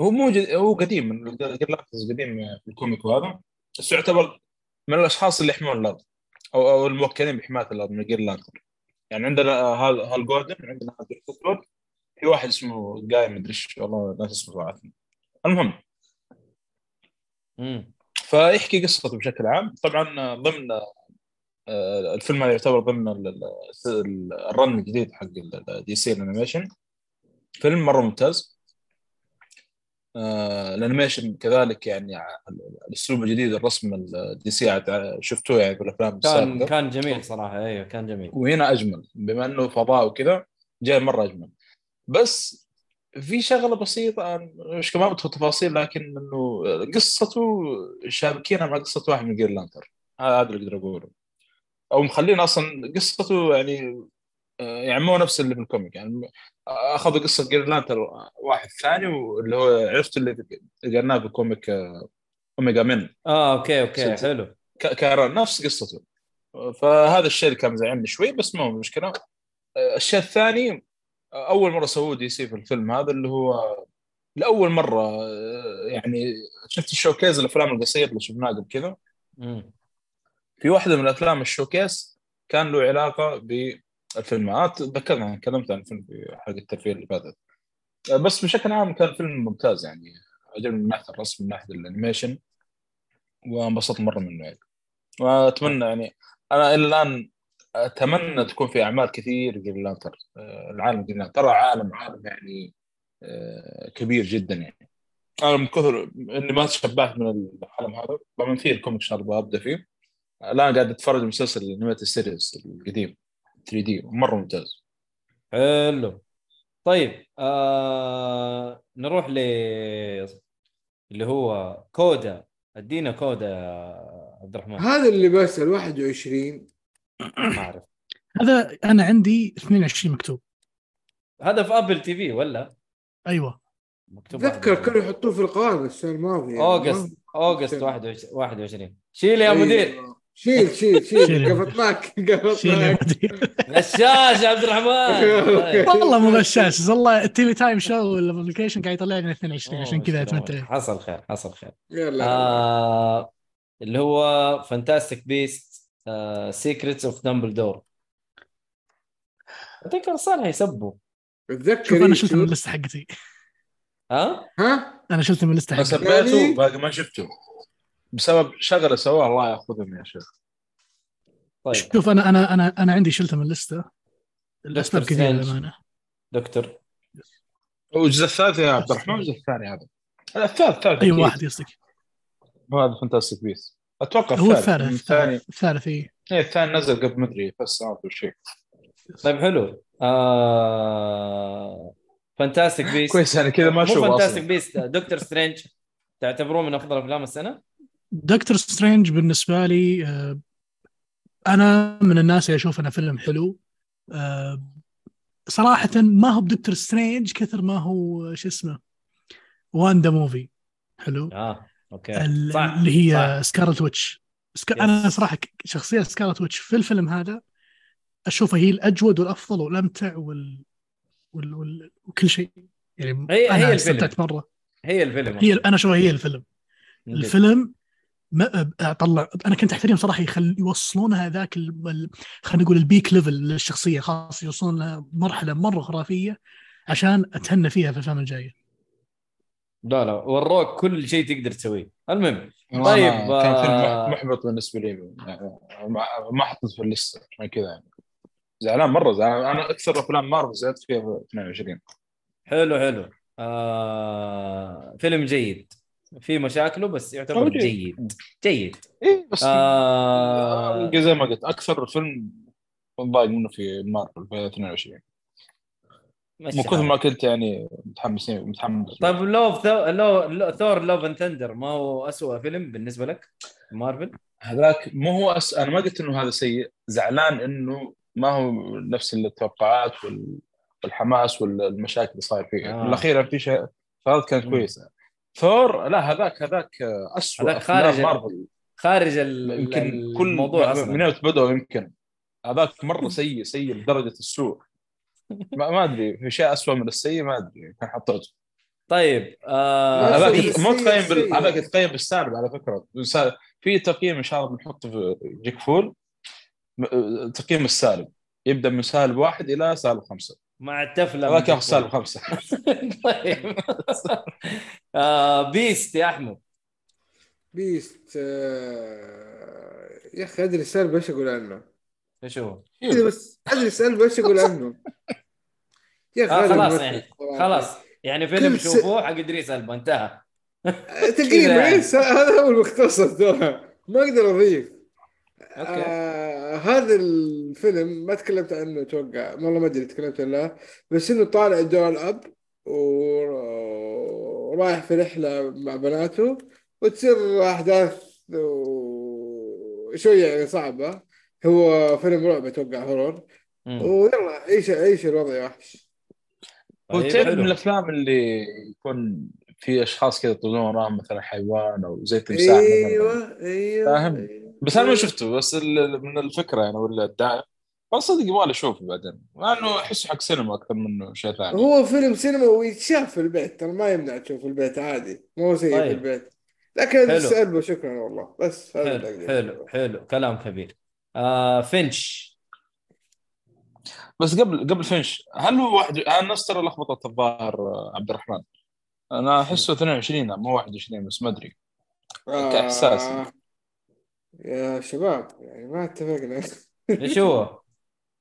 هو مو جد... هو قديم قديم في الكوميك وهذا. بس يعتبر من الأشخاص اللي يحمون الأرض أو أو الموكلين بحماية الأرض من جير لانتر يعني عندنا هال هال جوردن عندنا هال في واحد اسمه جاي مدري إيش والله ناس اسمه صراحة المهم امم فيحكي قصته بشكل عام. طبعا ضمن آه، الفيلم هذا يعتبر ضمن ال- ال- ال- ال run الجديد حق دي سي ال animation فيلم مرة ممتاز. ال animation كذلك يعني الاسلوب الجديد الرسم الدي سي شفتوه يعني بالافلام كان السابقة. كان جميل صراحة. أيوه كان جميل. وهنا أجمل بما إنه فضاء وكذا جاي مرة أجمل. بس في شغلة بسيطة مش كمان بدخل تفاصيل لكن إنه قصته شابكينها مع قصة واحد من Green Lantern هذا اللي أقدر أقوله. أو مخلين أصلا قصته يعني آه، يعني مو نفس اللي في ال comic. يعني أخذوا قصة Lantern واحد ثاني واللي هو عرفت اللي قريناه في comic آه، Omega Men. آه okay okay سلسلة. حلو. ك- كان نفس قصته. فهذا الشيء اللي كان مزعلني شوي بس ما هو مشكله الشيء الثاني أول مرة سووه دي سي في الفيلم هذا اللي هو لأول مرة آه، يعني شفت ال showcase الأفلام القصيرة اللي شفناها قبل كذا. في واحدة من الأفلام ال showcase كان له علاقة بالفيلمات تذكرنا أنا تكلمت عن الفيلم في حلقة الترفيه اللي فاتت. آه، بس بشكل عام كان فيلم ممتاز يعني. عجبني من ناحية الرسم من ناحية ال animation وانبسطت مرة منه يعني. وأتمنى يعني أنا إلى الآن أتمنى تكون في أعمال كثير Green Lantern. آه، العالم Green ترى عالم عالم يعني آه، كبير جدا يعني. أنا من كثر إني ما تشبعت من العالم هذا طبعا في ال comic ان شاء الله ابدا فيه. الآن قاعد أتفرج مسلسل animated series القديم. 3 D مرة ممتاز. حلو. طيب آه نروح ل اللي هو CODA. ادينا CODA يا عبد الرحمن. هذا اللي بسال 21 ما أعرف. هذا أنا عندي 22 مكتوب. هذا في Apple TV ولا؟ أيوه. مكتوب اتذكر TV. كانوا يحطوه في القائمه السنة الماضية. August August سنة. 21 21 شيل يا أيوة. مدير. شيل شيل شيل. شيل. يا قفطناك مدير غشاش يا عبد الرحمن. والله مو غشاش والله ال TV Time شو ال application قاعد يطلع لنا 22 عشان كذا. اتمتع حصل خير حصل خير. يلا. آه اللي هو Fantastic Beasts Secrets of Dumbledore أتذكر صالح يسبوا اتذكر شوف أنا شلته من؟ اللستة حقتي. ها؟ ها؟ أنا شلته من اللستة ما حقتي. سبيته؟ يعني- باقي ما شفته. بسبب شغلة سواها الله يأخذهم يا شيخ. طيب. شوف أنا أنا أنا أنا عندي شلته من اللستة. الأسباب كثيرة. للأمانة. دكتور. والجزء الثالث يا عبد الرحمن الجزء الثاني هذا. الثالث الثالث أي. واحد قصدك هذا Fantastic Beasts أتوقع هو الثالث. الثالث. الثاني. الثالث اي إيه، الثاني نزل قبل مدري ثلاث سنوات ولا شيء. طيب حلو. آه... Fantastic Beasts كويس يعني كذا ما مو أشوف Fantastic Beasts Doctor Strange تعتبروه من أفضل أفلام السنة؟ Doctor Strange بالنسبة لي آه، أنا من الناس اللي أشوف إنه فيلم حلو. آه، صراحة ما هو ب Doctor Strange كثر ما هو شو اسمه Wanda movie. حلو. آه okay. صح. اللي هي. Scarlet Witch. Sc... yes. أنا صراحة شخصية Scarlet Witch في الفيلم هذا اشوفها هي الأجود والأفضل والأمتع وال... وال... وال... وكل شيء. يعني هي- هي الفيلم. مرة. هي الفيلم. هي أنا اشوفها هي الفيلم. الفيلم ما اطلع أنا كنت أحترم صراحة يخل يوصلونها ذاك ال... ال- خلينا نقول ال peak level للشخصية خلاص يوصلون لها مرحلة مرة خرافية عشان أتهنى فيها في الافلام الجايه لا لا وروك كل شيء تقدر تسويه. المهم طيب، كان فيلم آه. مح- محبط بالنسبة لي يعني ما ما حطيت في الليسته عشان كذا يعني. زعلان مرة زعلان. أنا أكثر أفلام مارفل زعلت فيها في 22 حلو حلو. آه... فيلم جيد. في مشاكله بس يعتبر هو جيد جيد. إيه بس آه... زي ما قلت أكثر فيلم ضايق منه في مارفل في 22 مشي من كثر. ما كنت يعني متحمسين متحمس طيب لو ثو... لو... لو... Thor Love and Thunder ما هو أسوأ فيلم بالنسبة لك مارفل؟ هذاك مو هو أس... أنا ما قلت إنه هذا سيء زعلان إنه ما هو نفس التوقعات وال... والحماس والمشاكل اللي صاير فيه آه. آه. الاخير في شيء فهذا كانت. كويسه ثور لا هذاك هذاك اسوء هذاك خارج مارفل. خارج ال- يمكن كل الموضوع من أصلا. يوم بدأوا يمكن. هذاك مرة سيء سيء لدرجة السوء. ما, ما أدري في شيء اسوء من السيء ما أدري كان حطيته. طيب آه هذاك مو تقيم بال... هذاك يتقيم بالسالب على فكرة. في تقييم إن شاء الله بنحطه في جيك فول. تقييم السالب. يبدأ من سالب واحد إلى سالب خمسة. مع التفلة هذاك من ياخذ سالب خمسة. طيب. آه Beast يا أحمد. Beast آه، يا أخي أدري السالب إيش أقول عنه. إيش هو؟ أدري بس أدري السالب إيش أقول عنه. يا أخي آه خلاص يعني. خلاص. يعني فيلم شوفوه حق إدريس ألبا انتهى. آه، تقريبا يعني. إيه، هذا هو المختصر ما أقدر أضيف. أوكي. هذا الفيلم ما تكلمت عنه أتوقع والله ما أدري تكلمت ولا لا بس إنه طالع دور الأب ورايح في رحلة مع بناته وتصير أحداث شوية يعني صعبة هو فيلم رعب أتوقع هورور. ويلا عيش عيش الوضع وحش هو طيب، تعرف. من الأفلام اللي يكون في أشخاص كذا يطلعون وراهم مثلا حيوان أو زي تمساح. أيوه أيوه فاهم؟ أيوة. بس أنا ما شفته بس ال- من الفكرة يعني ولا الدعايه بس صدق يبغى اشوفه بعدين. مع إنه أحسه حق سينما أكثر منه شيء ثاني. هو فيلم سينما ويتشاف في البيت ترى ما يمنع تشوف في البيت عادي. مو في طيب. البيت. لكن حلو. السالبه شكرا والله. بس هذا حلو حلو. حلو. كلام كبير. آه فينش. بس قبل قبل فينش هل هو واحد أنا نفس ترى لخبطت الظاهر آه، عبد الرحمن؟ أنا أحسه 22 مو 21 بس ما أدري. كإحساس. آه يا شباب يعني ما اتفقنا إيش هو؟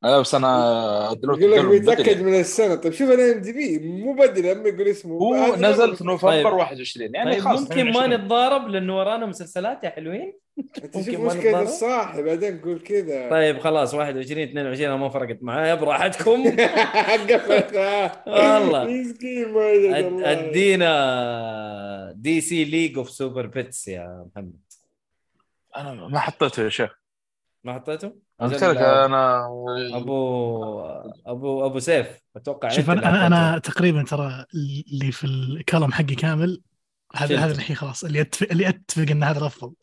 لا بس أنا دلوقتي يقول لك بيتأكد. من السنة طيب شوف أنا إم دي بي مو بدري لما يقول اسمه هو نزل في نوفمبر طيب. 21 يعني طيب خلاص ممكن ما 22. نتضارب لأنه ورانا مسلسلات يا حلوين أنت ممكن شوف ما مشكله نتضارب؟ الصاحي بعدين قول كذا طيب خلاص 21 22 أنا ما فرقت معايا براحتكم قفلتها والله. مسكين ما. أدينا DC League of Super Pets يا محمد أنا ما حطيته يا شيخ. ما حطيته؟ أنا قلت لك أنا أبو أبو أبو سيف أتوقع شوف أنا أنا, تقريبا ترى اللي في ال column حقي كامل هذا. هذا الحين خلاص اللي اتفق اللي اتفق إن هذا الأفضل.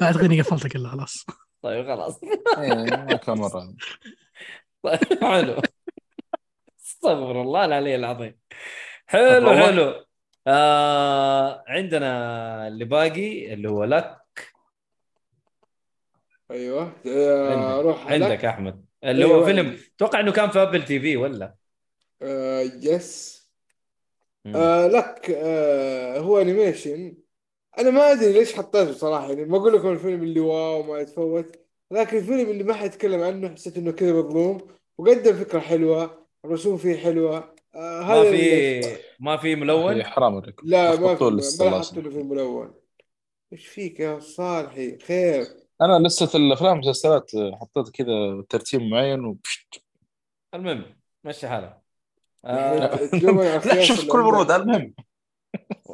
فأعتقد إني قفلته كله خلاص. طيب خلاص. إيه، ما كان مرة. طيب حلو. استغفر الله العلي العظيم. حلو. حلو. آه عندنا اللي باقي اللي هو لك. أيوه. آه، عندك. روح عندك لك. أحمد. اللي هو أيوة. فيلم أتوقع إنه كان في أبل تي في ولا؟ آه، yes مم. آه لك آه هو animation أنا ما أدري ليش حطيته صراحة يعني ما أقول لكم الفيلم اللي واو ما يتفوت لكن الفيلم اللي ما حد يتكلم عنه حسيت إنه كذا مظلوم. وقدم فكرة حلوة الرسوم فيه حلوة. آه ما هذا في ما في ملون؟ إيه، حرام عليك لا ما في ما. حطوا له في ملون. إيش فيك يا صالحي؟ خير. أنا لسه الأفلام والمسلسلات حطيت كذا ترتيب معين وبشت. المهم مشي حالك. يعني آه على لا اللي كل. ورود المهم.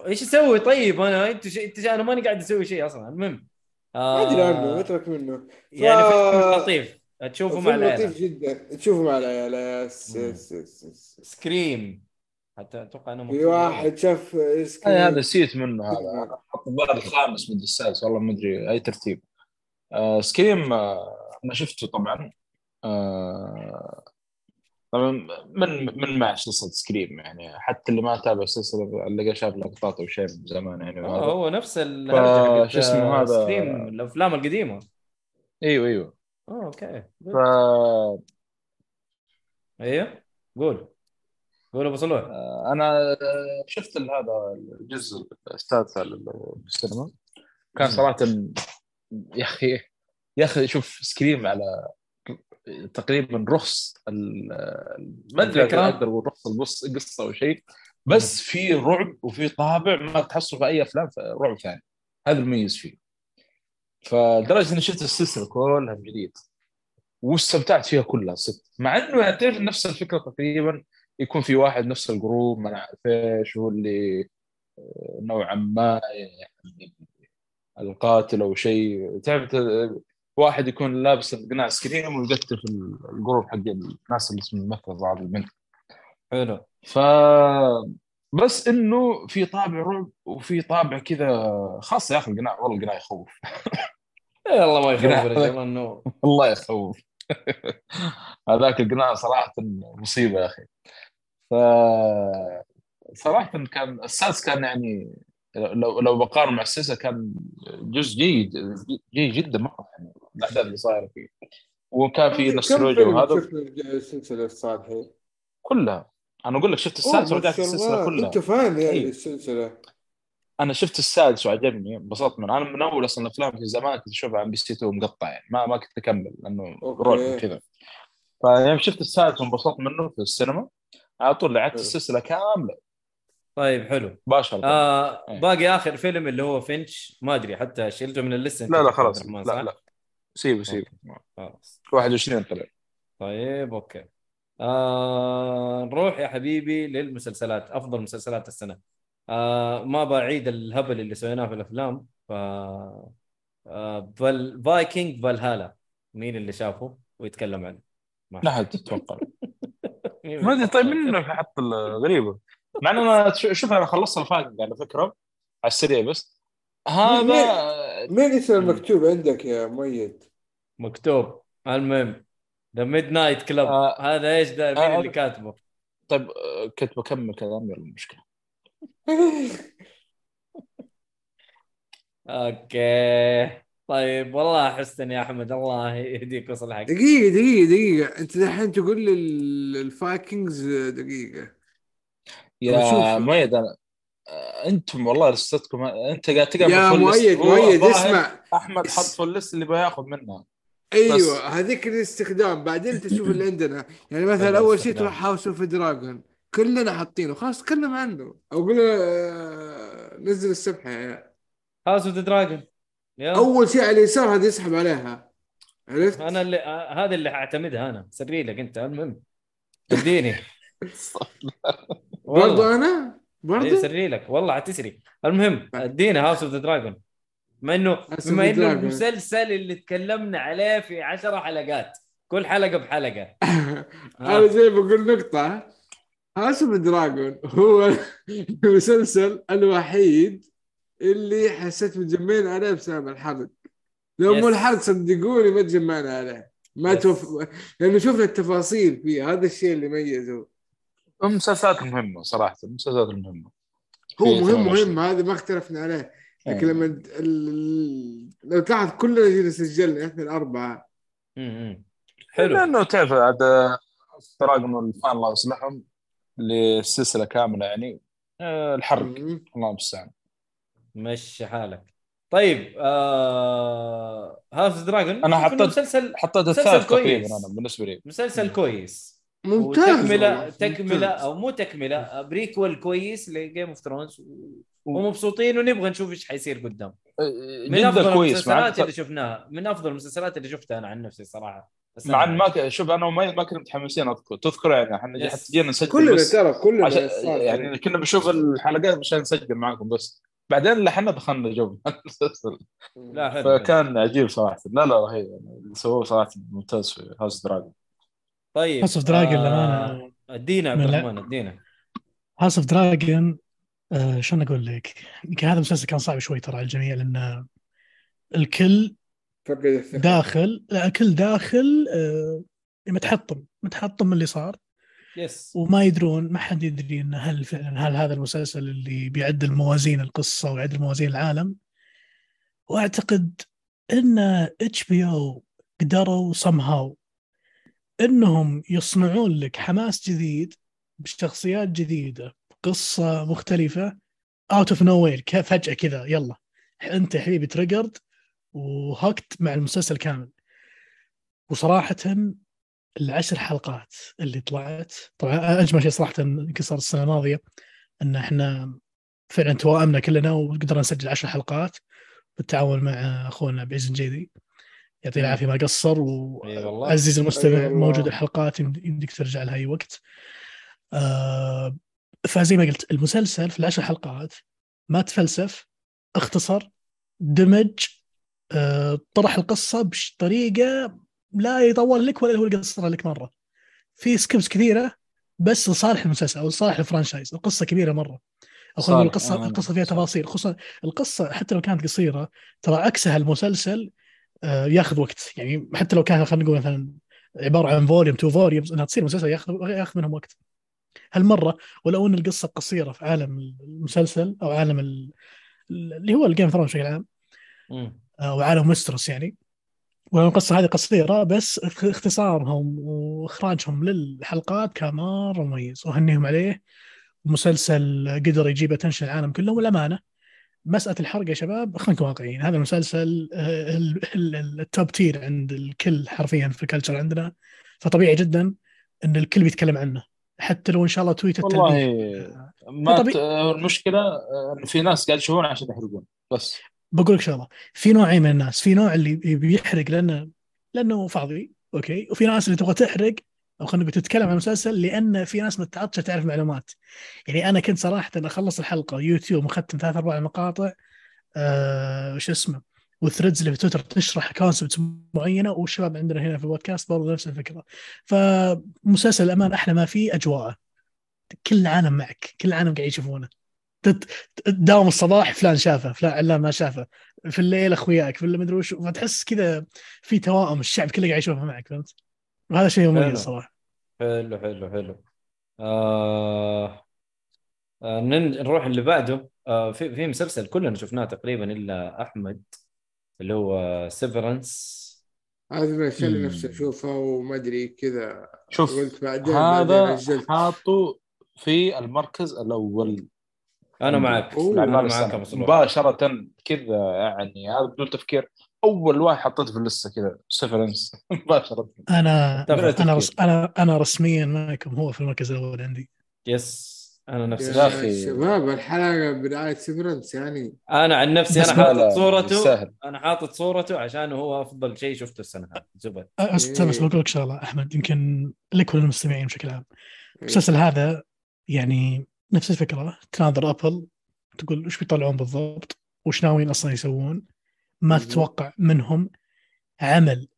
إيش أسوي طيب أنا أنت ش... أنت ش... أنا ماني قاعد أسوي شيء أصلا. المهم ما أدري عنه آه أترك منه. يعني فيلم لطيف. تشوفه مع العيلة. لطيف جدا. تشوفه مع العيال سكريم. حتى أتوقع إنه في واحد شاف سكريم. هذا نسيت منه هذا. حط الخامس مدري السادس والله ما أدري أي ترتيب. آه Scream آه أنا شفته طبعا. آه طبعا من من مع سلسله Scream يعني حتى اللي ما تابع السلسلة اللي شاف لقطات أو شيء من زمان يعني. آه. هو نفس شو اسمه آه، هذا؟ سكريم الأفلام القديمة. أيوه أيوه. آه okay. ف أيوه قول. قول أبو صلوح أنا شفت هذا الجزء الثالث على ال- السينما. كان. صراحة يا أخي يا أخي شوف سكريم على تقريبا رخص ما أدري؟ أقدر أقول رخص القص- القصة أو شيء بس في رعب وفي طابع ما تحصل في أي أفلام رعب ثاني. هذا المميز فيه. فلدرجة إني شفت السلسلة كلها من جديد واستمتعت فيها كلها صدق. مع إنه يعني تعرف نفس الفكرة تقريبا يكون في واحد نفس ال group ما نعرف إيش هو اللي آه، نوعا ما يعني القاتل أو شيء. تعرف واحد يكون لابس قناع Scream ويقتل في ال group حق الناس اللي اسمهم مثل بعض البنت حلو. ف بس إنه في طابع رعب وفي طابع كذا خاصه يا أخي القناع والله القناع يخوف. يلا ما يخوف إنه والله يخوف. هذاك القناع صراحة مصيبة يا أخي. ف صراحة كان السادس كان يعني لو لو بقارن مع السلسله كان جزء جيد جيد جدا مره يعني الأحداث اللي صايرة فيه. وكان في فيلم وهذا. شفت السلسلة الصالحين؟ كلها. أنا أقول لك شفت السادس ورجعت السلسلة كلها. أنت fan يعني إيه. السلسلة. أنا شفت السادس وعجبني انبسطت منه. أنا من أول أصلا الأفلام في زمان كنت أشوفها MBC 2 مقطع يعني ما ما كنت أكمل لأنه. رعب كذا فيوم شفت السادس وانبسطت منه في السينما. على طول لعبت. السلسلة كاملة. طيب حلو. مباشره آه إيه. باقي آخر فيلم اللي هو فينش ما أدري حتى شلته من اللسته لا لا خلاص. لا صح؟ لا. سيبه سيبه. خلاص. 21 طلع طيب okay. آه نروح يا حبيبي للمسلسلات أفضل مسلسلات السنة. آه ما بعيد الهبل اللي سويناه في الأفلام. ف آه فال... Vikings Valhalla. مين اللي شافه ويتكلم عنه؟ ما حد تتوقع. ما أدري طيب في حط غريبة. مع ان أنا ش- شوف أنا خلصت ال final على فكرة. على السريع بس. هذا مين اسم المكتوب عندك يا مؤيد؟ مكتوب. المهم ذا Midnight Club آه. هذا إيش ده؟ مين آه، اللي كاتبه؟ طيب آه، كنت بكمل كلام يلا المشكلة okay. طيب والله حسن يا أحمد الله يهديك ويصلحك. دقيقة دقيقة دقيقة. أنت دحين تقول لي ال- ال Vikings دقيقة. يا. مؤيد أنا آه، أنتم والله لستكم أنت قاعد تقرأ يا. مؤيد مؤيد اسمع. أحمد حط في ال list اللي بياخذ منها أيوه هذيك الاستخدام بعدين تشوف اللي عندنا. يعني مثلا أول شيء. تروح هاوس اوف دراجون كلنا حاطينه خلاص تكلم عنه أو قول له، آه، نزل السبحة. يا هاوس اوف دراجون أول شيء على اليسار هذا يسحب عليها. عرفت؟ أنا اللي آه، هذا اللي حاعتمدها أنا. سري لك أنت المهم. اديني. برضو والله. أنا؟ برضو؟ اي سري لك. والله حتسري المهم ادينا هاوس اوف ذا دراجون بما إنه بما إنه. المسلسل اللي تكلمنا عليه في عشرة حلقات. كل حلقة بحلقة. أنا زي بقول نقطة. House of Dragon هو المسلسل الوحيد اللي حسيت متجمعين عليه بسبب الحرق. لو مو. الحرق صدقوني ما تجمعنا عليه. ما Yes. توف... لأنه شفنا التفاصيل فيه هذا الشيء اللي ميزه. المسلسلات المهمه صراحة المسلسلات المهمه هو مهم 22. مهم هذا ما اختلفنا عليه لكن إيه. لما ال... ال... لو تلاحظ كلنا جينا سجلنا إحنا الأربعة. حلو لأنه تعرف عاد تراجم الفان الله يصلحهم للسلسله كاملة يعني آه، الحرق. الله المستعان مشي حالك طيب آه... هاوس دراجون إنه حطيت- مسلسل حطيت الثالث. تقريبا أنا بالنسبة لي مسلسل كويس ممتاز تكمله ممتاز. أو مو تكملة prequel كويس ل Game of Thrones ومبسوطين ونبغى نشوف إيش حيصير قدام. من جدا أفضل كويس المسلسلات اللي شفناها من أفضل المسلسلات اللي شفتها أنا عن نفسي صراحة. بس مع إن ما ك- شوف أنا وما ما كنا متحمسين أذكر. تذكر يعني إحنا. حتى جينا نسجل كلنا بس ترى كلنا عشان يعني كنا بنشوف الحلقات عشان نسجل معاكم بس. بعدين لحنا دخلنا جو. المسلسل لا حلو حلو. فكان عجيب صراحة. لا لا رهيب. يعني اللي سووه صراحة ممتاز في House Dragon طيب House of Dragon آه، للامانه أدينا عبد الرحمن أدينا. House of Dragon شلون أقول لك؟ يمكن هذا المسلسل كان صعب شوي ترى على الجميع لأن الكل. داخل لا الكل داخل آه متحطم متحطم من اللي صار. yes وما يدرون ما حد يدري إن هل فعلا هل هذا المسلسل اللي بيعدل موازين القصة ويعدل موازين العالم. وأعتقد إن HBO قدروا somehow إنهم يصنعون لك حماس جديد بشخصيات جديدة بقصه مختلفة out of nowhere فجأة كذا يلا. أنت يا حبيبي triggered و hooked مع المسلسل كامل. وصراحه العشر حلقات اللي طلعت طبعا أجمل شيء صراحة يمكن صار السنة الماضية إن إحنا فعلا توائمنا كلنا وقدرنا نسجل عشر حلقات بالتعاون مع أخونا بعز الجيدي يعطيه. العافية ما قصر اي والله وعزيز المستمع أي والله. موجود الحلقات يمد- يمديك ترجع لها أي وقت آه فزي ما قلت المسلسل في العشر حلقات ما تفلسف اختصر دمج آه طرح القصة بطريقه لا يطول لك ولا هو يقصرها لك مرة في skips كثيرة بس لصالح المسلسل أو لصالح ال franchise القصة كبيرة مرة أو خلينا القصة آه، القصة فيها. تفاصيل خصوصا القصة حتى لو كانت قصيرة ترى عكسها المسلسل ياخذ وقت. يعني حتى لو كان خلينا نقول مثلا عبارة عن volume two volumes إنها تصير مسلسل ياخذ ياخذ منهم وقت. هالمرة ولو إن القصة قصيرة في عالم المسلسل أو عالم ال- اللي هو ال Game Throne بشكل عام. أو عالم Westeros يعني. ولو القصة هذه قصيرة بس اخ- اختصارهم وإخراجهم للحلقات كان مرة مميز. واهنيهم عليه. مسلسل قدر يجيب attention العالم كله والأمانة مسألة الحرق يا شباب خلينا نكون واقعيين هذا المسلسل آه، ال- ال- ال- ال top tier عند الكل حرفيا في ال culture عندنا. فطبيعي جدا إن الكل بيتكلم عنه حتى لو إن شاء الله tweet والله ما طبيعي. ت... المشكلة آه، في ناس قاعد يشوفون عشان يحرقون بس. بقول لك شغلة في نوعين من الناس في نوع اللي بيحرق لأنه لأنه فاضي okay؟ وفي ناس اللي تبغى تحرق أو خلينا نقول تتكلم عن المسلسل لأن في ناس متعطشه تعرف معلومات يعني أنا كنت صراحة أخلص الحلقة يوتيوب مختم ثلاث أربع مقاطع آه وش اسمه وال threads اللي في تويتر تشرح concept معينة والشباب عندنا هنا في البودكاست برضه نفس الفكرة. فمسلسل الأمان أحلى ما فيه اجواءه كل العالم معك كل العالم قاعد يشوفونه. تداوم الصباح فلان شافه فلان علان ما شافه. في الليل أخوياك في المدري وش فتحس كذا في توائم الشعب كله قاعد يشوفه معك فهمت؟ وهذا شيء. مميز صراحة. حلو حلو حلو. آه... آه نن- نروح اللي بعده. آه في في مسلسل كلنا شفناه تقريبا إلا أحمد اللي هو سيفرنس هذا من الاشياء اللي. نفسي اشوفها وما أدري كذا. شوف قلت بعدين هذا حاطه في المركز الأول. أنا معك. أوه. أنا معك. مباشرة كذا يعني هذا بدون تفكير. أول واحد حطيته في اللسته كذا Severance مباشره أنا أنا. رس أنا أنا رسميا معكم هو في المركز الأول عندي. yes أنا نفس يا أخي. شباب الحلقة برعايه Severance يعني. أنا عن نفسي أنا حاطط صورته. يستاهل. أنا حاطط صورته عشان هو أفضل شيء شفته السنة هذه. زبد استنى بس إيه. بقول لك شغله أحمد يمكن لك وللمستمعين بشكل عام. المسلسل هذا يعني نفس الفكرة. تناظر ابل تقول وش بيطلعون بالضبط؟ وش ناويين أصلا يسوون؟ ما. تتوقع منهم عمل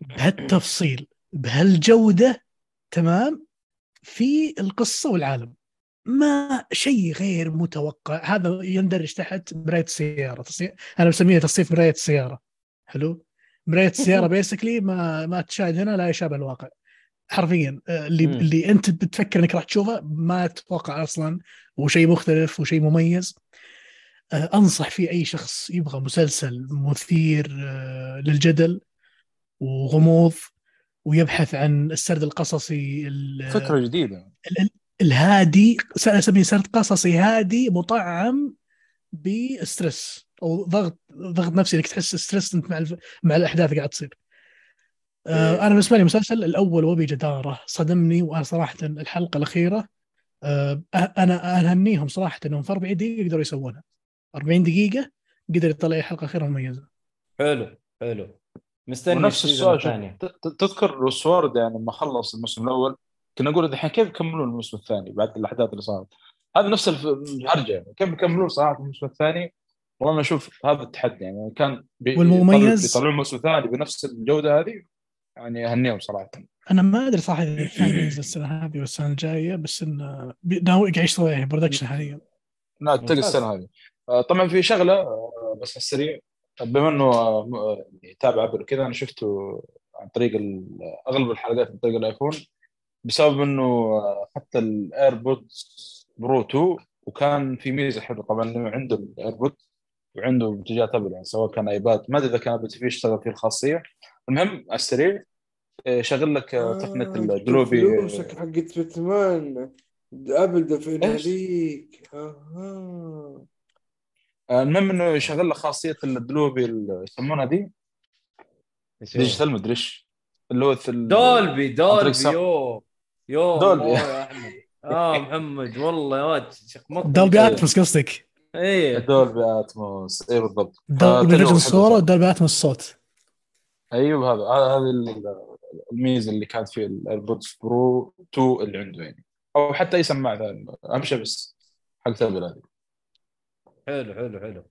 بهالتفصيل بهالجودة تمام في القصة والعالم. ما شيء غير متوقع. هذا يندرج تحت مراية السيارة. أنا بسميها تصنيف مراية السيارة. حلو؟ مراية السيارة بيسكلي ما ما تشاهد هنا لا يشابه الواقع. حرفيا آه، اللي. اللي أنت بتفكر إنك راح تشوفه ما تتوقع أصلا. وشيء مختلف وشيء مميز. أنصح فيه أي شخص يبغى مسلسل مثير آه، للجدل وغموض ويبحث عن السرد القصصي ال- فكرة جديدة الهادي أسميه سرد قصصي هادي مطعم ب stress أو ضغط ضغط نفسي إنك تحس stress أنت مع الف... مع الأحداث قاعد تصير. آه أنا بالنسبة لي المسلسل الأول وبجداره صدمني وأنا صراحة الحلقة الأخيرة آه أنا أهنيهم صراحة إنهم في 40 دقيقه قدروا يسوونها. 40 دقيقة قدر يطلع لي حلقة اخيره مميزة. حلو حلو. مستني ونفس السيزون السؤال تذكر سوارد يعني لما خلص الموسم الأول كنا نقول الحين كيف يكملون الموسم الثاني بعد الأحداث اللي صارت؟ هذا نفس الف- الهرجة يعني. كيف يكملون صراحة الموسم الثاني؟ والله أنا أشوف هذا التحدي يعني. كان بي- والمميز- يطلعون الموسم الثاني بنفس الجودة هذه؟ يعني أهنيهم صراحة. أنا ما أدري صراحة إذا الثاني بينزل السنة هذه والسنة الجاية بس إنه ناوي قاعد يشتغل عليه production حاليا. لا تلقى ممتاز. السنة هذه. طبعا في شغلة آه، بس على السريع. بما إنه آه، آه، يتابع Apple كذا أنا شفته عن طريق أغلب الحلقات عن طريق ال iPhone بسبب إنه آه، حتى ال AirPods Pro 2 وكان في ميزة حلوة طبعا إنه عنده الايربود وعنده منتجات ابل يعني سواء كان آيباد ما أدري إذا كان ابل تي في يشتغل فيه الخاصية. المهم على السريع آه، يشغل لك آه، تقنية الدلوبي فلوسك حقت باتمان. أبل دفعنا؟ ليك. أها. آه، المهم إنه يشغل لك خاصية الدلوبي اللي يسمونها دي؟ ديجيتال مدري إيش. اللي هو دولبي دولبي يو يو Dolby. الله يا أحمد. آه محمد والله يا واد Dolby Atmos قصدك؟ إيه. Dolby Atmos. اي بالضبط. Dolby فتجربة رجل الصورة. و Dolby Atmos الصوت. أيوه هذا هذا هذه ال- الميزة اللي كانت في ال AirPods Pro 2 اللي عنده يعني. أو حتى أي سماعة ثانية. اهم شيء بس حق Apple هذه حلو حلو حلو.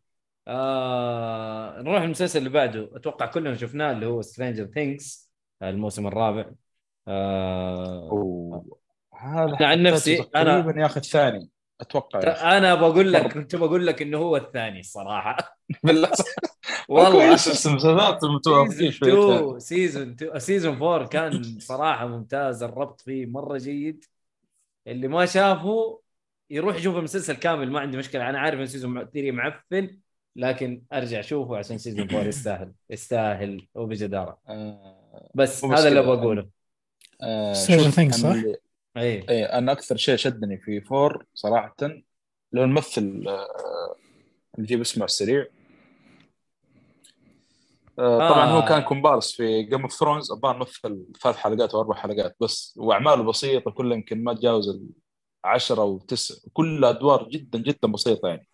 آه نروح المسلسل اللي بعده. أتوقع كلنا شفناه اللي هو Stranger Things الموسم الرابع. آه. هذا عن نفسي أنا- تقريبا ياخذ ثاني أتوقع. أنا بقول لك كنت بقول لك إنه هو الثاني الصراحه بالله. والله. كويس المسلسلات المتوافقين شوي. season 2 season 2 season 4 كان صراحة ممتاز الربط فيه مرة جيد. اللي ما شافه يروح يشوف المسلسل كامل ما عندي مشكلة أنا عارف إن season 3 معفن لكن أرجع شوفه عشان season 4 يستاهل يستاهل وبجداره آه، بس هذا اللي. بقوله آه، Things، صح؟ أنا اللي- اي إيه أنا أكثر شيء شدني في four صراحة لو الممثل آه، اللي جيب اسمه على السريع آه، طبعا آه. هو كان كومبارس في Game of Thrones الظاهر مثل ثلاث حلقات أو أربع حلقات بس وأعماله بسيطة كلها يمكن ما تجاوز العشرة أو تسع كلها أدوار جدا جدا بسيطة يعني.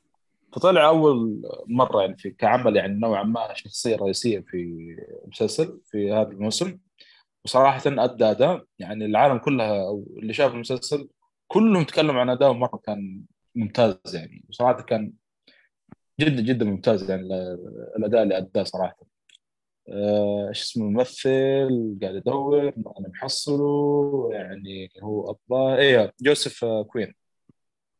فطلع أول مرة يعني في كعمل يعني نوعا ما شخصيه رئيسيه في مسلسل في هذا الموسم. وصراحه أدى أداء يعني العالم كلها أو اللي شاف المسلسل كلهم تكلموا عن أداء مرة كان ممتاز يعني. وصراحة كان جدا جدا ممتاز يعني ال- الأداء اللي أداه صراحة. إيش اسمه الممثل قاعد ادور ما أنا محصله يعني هو الظاهر إيه جوزيف آه، كوين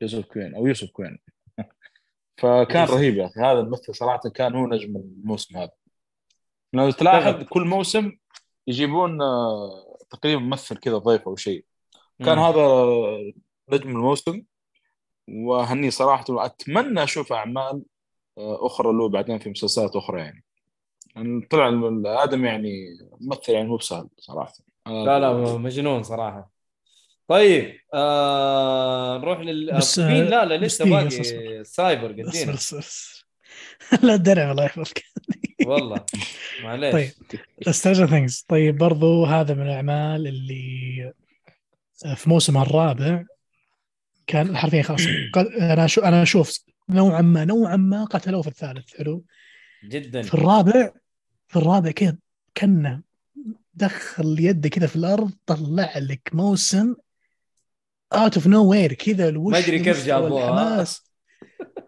جوزيف كوين أو يوسف كوين فكان. رهيب يا أخي هذا الممثل صراحة كان هو نجم الموسم هذا لو تلاحظ. كل موسم يجيبون آه، تقريبا ممثل كذا ضيف أو شيء كان مم. هذا نجم الموسم وهني صراحة واتمنى أشوف أعمال آه، أخرى له بعدين في مسلسلات أخرى يعني يعني طلع آدم يعني ممثل يعني مو بسهل صراحة. لا لا مجنون صراحة. طيب آه نروح لل بس، مين لا لا بس لسه باقي. سايبر بس قدينا بس بس. لا درع الله يحفظك والله. معليش. طيب سترينجر ثينجز طيب برضو هذا من الأعمال اللي في موسمها الرابع كان حرفيا خلاص. أنا شو أنا أشوف نوعا ما نوعا ما قتلوه في الثالث حلو؟ جدا. في الرابع في الرابع كذا كانه دخل يده كذا في الأرض طلع لك موسم out of nowhere كذا الوش ما أدري كيف جابوها.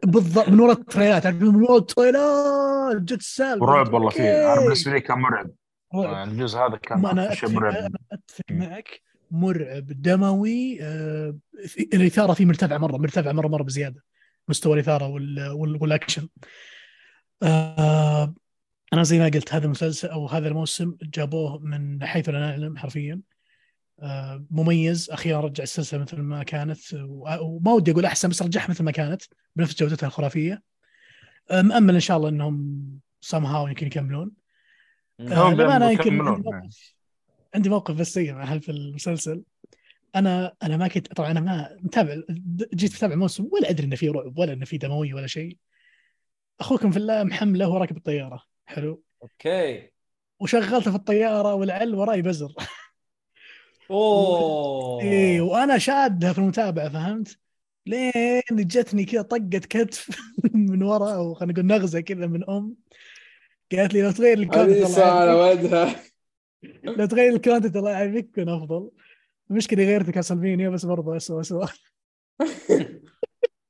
بالضبط من ورا التريلات من ورا التريلات جت السالفه ورعب والله فيه أنا. بالنسبة لي كان مرعب رعب. يعني الجزء هذا كان شيء مرعب أنا أتفق. معك مرعب دموي آه، في- الاثاره فيه مرتفعه مرة مرتفعه مرة مرة بزيادة مستوى الإثارة وال- وال- والأكشن آه، أنا زي ما قلت هذا المسلسل أو هذا الموسم جابوه من حيث لا نعلم حرفيا. آه، مميز. أخيرا رجع السلسلة مثل ما كانت وما ودي أقول أحسن بس رجعها مثل ما كانت بنفس جودتها الخرافية. آه، مأمل إن شاء الله إنهم somehow يمكن يكملون. آه، هم لما أنا يمكن عندي. موقف عندي موقف بس سيء مع هل في المسلسل. أنا أنا ما كنت طبعا أنا ما متابع جيت اتابع موسم ولا أدري انه في رعب ولا انه في دموي ولا شيء. أخوكم في الله محمله وهو راكب الطيارة. حلو. أوكي. وشغلته في الطيارة والعل وراي بزر. أوه. إيه وأنا شادها في المتابعة فهمت؟ لين جتني كذا طقة كتف من ورا أو خلينا نقول نغزة كذا من أم. قالت لي لو تغير ال content الله على ودها لو تغير ال content الله يعافيك يكون أفضل. المشكلة غيرت كاسلفينيا بس برضه اسوء اسوء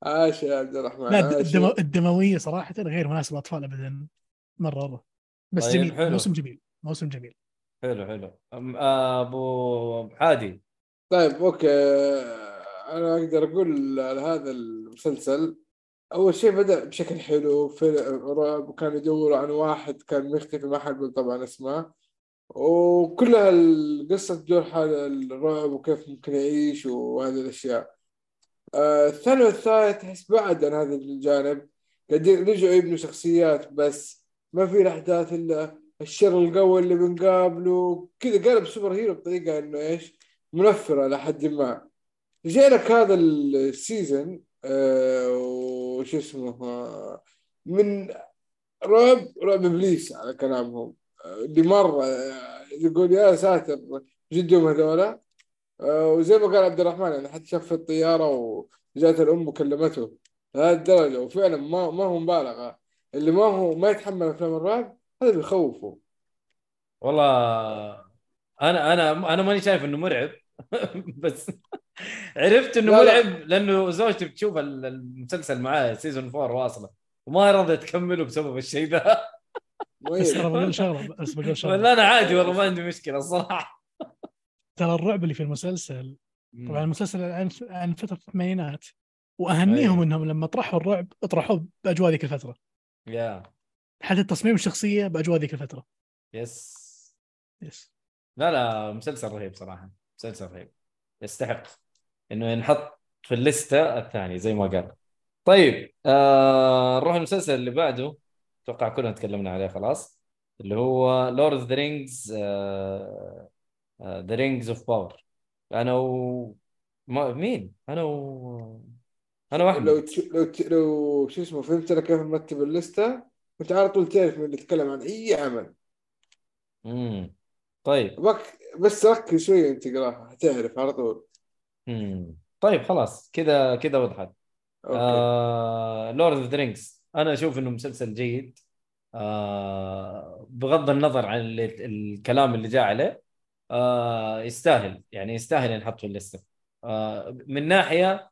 عاش يا عبد الرحمن لا. الدموية صراحة غير مناسبة للأطفال ابدا. مرة مره بس طيب، جميل حلو. موسم جميل موسم جميل. حلو حلو. أبو حادي. طيب أوكي. أنا أقدر أقول على هذا المسلسل أول شيء بدأ بشكل حلو في رعب وكانوا يدوروا عن واحد كان مختفي ما حقول طبعا اسمه. وكلها القصة تدور حول الرعب وكيف ممكن يعيش وهذه الأشياء. آه الثاني والثالث تحس بعد عن هذا الجانب. قاعدين رجعوا يبنوا شخصيات بس ما في الأحداث إلا الشر القوي اللي بنقابله. كذا قلب superhero بطريقة إنه إيش؟ منفرة لحد ما. جاي لك هذا ال season آه وش اسمه من رعب رعب إبليس على كلامهم. آه، اللي مره آه، يقول يا ساتر جدهم هذولا. آه وزي ما قال عبد الرحمن يعني حتى شاف في الطيارة وجات الأم وكلمته. لهذه الدرجة وفعلا ما ما هو مبالغة. اللي ما هو ما يتحمل أفلام الرعب هذا بيخوفه والله أنا أنا أنا ماني شايف إنه مرعب. بس عرفت إنه لا، لا. مرعب لأنه زوجتي بتشوف ال- المسلسل معاه سيزون 4 واصلة. وما رضيت تكمله بسبب الشيء ذا بس ترى بقول شغلة بس بقول شغلة. ولا أنا عادي والله ما عندي مشكلة الصراحة. ترى الرعب اللي في المسلسل طبعا المسلسل عن عن فترة الثمانينات واهنيهم أيوة. إنهم لما طرحوا الرعب اطرحوه بأجواء ذيك الفترة. يا حتى تصميم الشخصية بأجواء ذيك الفترة. yes yes لا لا مسلسل رهيب صراحة. مسلسل رهيب. يستحق إنه ينحط في ال list ة الثاني زي ما قال. طيب آه نروح المسلسل اللي بعده. أتوقع كلنا تكلمنا عليه خلاص. اللي هو Lord the Rings the Rings of Power أنا و ما مين؟ أنا و أنا واحمد لو تش... لو ت... لو شو اسمه فهمت أنا كيف مرتب ال list ة؟ كنت على طول تعرف من اللي يتكلم عن أي عمل. امم طيب. بك بس ركز شوية أنت تقرأها هتعرف على طول. امم طيب خلاص كذا كذا وضحت. okay. آه Lord of Rings أنا أشوف إنه مسلسل جيد. آه بغض النظر عن الكلام اللي جاء عليه آه يستاهل. يعني يستاهل ينحط في ال list ة. آه من ناحية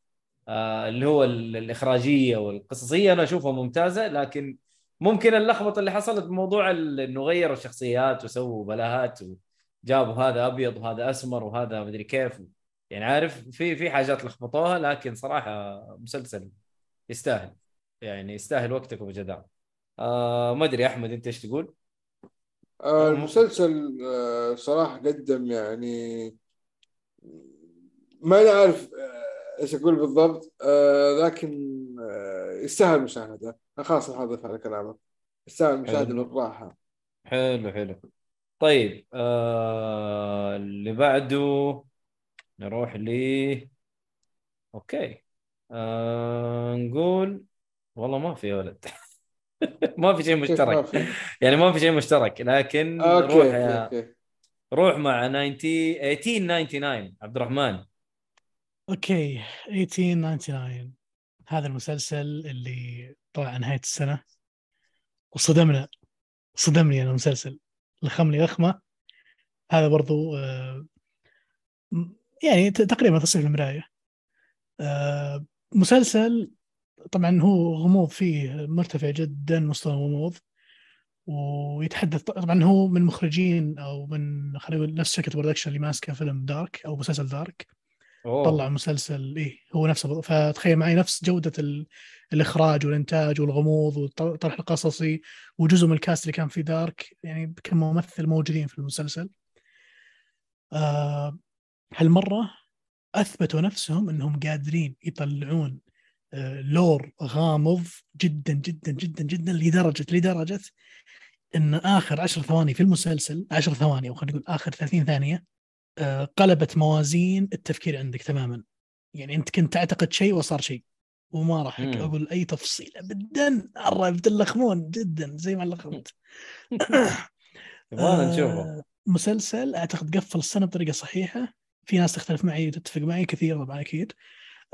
اللي هو ال- الإخراجية والقصصية. أنا أشوفها ممتازة لكن ممكن اللخبطة اللي حصلت بموضوع إنه غيروا الشخصيات وسووا بلاهات وجابوا هذا أبيض وهذا أسمر وهذا مدري كيف. يعني عارف في في حاجات لخبطوها لكن صراحة مسلسل يستاهل. يعني يستاهل وقتك وبجدارة آه ما أدري أحمد أنت إيش تقول؟ آه المسلسل آه صراحة قدم يعني ما أنا عارف آه إيش أقول بالضبط؟ آه لكن آه يستاهل مشاهدة. أنا خلاص اضيف على كلامك. يستاهل مشاهده حلو. بالراحة. حلو حلو. طيب آه اللي بعده نروح ل okay. آه نقول والله ما في يا ولد. ما في شيء مشترك. يعني ما في شيء مشترك لكن okay روح okay. روح مع 90 1899 عبد الرحمن. okay 1899 هذا المسلسل اللي طلع نهاية السنة. وصدمنا صدمني أنا المسلسل. لخمني لخمه هذا برضو آه، يعني تقريبا تصير المراية. آه، مسلسل طبعا هو غموض فيه مرتفع جدا مستوى الغموض. ويتحدث طبعا هو من مخرجين أو من خلينا نقول نفس شركة production اللي ماسكة فيلم Dark أو مسلسل Dark. أوه. طلع مسلسل إيه هو نفسه. فتخيل معي نفس جودة ال... الإخراج والإنتاج والغموض والطرح القصصي وجزء من الكاست اللي كان في دارك يعني كم ممثل موجودين في المسلسل آه هالمرة أثبتوا نفسهم إنهم قادرين يطلعون آه لور غامض جدا جدا جدا جدا لدرجة لدرجة إن آخر عشر ثواني في المسلسل عشر ثواني أو خلينا نقول آخر 30 ثانية قلبت موازين التفكير عندك تماما. يعني أنت كنت تعتقد شيء وصار شيء وما راح. أقول أي تفصيل ابدا. مره بتلخمون جدا زي ما لخمت يبغانا نشوفه. آه، مسلسل أعتقد قفل السنة بطريقة صحيحة. في ناس تختلف معي وتتفق معي كثير طبعا أكيد.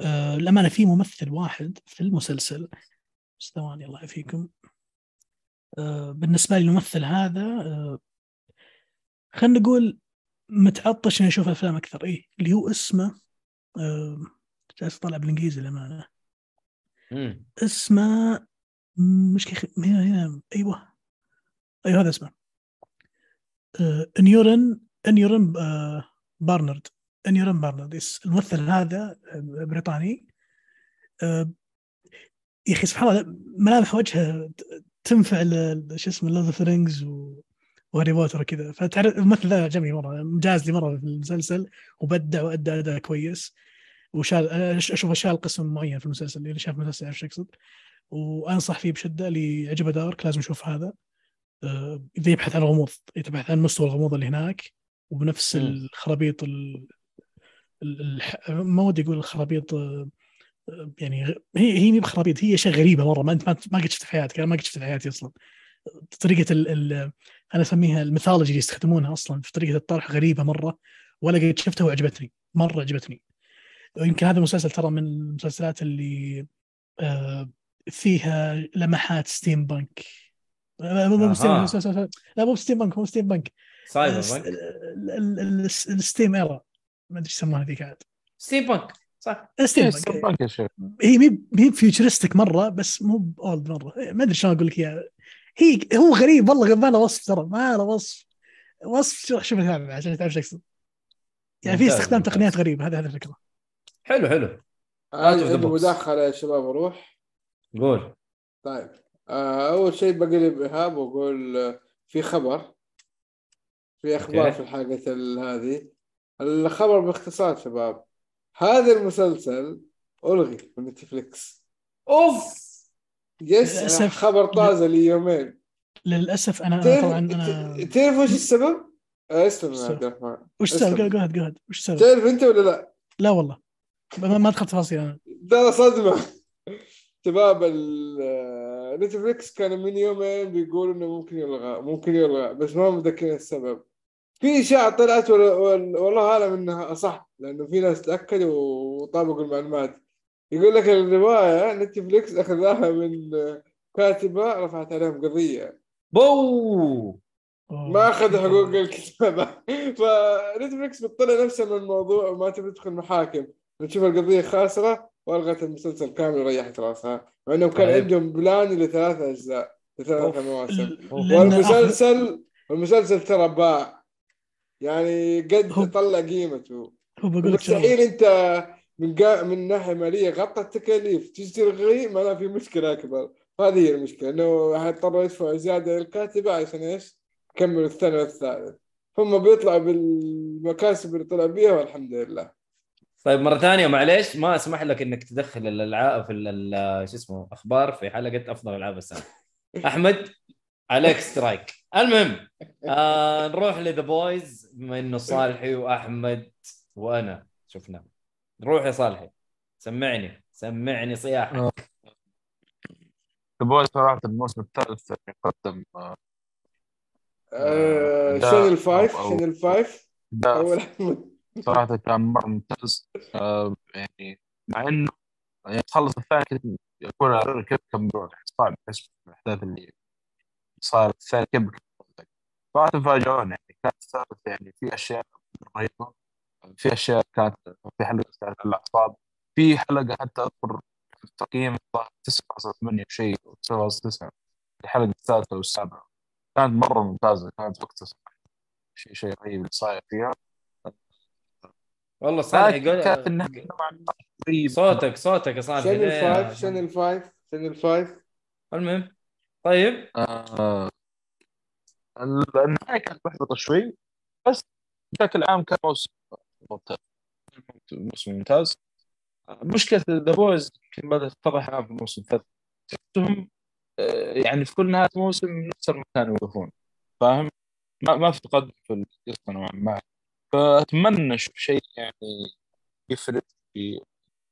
آه، الامانه في ممثل واحد في المسلسل بس ثواني الله يعافيكم. آه، بالنسبة لي الممثل هذا آه، خلينا نقول متعطش إني أشوف أفلام أكثر إيه اللي هو اسمه جالس أطلع بالإنجليزي للامانه. اسمه مش كيخ... هنا هنا أيوه أيوه هذا اسمه آه، انيورن انيورن آه، بارنارد انيورن بارنارد. الممثل هذا آه، بريطاني آه، يا أخي سبحان الله ملامح وجهه تنفع شو اسمه Lord of Rings وهاري بوتر وكذا. فتعرف الممثل ذا عجبني مرة مجاز لي مرة في المسلسل وبدع وأدى أداء كويس. وشال اشوفه شال قسم معين في المسلسل اللي شاف المسلسل يعرف إيش اقصد وأنصح فيه بشدة اللي عجبه Dark لازم يشوف هذا. آه، إذا يبحث عن غموض يبحث عن مستوى الغموض اللي هناك. وبنفس. الخرابيط ال... ال... الح- ما ودي أقول الخرابيط آه، آه، يعني هي هي مي بخرابيط هي أشياء غريبة مرة ما أنت ما قد شفت في حياتك أنا ما قد شفت في حياتي أصلا. طريقة ال... ال... أنا أسميها ال mythology اللي يستخدمونها أصلا في طريقة الطرح غريبة مرة ولا قد شفتها وعجبتني مرة عجبتني. ويمكن هذا المسلسل ترى من المسلسلات اللي آه، فيها لمحات ستيم بانك لا مو. ستيم بانك لا مو ستيم بانك مو ستيم بانك سايبر بانك. ال- ال- ال- ال steam era ما أدري إيش يسمونها هذيك عاد. steampunk صح steampunk هي مي مي futuristic مرة بس مو old مرة. ما أدري شلون أقول لك إياها. هي هو غريب والله ما له وصف ترى ما له وصف. وصف شوف شوفه الهامة عشان تعرف إيش اقصد يعني في استخدام. تقنيات غريبة هذه هذه الفكرة. حلو حلو. بوكس. مداخلة يا شباب أروح؟ قول. طيب. آه، أول شيء بقلب ايهاب وأقول آه، في خبر. في أخبار okay. في الحلقة ال- هذه. الخبر باختصار شباب هذا المسلسل ألغي من نتفليكس. أوف! yes للأسف. خبر طازة لي يومين للأسف أنا تعرف طبعا أنا تعرف وش السبب؟ آه، اسلم يا السبب؟ عبد الرحمن وش السبب؟ جو هاد وش السبب؟ تعرف أنت ولا لا؟ لا والله ما دخلت تفاصيل أنا ترى صدمة شباب ال- نتفليكس كان من يومين بيقولوا إنه ممكن يلغى ممكن يلغى بس ما متذكرين السبب في اشاعة طلعت والله أعلم إنها صح لأنه في ناس تأكدوا وطابقوا المعلومات يقول لك الرواية نتفليكس أخذها من كاتبة رفعت عليهم قضية. بو. ما اخذ حقوق الكتابة فنتفليكس بتطلع نفسها من الموضوع وما تبي تدخل محاكم. بتشوف القضية خاسرة وألغت المسلسل كامل وريحت راسها. مع إنهم كان طيب. عندهم plan لثلاثة أجزاء لثلاثة أوف. مواسم. والمسلسل والمسلسل ترى باع. يعني قد طلع قيمته. مستحيل أنت من قا... من ناحية مالية غطى التكاليف. تلغي معناها في مشكلة أكبر. هذه هي المشكلة إنه حيضطروا يدفعوا زيادة للكاتبه عشان إيش؟ يكملوا الثاني والثالث هم بيطلعوا بالمكاسب اللي طلع بيها والحمد لله. طيب مرة ثانية معليش ما أسمح لك إنك تدخل الألعاب في شو اسمه أخبار في حلقة أفضل ألعاب السنة. أحمد عليك سترايك. المهم آه نروح لذا بويز بما انه صالحي وأحمد وأنا. شفنا. نروح يا صالحي سمعني. سمعني صياحك. آه. تبغى صراحة الموسم الثالث يقدم آه، آه ده- شانل 5 أو- أو- شانل 5 ده اول احمد صراحة كان مرة ممتاز. آه، يعني مع إنه يعني تخلص الثاني كنت يكون كيف كملون صعب بس الاحداث اللي صارت الثاني كيف. صراحة فاجئوني يعني كانت الثالث يعني في أشياء رهيبة. في أشياء كانت في حلقة كانت على الأعصاب. في حلقة حتى أذكر التقييم 9.8 شيء 9.9 الحلقة الثالثة والسابعة. كانت مرة ممتازة كانت وقتها شيء شيء رهيب اللي صاير فيها. والله صالحي لكن كانت قول النهاية نوعا ما غريبة صوتك صوتك يا شانل ليه؟ 5 شانل 5 شانل 5 المهم طيب. آه، النهاية كانت محبطة شوي بس بشكل عام كان موسم ممتاز. موسم ممتاز. مشكلة The Boys يمكن بدأت تتضح الآن في الموسم الثالث آه، يعني في كل نهاية موسم نفس المكان يوقفون فاهم؟ ما ما في تقدم في القصة نوعا ما. فأتمنى أشوف شيء يعني يفرق في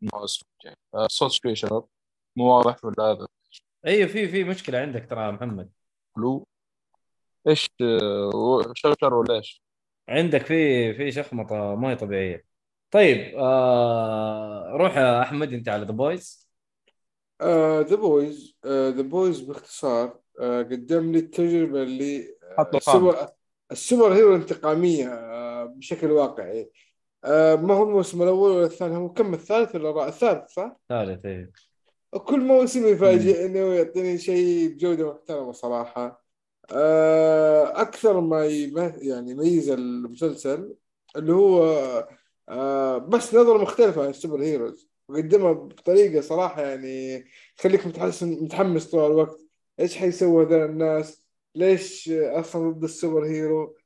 المواسم الجاية آه، الصوت شوي شباب مو واضح ولا هذا؟ أيوه في في مشكلة عندك ترى محمد. كلو إيش آه، شوشر ولا إيش؟ عندك في في شخمطة ما هي طبيعية. طيب آه روح يا أحمد أنت على ذا بويز ذا بويز ذا بويز باختصار آه، قدم لي التجربة اللي حطوا السوبر ال super hero الانتقامية آه، بشكل واقعي. آه، ما هو الموسم الأول ولا الثاني؟ هو كم؟ الثالث ولا الرابع الثالث صح؟ ثالث إيه. كل موسم يفاجئني ويعطيني شيء بجودة محترمة صراحة. آه، أكثر ما يعني يميز المسلسل اللي هو آه، بس نظرة مختلفة عن ال super heroes وقدمها بطريقة صراحة يعني تخليك متحمس متحمس طول الوقت. إيش حيسووا هذول الناس؟ ليش أصلا ضد ال super hero؟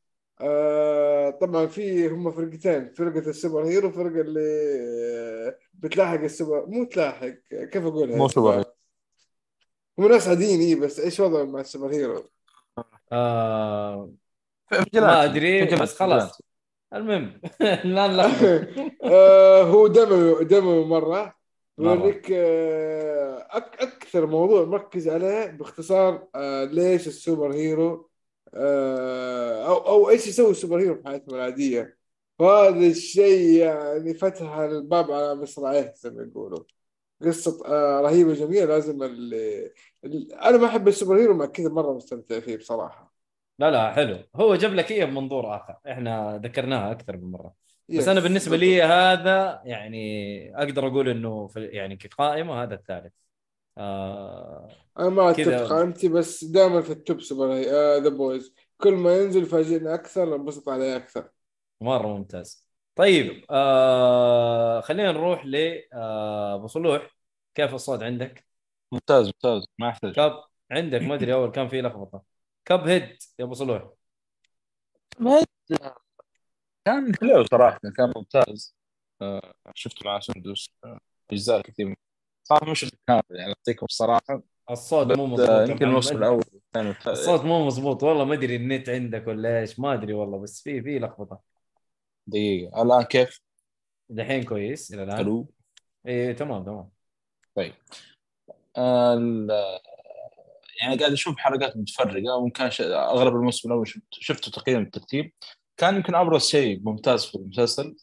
آه طبعا في هم فرقتين فرقة ال super hero فرقة اللي آه، بتلاحق السوبر مو تلاحق كيف أقولها؟ مو super hero. هم ناس عاديين إيه بس إيش وضعهم مع ال super hero؟ آه. ما أدري. بس خلاص المهم لا نلخبط آه هو دموي دموي مرة. بوريك آه أك أكثر موضوع مركز عليه باختصار آه ليش ال super hero أو أو إيش يسوي ال super hero في حياتهم العادية فهذا الشيء يعني فتح الباب على مصراعيه زي ما يقولوا قصة آه رهيبة جميلة. لازم اللي أنا ما أحب ال super hero مع كذا مرة مستمتع فيه بصراحة. لا لا حلو. هو جاب لك إياه بمنظور آخر. إحنا ذكرناها أكثر من مرة. بس أنا بالنسبة. لي هذا يعني أقدر أقول إنه في يعني كقائمه هذا الثالث. آه أنا ما. أتفق قائمتي بس دائما في ال top super The Boys كل ما ينزل يفاجئنا أكثر انبسط عليه أكثر. مرة ممتاز. طيب آه خلينا نروح ل آه، أبو صلوح. كيف الصوت عندك؟ ممتاز ممتاز. ما يحتاج. Cup عندك؟ ما أدري أول كان في لخبطة. Cuphead يا أبو صلوح. كان حلو صراحة كان ممتاز. آه، شفته مع سندس آه، أجزاء كثير. صراحة مش شفت كامل يعني أعطيكم الصراحة. الصوت مو مضبوط آه، يا يمكن الموسم. الأول والثاني والثالث. الصوت مو مضبوط. والله ما أدري النت عندك ولا إيش. ما أدري والله بس في في لخبطة. دقيقة. الآن كيف؟ دحين كويس. إلى الآن؟ ألو إيه تمام تمام. طيب. ال- يعني قاعد أشوف حلقات متفرقة وممكن ش... أغلب الموسم الأول شفت... شفته تقريبا بالترتيب كان يمكن أبرز شيء ممتاز في المسلسل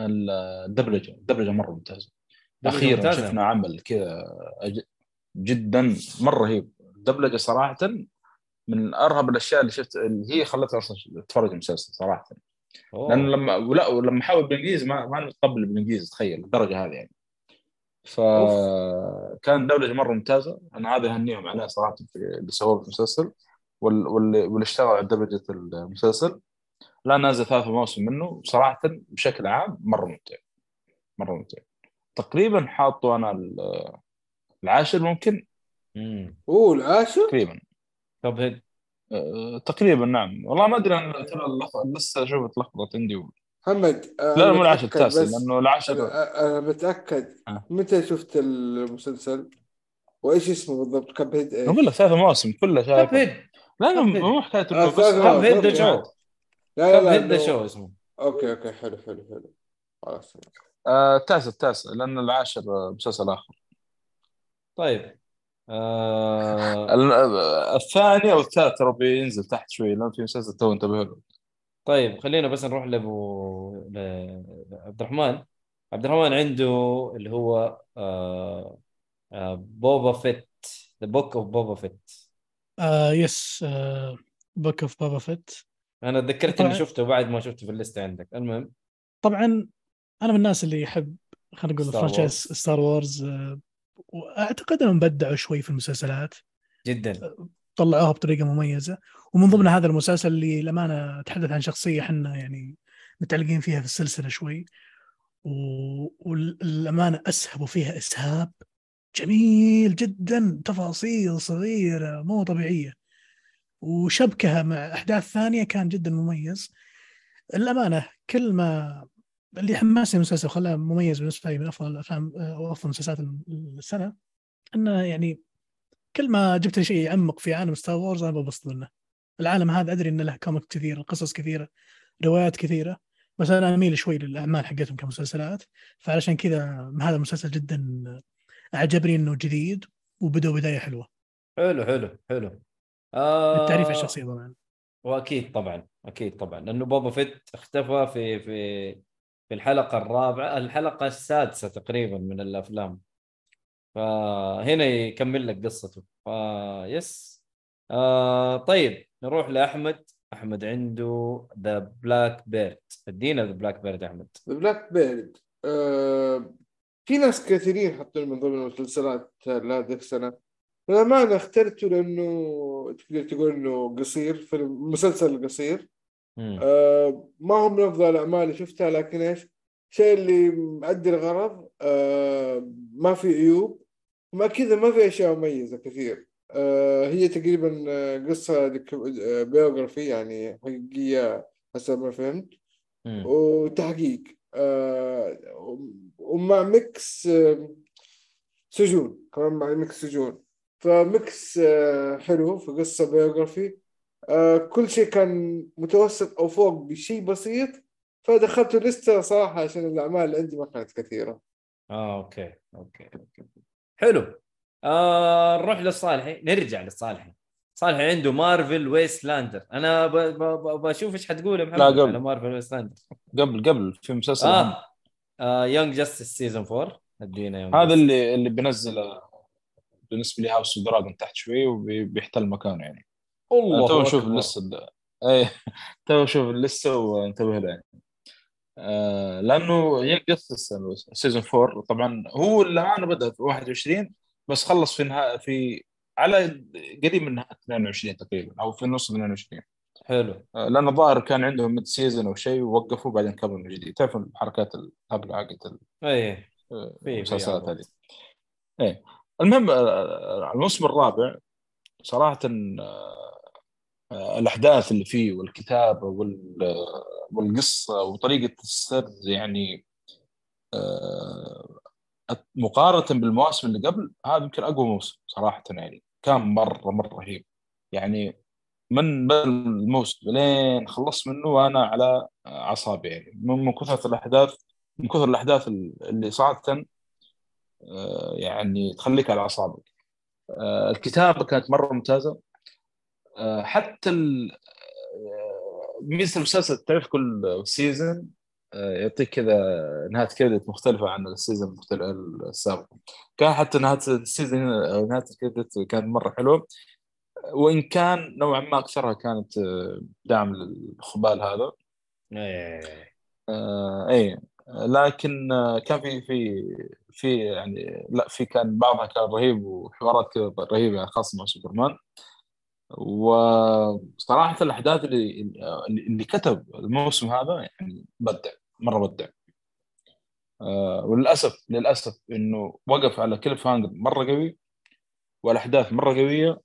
الدبلجة. الدبلجة مرة ممتازة. أخيرا ممتازة. شفنا عمل كذا. جدا مرة رهيب. الدبلجة صراحة من أرهب الأشياء اللي شفت اللي هي خلتني أصلا أتفرج المسلسل صراحة. أوه. لأنه لما ولا ولما احاول بالإنجليزي ما ما متقبل بالإنجليزي تخيل الدرجة هذه يعني. فكان دبلجه مرة ممتازة. أنا هذا اهنيهم عليها صراحة في اللي سووه في المسلسل وال- واللي واللي اشتغلوا على دبلجه المسلسل. لا نازل ثلاث مواسم منه صراحة بشكل عام مرة ممتع. مرة ممتع. تقريبا حاطه أنا ال- العاشر ممكن؟ مم. أوه العاشر؟ تقريبا. كاب هيد أه، تقريبا نعم. والله ما أدري أنا ترى لسه أشوف اتلخبط عندي. محمد آه، لا مو العاشر التاسع لأنه العاشر أنا بتاكد آه. متى شفت المسلسل؟ وإيش اسمه بالضبط؟ كاب هيد إيش؟ أقول لك ثلاث مواسم كلها كاب شايف هيد. لا لا كاب. مو حكاية آه، انه بس كاب هيد ذا أوكي. شو؟ لا لا كاب لا هيد ذا شو اسمه؟ أوكي أوكي حلو حلو حلو. خلاص. آه، التاسع التاسع لأن العاشر آه، مسلسل آخر. طيب. آه... آه، الثاني أو الثالث ترى بينزل تحت شوي لأن في مسلسل تو انتبه له. طيب خلينا بس نروح لأبو ل- عبد الرحمن. عبد الرحمن عنده اللي هو آه... آه... بوبا فيت ذا بوك اوف بوبا فيت آه يس آه بوك اوف بابا فيت أنا تذكرت إني. شفته بعد ما شفته في الليسته عندك. المهم. طبعا أنا من الناس اللي يحب خلينا نقول Star franchise Wars. Star Wars وأعتقد أنهم بدعوا شوي في المسلسلات. جدا. طلعوها بطريقة مميزة. ومن ضمن هذا المسلسل اللي للأمانة تحدث عن شخصية إحنا يعني متعلقين فيها في السلسلة شوي. والأمانة أسهبوا فيها إسهاب جميل جدا. تفاصيل صغيرة مو طبيعية. وشبكها مع أحداث ثانية كان جدا مميز. الامانه كل ما اللي حمسني المسلسل وخلاه مميز بالنسبة لي من أفضل الأفلام أو أفضل مسلسلات السنة إنه يعني كل ما جبت شيء يعمق في عالم Star Wars أنا ببسط منه. العالم هذا أدري إنه له comic كثير، قصص كثيرة، روايات كثيرة، بس أنا أميل شوي للأعمال حقتهم كمسلسلات، فعلشان كذا هذا المسلسل جدا أعجبني إنه جديد وبدأ بداية حلوة. حلو حلو حلو آه... بالتعريف على الشخصية طبعا. وأكيد طبعا أكيد طبعا لأنه Boba Fett اختفى في في في الحلقة الرابعة الحلقة السادسة تقريبا من الأفلام. فهنا يكمل لك قصته. ف yes آه طيب نروح لأحمد. أحمد عنده The Black Bird ادينا The Black Bird أحمد. Black Bird في ناس كثيرين حطوا من ضمن المسلسلات لهذه السنة. للأمانة اخترته لأنه تقدر تقول إنه قصير فيلم مسلسل قصير. آه ما هو من أفضل الأعمال اللي شفتها لكن إيش؟ الشيء اللي مؤدي الغرض آه ما في عيوب ما كذا ما في أشياء مميزة كثير. آه هي تقريبا قصة biography يعني حقيقية حسب ما فهمت. مم. وتحقيق آه، ومع mix سجون كمان مع mix سجون. ف mix حلو في قصة biography آه، كل شيء كان متوسط أو فوق بشيء بسيط فدخلته لسه صراحة عشان الأعمال اللي عندي ما كانت كثيرة. آه okay okay okay. حلو. آه نروح للصالحي نرجع للصالحي صالحي عنده Marvel Wastelanders أنا ب... ب... ب... بشوف إيش حتقول يا محمد لا، قبل. على Marvel Wastelanders قبل قبل في مسلسل. آه, آه Young Justice season 4 ادينا Young هذا اللي اللي بينزل بالنسبة لي هاوس دراجون تحت شوي وبيحتل مكانه يعني. الله تو نشوف أكبر. لسه ال- اي تو نشوف لسه وانتبه له يعني آه لأنه يقص سيزون 4 طبعا هو اللي أنا بدا في 21 بس خلص في نهاية في على قريب من نهاية 22 تقريبا أو في نص 22 حلو. آه، لأن الظاهر كان عندهم ميد سيزون أو شيء ووقفوا بعدين كملوا من جديد. تعرف الحركات الهبله حقت ال- إيه. آه، المسلسلات هذه. إيه. المهم الموسم الرابع صراحة آه، آه، الأحداث اللي فيه والكتابه وال- والقصة وطريقة السرد يعني آه، مقارنة بالمواسم اللي قبل هذا يمكن أقوى موسم صراحة يعني. كان مرة مرة رهيب. يعني من بدأ الموسم لين خلصت منه وأنا على أعصابي يعني. من كثرة الأحداث من كثر الأحداث اللي صارت يعني تخليك على أعصابك. الكتابة كانت مرة ممتازة. آه، حتى آه، ميزه المسلسل تعرف كل season يعطيك كذا نهاية credit مختلفة عن ال season السابق. كان حتى نهاية ال season نهاية ال credit كانت مرة حلوة. وإن كان نوعا ما أكثرها كانت آه، دعم للخبال هذا. إيه. آه اي لكن آه، كان في في في يعني لا في كان بعضها كان رهيب وحوارات كذا رهيبة يعني خاصة مع سوبرمان. وصراحة الأحداث اللي اللي كتب الموسم هذا يعني بدع مرة بدع. آه وللأسف للأسف إنه وقف على cliffhanger مرة قوي والأحداث مرة قوية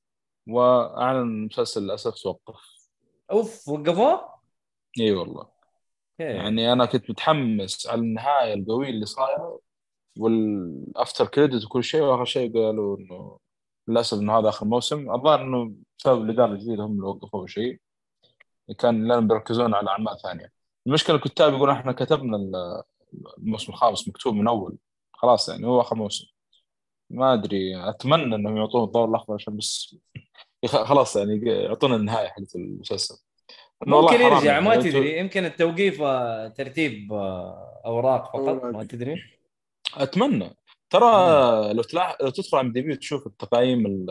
وأعلن المسلسل للأسف توقف أوف وقفوه؟ إي والله. إيه. يعني أنا كنت متحمس على النهاية القوية اللي صايرة والأفتر كريدت وكل شيء وآخر شيء قالوا إنه للأسف إنه هذا آخر موسم. الظاهر إنه بسبب الإدارة الجديدة هم اللي وقفوا شيء. كان لانهم بيركزون على أعمال ثانية. المشكلة الكتاب يقولون إحنا كتبنا ال- الموسم الخامس مكتوب من أول. خلاص يعني هو آخر موسم. ما أدري أتمنى إنهم يعطون الضوء الأخضر عشان بس خلاص يعني يعطونا النهاية حقت المسلسل. ممكن يرجع يعني. ما لو- تدري يمكن التوقيف آه، ترتيب آه، أوراق فقط. ما تدري. أتمنى. ترى لو تلاح... لو تدخل على دي بي وتشوف التقييم ال-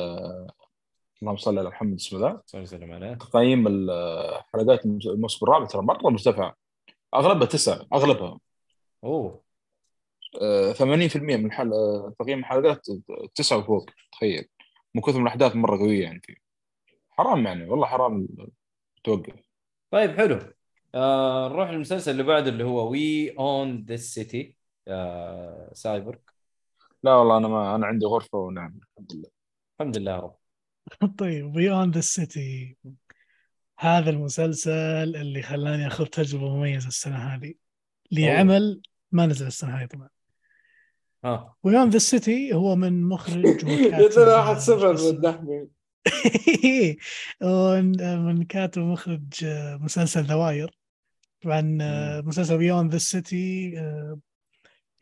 اللهم صل على محمد اسمه ذا صلى الله وسلم عليه. تقييم ال- حلقات الموسم الرابع ترى مرة مرتفعة. أغلبها تسعة أغلبها. أوه. آه، 80% من حل... آه، تقييم الحلقات تسعة وفوق تخيل. من كثر من الأحداث مرة قوية يعني فيه. حرام يعني والله حرام توقف. طيب حلو. آه نروح للمسلسل اللي بعده اللي هو وي اون ذيس سيتي سايبر لا والله أنا ما أنا عندي غرفة ونعم الحمد لله. الحمد لله يا رب. طيب بيوند ذا سيتي هذا المسلسل اللي خلاني أخذ تجربة مميزة السنة هذه. لعمل ما نزل السنة هذه طبعا. ها بيوند ذا سيتي هو من مخرج يا ترى واحد وكاتب اسمه- بالدحمي من من كاتب ومخرج آه، مسلسل دواير طبعا آه، مسلسل بيوند ذا سيتي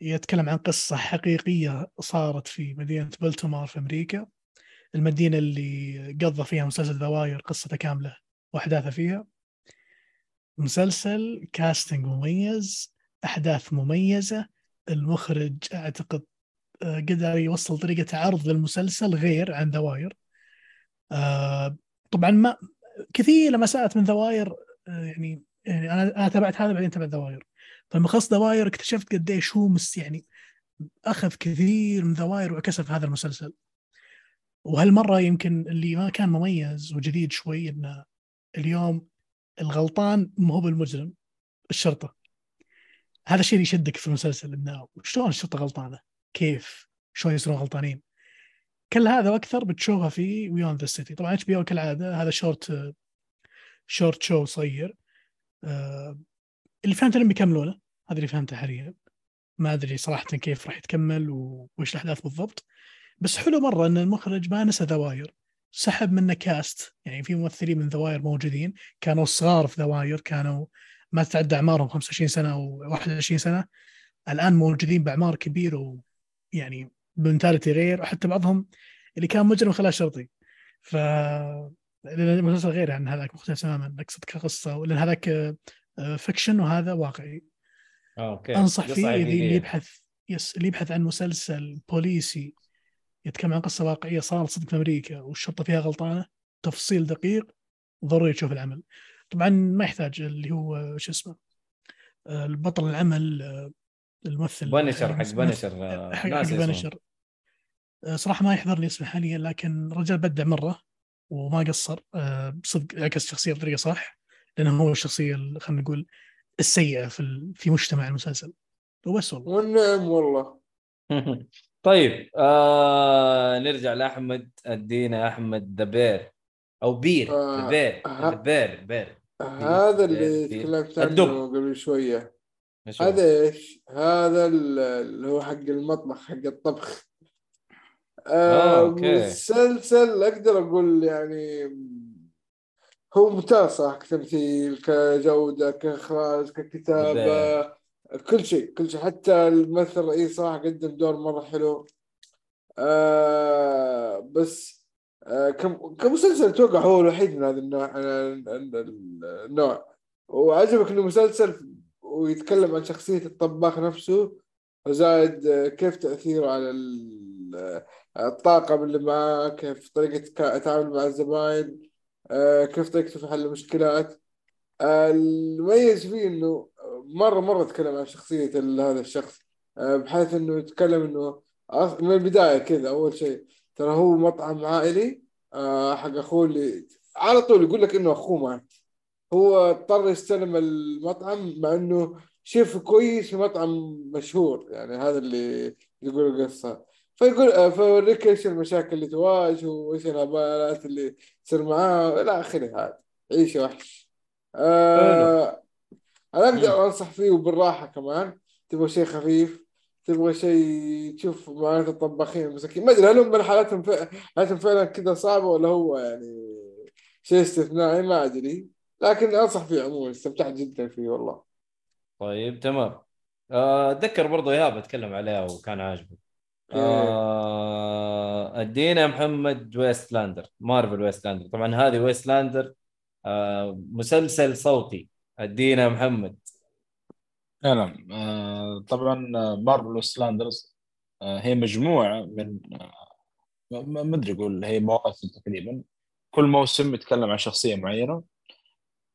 يتكلم عن قصة حقيقية صارت في مدينة بلتمور في أمريكا. المدينة اللي قضى فيها مسلسل دواير قصته كاملة وأحداثه فيها. مسلسل casting مميز أحداث مميزة. المخرج أعتقد آه، قدر يوصل طريقة عرض للمسلسل غير عن The Wire طبعا ما كثير لما سألت من The Wire آه، يعني يعني أنا أنا تابعت هذا بعدين تابعت The Wire فلما خلصت The Wire اكتشفت قديش هو مس يعني أخذ كثير من دواير وعكسها في هذا المسلسل وهالمرة يمكن اللي ما كان مميز وجديد شوي انه اليوم الغلطان ما هو بالمجرم الشرطة هذا الشيء اللي يشدك في المسلسل إنه شلون الشرطة غلطانة؟ كيف؟ شلون يصيرون غلطانين؟ كل هذا وأكثر بتشوفها في We Own The City طبعا HBO كالعادة هذا short short show صغير. آه، اللي فهمته إنهم بيكملونه هذا اللي فهمته حاليا. ما أدري صراحة كيف راح يتكمل وايش الأحداث بالضبط. بس حلو مرة إن المخرج ما نسى The Wire سحب منه cast يعني في ممثلين من The Wire موجودين. كانوا صغار في The Wire كانوا ما تتعدى أعمارهم 25 سنة أو 21 سنة. الآن موجودين بأعمار كبيرة ويعني ب mentality غير وحتى بعضهم اللي كان مجرم خلاه شرطي. ف لأن المسلسل غير عن هذاك مختلف تماما. أقصد كقصة لأن هذاك آه، fiction وهذا واقعي. آه، okay. أنصح فيه اللي. يبحث yes اللي يبحث عن مسلسل بوليسي يتكلم عن قصة واقعية صارت صدق في أمريكا والشرطة فيها غلطانة تفصيل دقيق ضروري تشوف العمل. طبعا ما يحتاج اللي هو شو اسمه آه، البطل العمل آه، الممثل. بنشر حق بنشر آه، حق. بنشر آه، صراحة ما يحضرني اسمه حاليا لكن الرجال بدع مرة وما قصر آه، بصدق عكس شخصية بطريقة صح لأنه هو الشخصية ال- خلينا نقول السيئة في في مجتمع المسلسل. وبس والله. والنعم والله. طيب آه نرجع لأحمد ادينا أحمد The Bear أو Bear آه، The Bear ها- The Bear Bear هذا اللي تكلمت. عنه قبل شوية؟ هذا إيش؟ هذا ال- اللي هو حق المطبخ حق الطبخ. آه okay. مسلسل أقدر أقول يعني هو ممتاز صح كتمثيل كجودة كإخراج ككتابة كل شيء كل شيء. حتى الممثل الرئيسي صراحة قدم دور مرة حلو. آه بس آه كم- كمسلسل أتوقع هو الوحيد من هذا النوع النوع. وعجبك إنه مسلسل ويتكلم عن شخصية الطباخ نفسه وزائد آه، كيف تأثيره على ال- آه، الطاقم اللي معاه كيف طريقة التعامل مع الزباين آه، كيف طريقته في حل المشكلات. المميز فيه إنه مرة مرة تكلم عن شخصية ال- هذا الشخص آه، بحيث إنه يتكلم إنه من البداية كذا أول شيء ترى هو مطعم عائلي آه، حق أخوه اللي على طول يقول لك إنه أخوه مات. هو اضطر يستلم المطعم مع إنه شيف كويس في مطعم مشهور يعني هذا اللي يقول القصة. فيقول آه، فيوريك إيش المشاكل اللي تواجهه وإيش الهبالات اللي تصير معاه إلى آخره هذا عيشة وحش. آه أنا أقدر أنصح فيه وبالراحة كمان. تبغى شيء خفيف تبغى شيء تشوف معاناة الطباخين المساكين. ما أدري هل هم حالاتهم. حالاتهم فعلا كذا صعبة ولا هو يعني شيء استثنائي؟ ما أدري. لكن أنصح فيه عموما استمتعت جدا فيه والله. طيب تمام. آه، أتذكر برضو إيهاب أتكلم عليها وكان عاجبه. آه، أدينا محمد Wastelander Marvel Wastelander. طبعا هذه Wastelander آه، مسلسل صوتي. أدينا محمد. نعم آه، طبعا آه، Marvel Wastelanders هي مجموعة من آه، ما ما أدري أقول هي مواسم تقريبا. كل موسم يتكلم عن شخصية معينة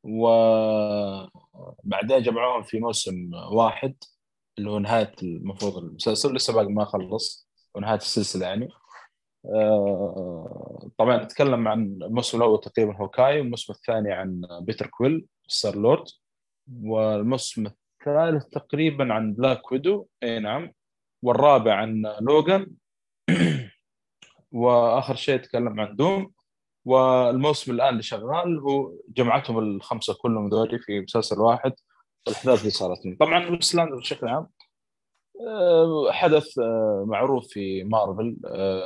وبعدين جمعوهم في موسم واحد اللي هو نهاية المفروض المسلسل لسه باقي ما خلص. ونهاية السلسلة يعني. آه، طبعا نتكلم عن الموسم الأول تقريبا Hawkeye والموسم الثاني عن Peter Quill Star-Lord. والموسم الثالث تقريبا عن Black Widow إي نعم. والرابع عن Logan. وآخر شيء تكلم عن Doom. والموسم الآن اللي شغال هو جمعتهم الخمسة كلهم ذولي في مسلسل واحد. والأحداث اللي صارت. طبعا بشكل عام حدث آه، معروف في مارفل آه،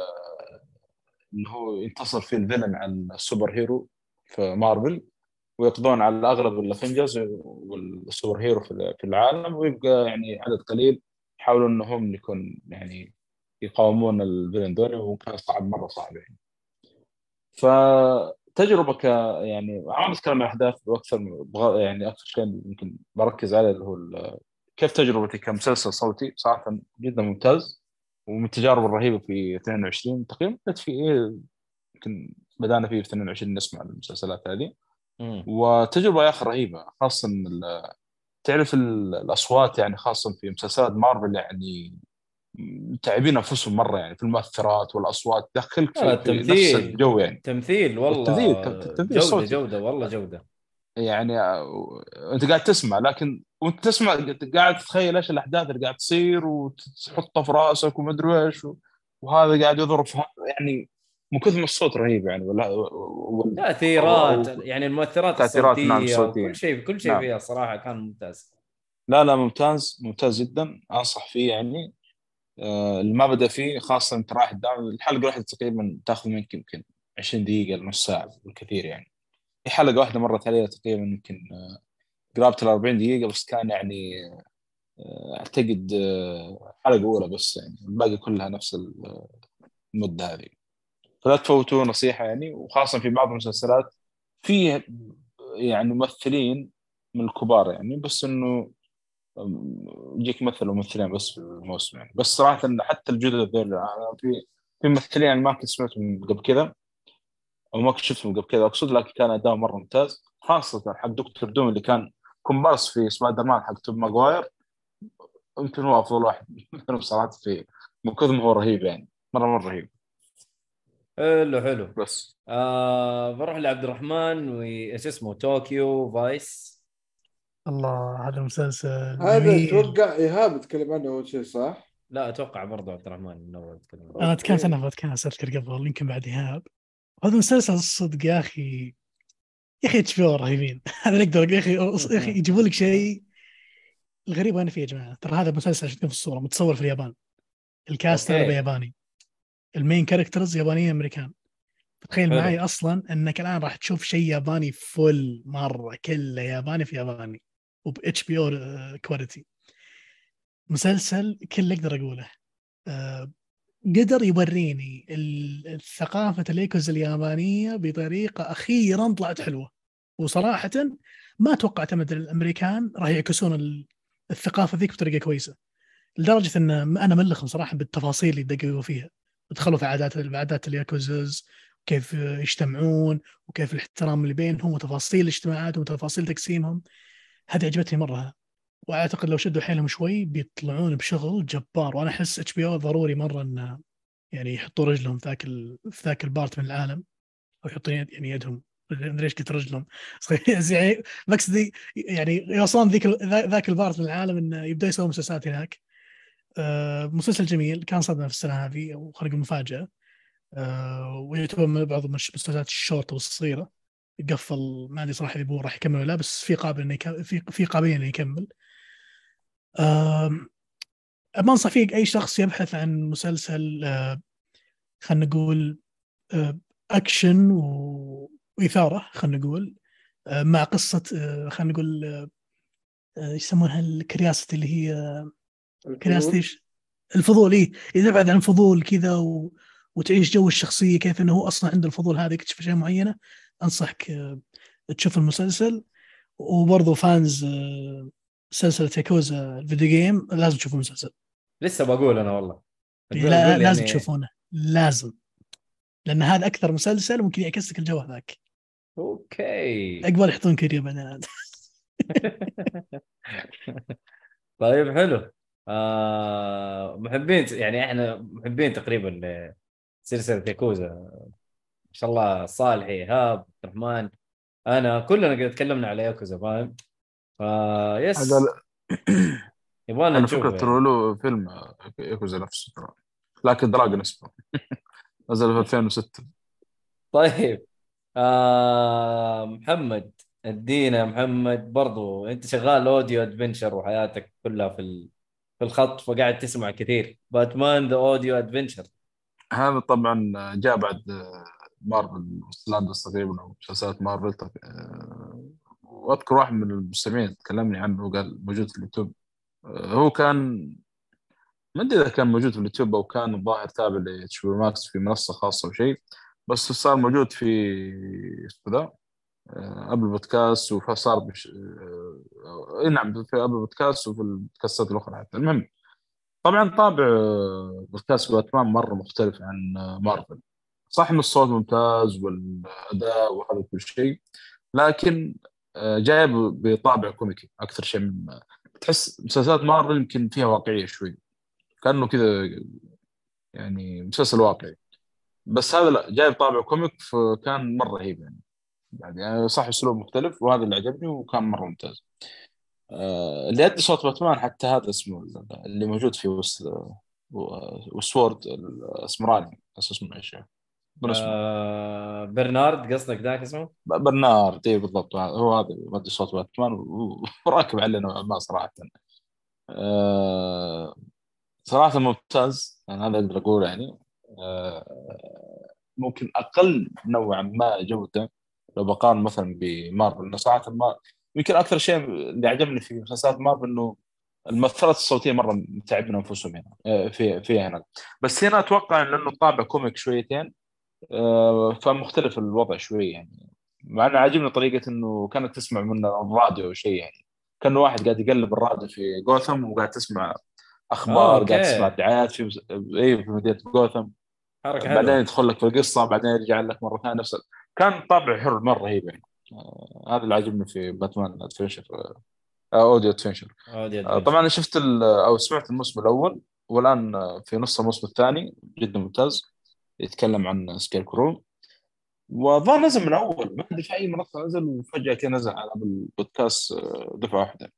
اللي هو ينتصر فيه ال villain على ال superhero في مارفل ويقضون على اغلب ال Avengers وال superhero في العالم ويبقى يعني عدد قليل يحاولون إنهم يكون يعني يقاومون ال villain ذول وكان صعب مرة صعب يعني. فتجربة ك يعني عم أتكلم عن الاحداث وأكثر يعني أكثر شيء يمكن بركز عليه اللي هو كيف تجربتي كمسلسل صوتي صراحة جدا ممتاز ومن التجارب الرهيبة في 22 تقريبا بدأت في إيه، يمكن بدأنا فيه في 22 نسمع المسلسلات هذه. وتجربة يا أخي رهيبة خاصه تعرف ال- الأصوات يعني خاصه في مسلسلات مارفل يعني تعبين أنفسهم مرة يعني في المؤثرات والأصوات تدخلك آه، في, في نفس. الجو يعني تمثيل والله التمثيل جودة الصوتي. جودة والله جودة يعني آه، أنت قاعد تسمع لكن وانت تسمع قاعد تتخيل إيش الأحداث اللي قاعد تصير وتحطها في رأسك ومدري إيش و- وهذا قاعد يضرب في يعني من كثر ما الصوت رهيب يعني. ولا وال- تأثيرات يعني المؤثرات تأثيرات، نعم، الصوتية صوتية. كل شيء كل شيء نعم. فيها صراحة كان ممتاز. لا لا ممتاز ممتاز جدا. أنصح فيه يعني. آه، اللي ما بدأ فيه خاصة أنت رايح الحلقة الواحدة تقريبا تأخذ منك يمكن 20 دقيقة لنص ساعة بالكثير يعني. في حلقة واحدة مرت عليها تقريبا يمكن آه، قرابة ال 40 دقيقة بس كان يعني آه، أعتقد آه، حلقة أولى بس يعني الباقي كلها نفس ال- المدة هذه. فلا تفوتوا نصيحة يعني وخاصة في بعض المسلسلات في يعني ممثلين من الكبار يعني بس إنه يجيك مثل وممثلين بس في الموسم يعني. بس صراحة حتى الجدد ذول في في ممثلين يعني ما كنت سمعتهم قبل كذا أو ما كنت شفتهم قبل كذا أقصد لكن كان اداء مرة ممتاز خاصة حق Doctor Doom اللي كان كومبارس في سبايدر مان حق توم ماجواير يمكن هو افضل واحد منهم صراحة في من كثر ما هو رهيب يعني مرة مرة رهيب حلو حلو بس آه بروح لعبد الرحمن وايش اسمه Tokyo Vice الله هذا المسلسل هذا. أتوقع إيهاب تكلم عنه أول شيء صح؟ لا أتوقع برضه عبد الرحمن هو يتكلم عنه. أنا تكلمت عنه بودكاست اذكر قبل يمكن بعد إيهاب هذا المسلسل صدق يا أخي يا أخي HBO رهيبين هذا نقدر يا أخي يا أخي يجيبوا لك شيء الغريب وين فيه يا جماعة. ترى هذا مسلسل شفتوه في الصورة؟ متصور في اليابان. ال cast. اغلبه ياباني ال main characters يابانيين أمريكان. تخيل. معي أصلا إنك الآن راح تشوف شيء ياباني full مرة كله ياباني في ياباني. وب HBO quality مسلسل كل اللي أقدر أقوله. آه، قدر يوريني ال- الثقافة الياكوزا اليابانية بطريقة أخيرا طلعت حلوة. وصراحة ما توقعت أبدا الأمريكان راح يعكسون ال- الثقافة ذيك بطريقة كويسة. لدرجة أن أنا ملخم صراحة بالتفاصيل اللي يدققوا فيها. دخلوا في عادات عادات الياكوزا كيف يجتمعون وكيف الاحترام اللي بينهم وتفاصيل اجتماعاتهم وتفاصيل تقسيمهم. هذه عجبتني مرة. وأعتقد لو شدوا حيلهم شوي بيطلعون بشغل جبار. وأنا أحس HBO ضروري مرة إن يعني يحطوا رجلهم في ذاك. في ذاك ال part من العالم أو يحطون يعني يدهم. مدري ليش قلت رجلهم يعني مقصدي يعني يوصلون ذيك ذاك ال part من العالم إنه يبدا يسوي مسلسلات هناك. آه، مسلسل جميل. كان صدمة في السنة هذه أو مفاجأة. آه، ويعتبر من بعض المسلسلات الشورت والصغيرة. قفل ما أدري صراحة إذا هو راح يكمل ولا لا، بس في قابل إنه يكمل في قابلية إنه يكمل. آم، بنصح فيه أي شخص يبحث عن مسلسل آه، خلينا نقول أكشن و- وإثارة خلينا نقول آه، مع قصة آه، خلينا نقول آه، يسمونها؟ ال curiosity اللي هي curiosity إيش؟ الفضول اي إذا بعد عن فضول كذا و... وتعيش جو الشخصية كيف إنه هو أصلا عنده الفضول هذا يكتشف أشياء معينة أنصحك تشوف المسلسل. وبرضه fans سلسلة ياكوزا ال video game لازم تشوفوا المسلسل. لسه بقول أنا والله. لا بقول لازم يعني- تشوفونه. لازم. لأن هذا أكثر مسلسل ممكن يعكس لك الجو هذاك. أوكي. عقبال يحطون كيريو بعدين. عاد. طيب حلو. آه محبين يعني إحنا محبين تقريبا لسلسله ياكوزا. ما شاء الله صالح إيهاب عبد الرحمن. أنا كلنا قد تكلمنا على ياكوزا فاهم؟ ف yes. هذا يبغانا نشوف فكرة يعني. ترى له فيلم ياكوزا نفسه ترى. Like a Dragon اسمه. نزل في 2006 طيب. آه محمد ادينا محمد برضو. انت شغال audio adventure وحياتك كلها في في الخط فقاعد تسمع كثير. Batman The Audio Adventure هذا طبعا جاء بعد Marvel Wastelanders تقريبا أو مسلسلات مارفل آه، واذكر واحد من المستمعين تكلمني عنه وقال موجود في اليوتيوب. آه، هو كان ما أدري إذا كان موجود في اليوتيوب أو كان الظاهر تابع ل HBO Max في منصة خاصة أو شيء. بس صار موجود في اسمه ذا آه، Apple Podcast وصار بش... آه، اي نعم في Apple Podcast وفي البودكاستات الأخرى حتى. المهم طبعا طابع آه، بودكاست باتمان مرة مختلف عن آه، مارفل صح إن الصوت ممتاز والأداء وهذا كل شيء لكن آه، جاي ب- بطابع كوميكي أكثر شيء. من تحس مسلسلات مارفل يمكن فيها واقعية شوي كأنه كذا يعني مسلسل واقعي. بس هذا لا جاي بطابع comic فكان مرة رهيب يعني. يعني صح أسلوب مختلف وهذا اللي عجبني وكان مرة ممتاز. آه، اللي ادى صوت باتمان حتى هذا اسمه اللي موجود في Westworld الأسمراني. اسمه إيش يعني؟ آه برنارد قصدك ذاك اسمه؟ برنارد اي بالضبط. هو هذا مؤدي صوت باتمان وراكب عليه نوعا ما صراحة. آه، صراحة ممتاز. يعني هذا أقدر أقوله يعني. ممكن أقل نوعا ما جودة لو بقارن مثلا بمارفل. إنه صراحة ما يمكن أكثر شيء اللي عجبني في مسلسلات مارفل إنه الممثلات الصوتية مرة متعبين أنفسهم هنا آه، في فيها هنا. بس هنا أتوقع لأنه طابع كوميك شويتين آه، فمختلف الوضع شوي يعني. مع إنه عاجبني طريقة إنه كأنك تسمع من الراديو شيء يعني. كأنه واحد قاعد يقلب الراديو في جوثم وقاعد تسمع آه، أخبار أوكي. قاعد تسمع دعايات في اي في مدينة جوثم. حركة بعدين يدخل لك في القصة بعدين يرجع لك مرة ثانية نفس كان طابع حر مرة رهيب يعني آه، هذا اللي عجبني في Batman adventure audio adventure audio آه، طبعا أنا شفت ال- أو سمعت الموسم الأول والآن آه، في نص الموسم الثاني جدا ممتاز. يتكلم عن Scarecrow والظاهر نزل من أول ما ادري في أي منصة نزل وفجأة كذا نزل على البودكاست آه، دفعة واحدة.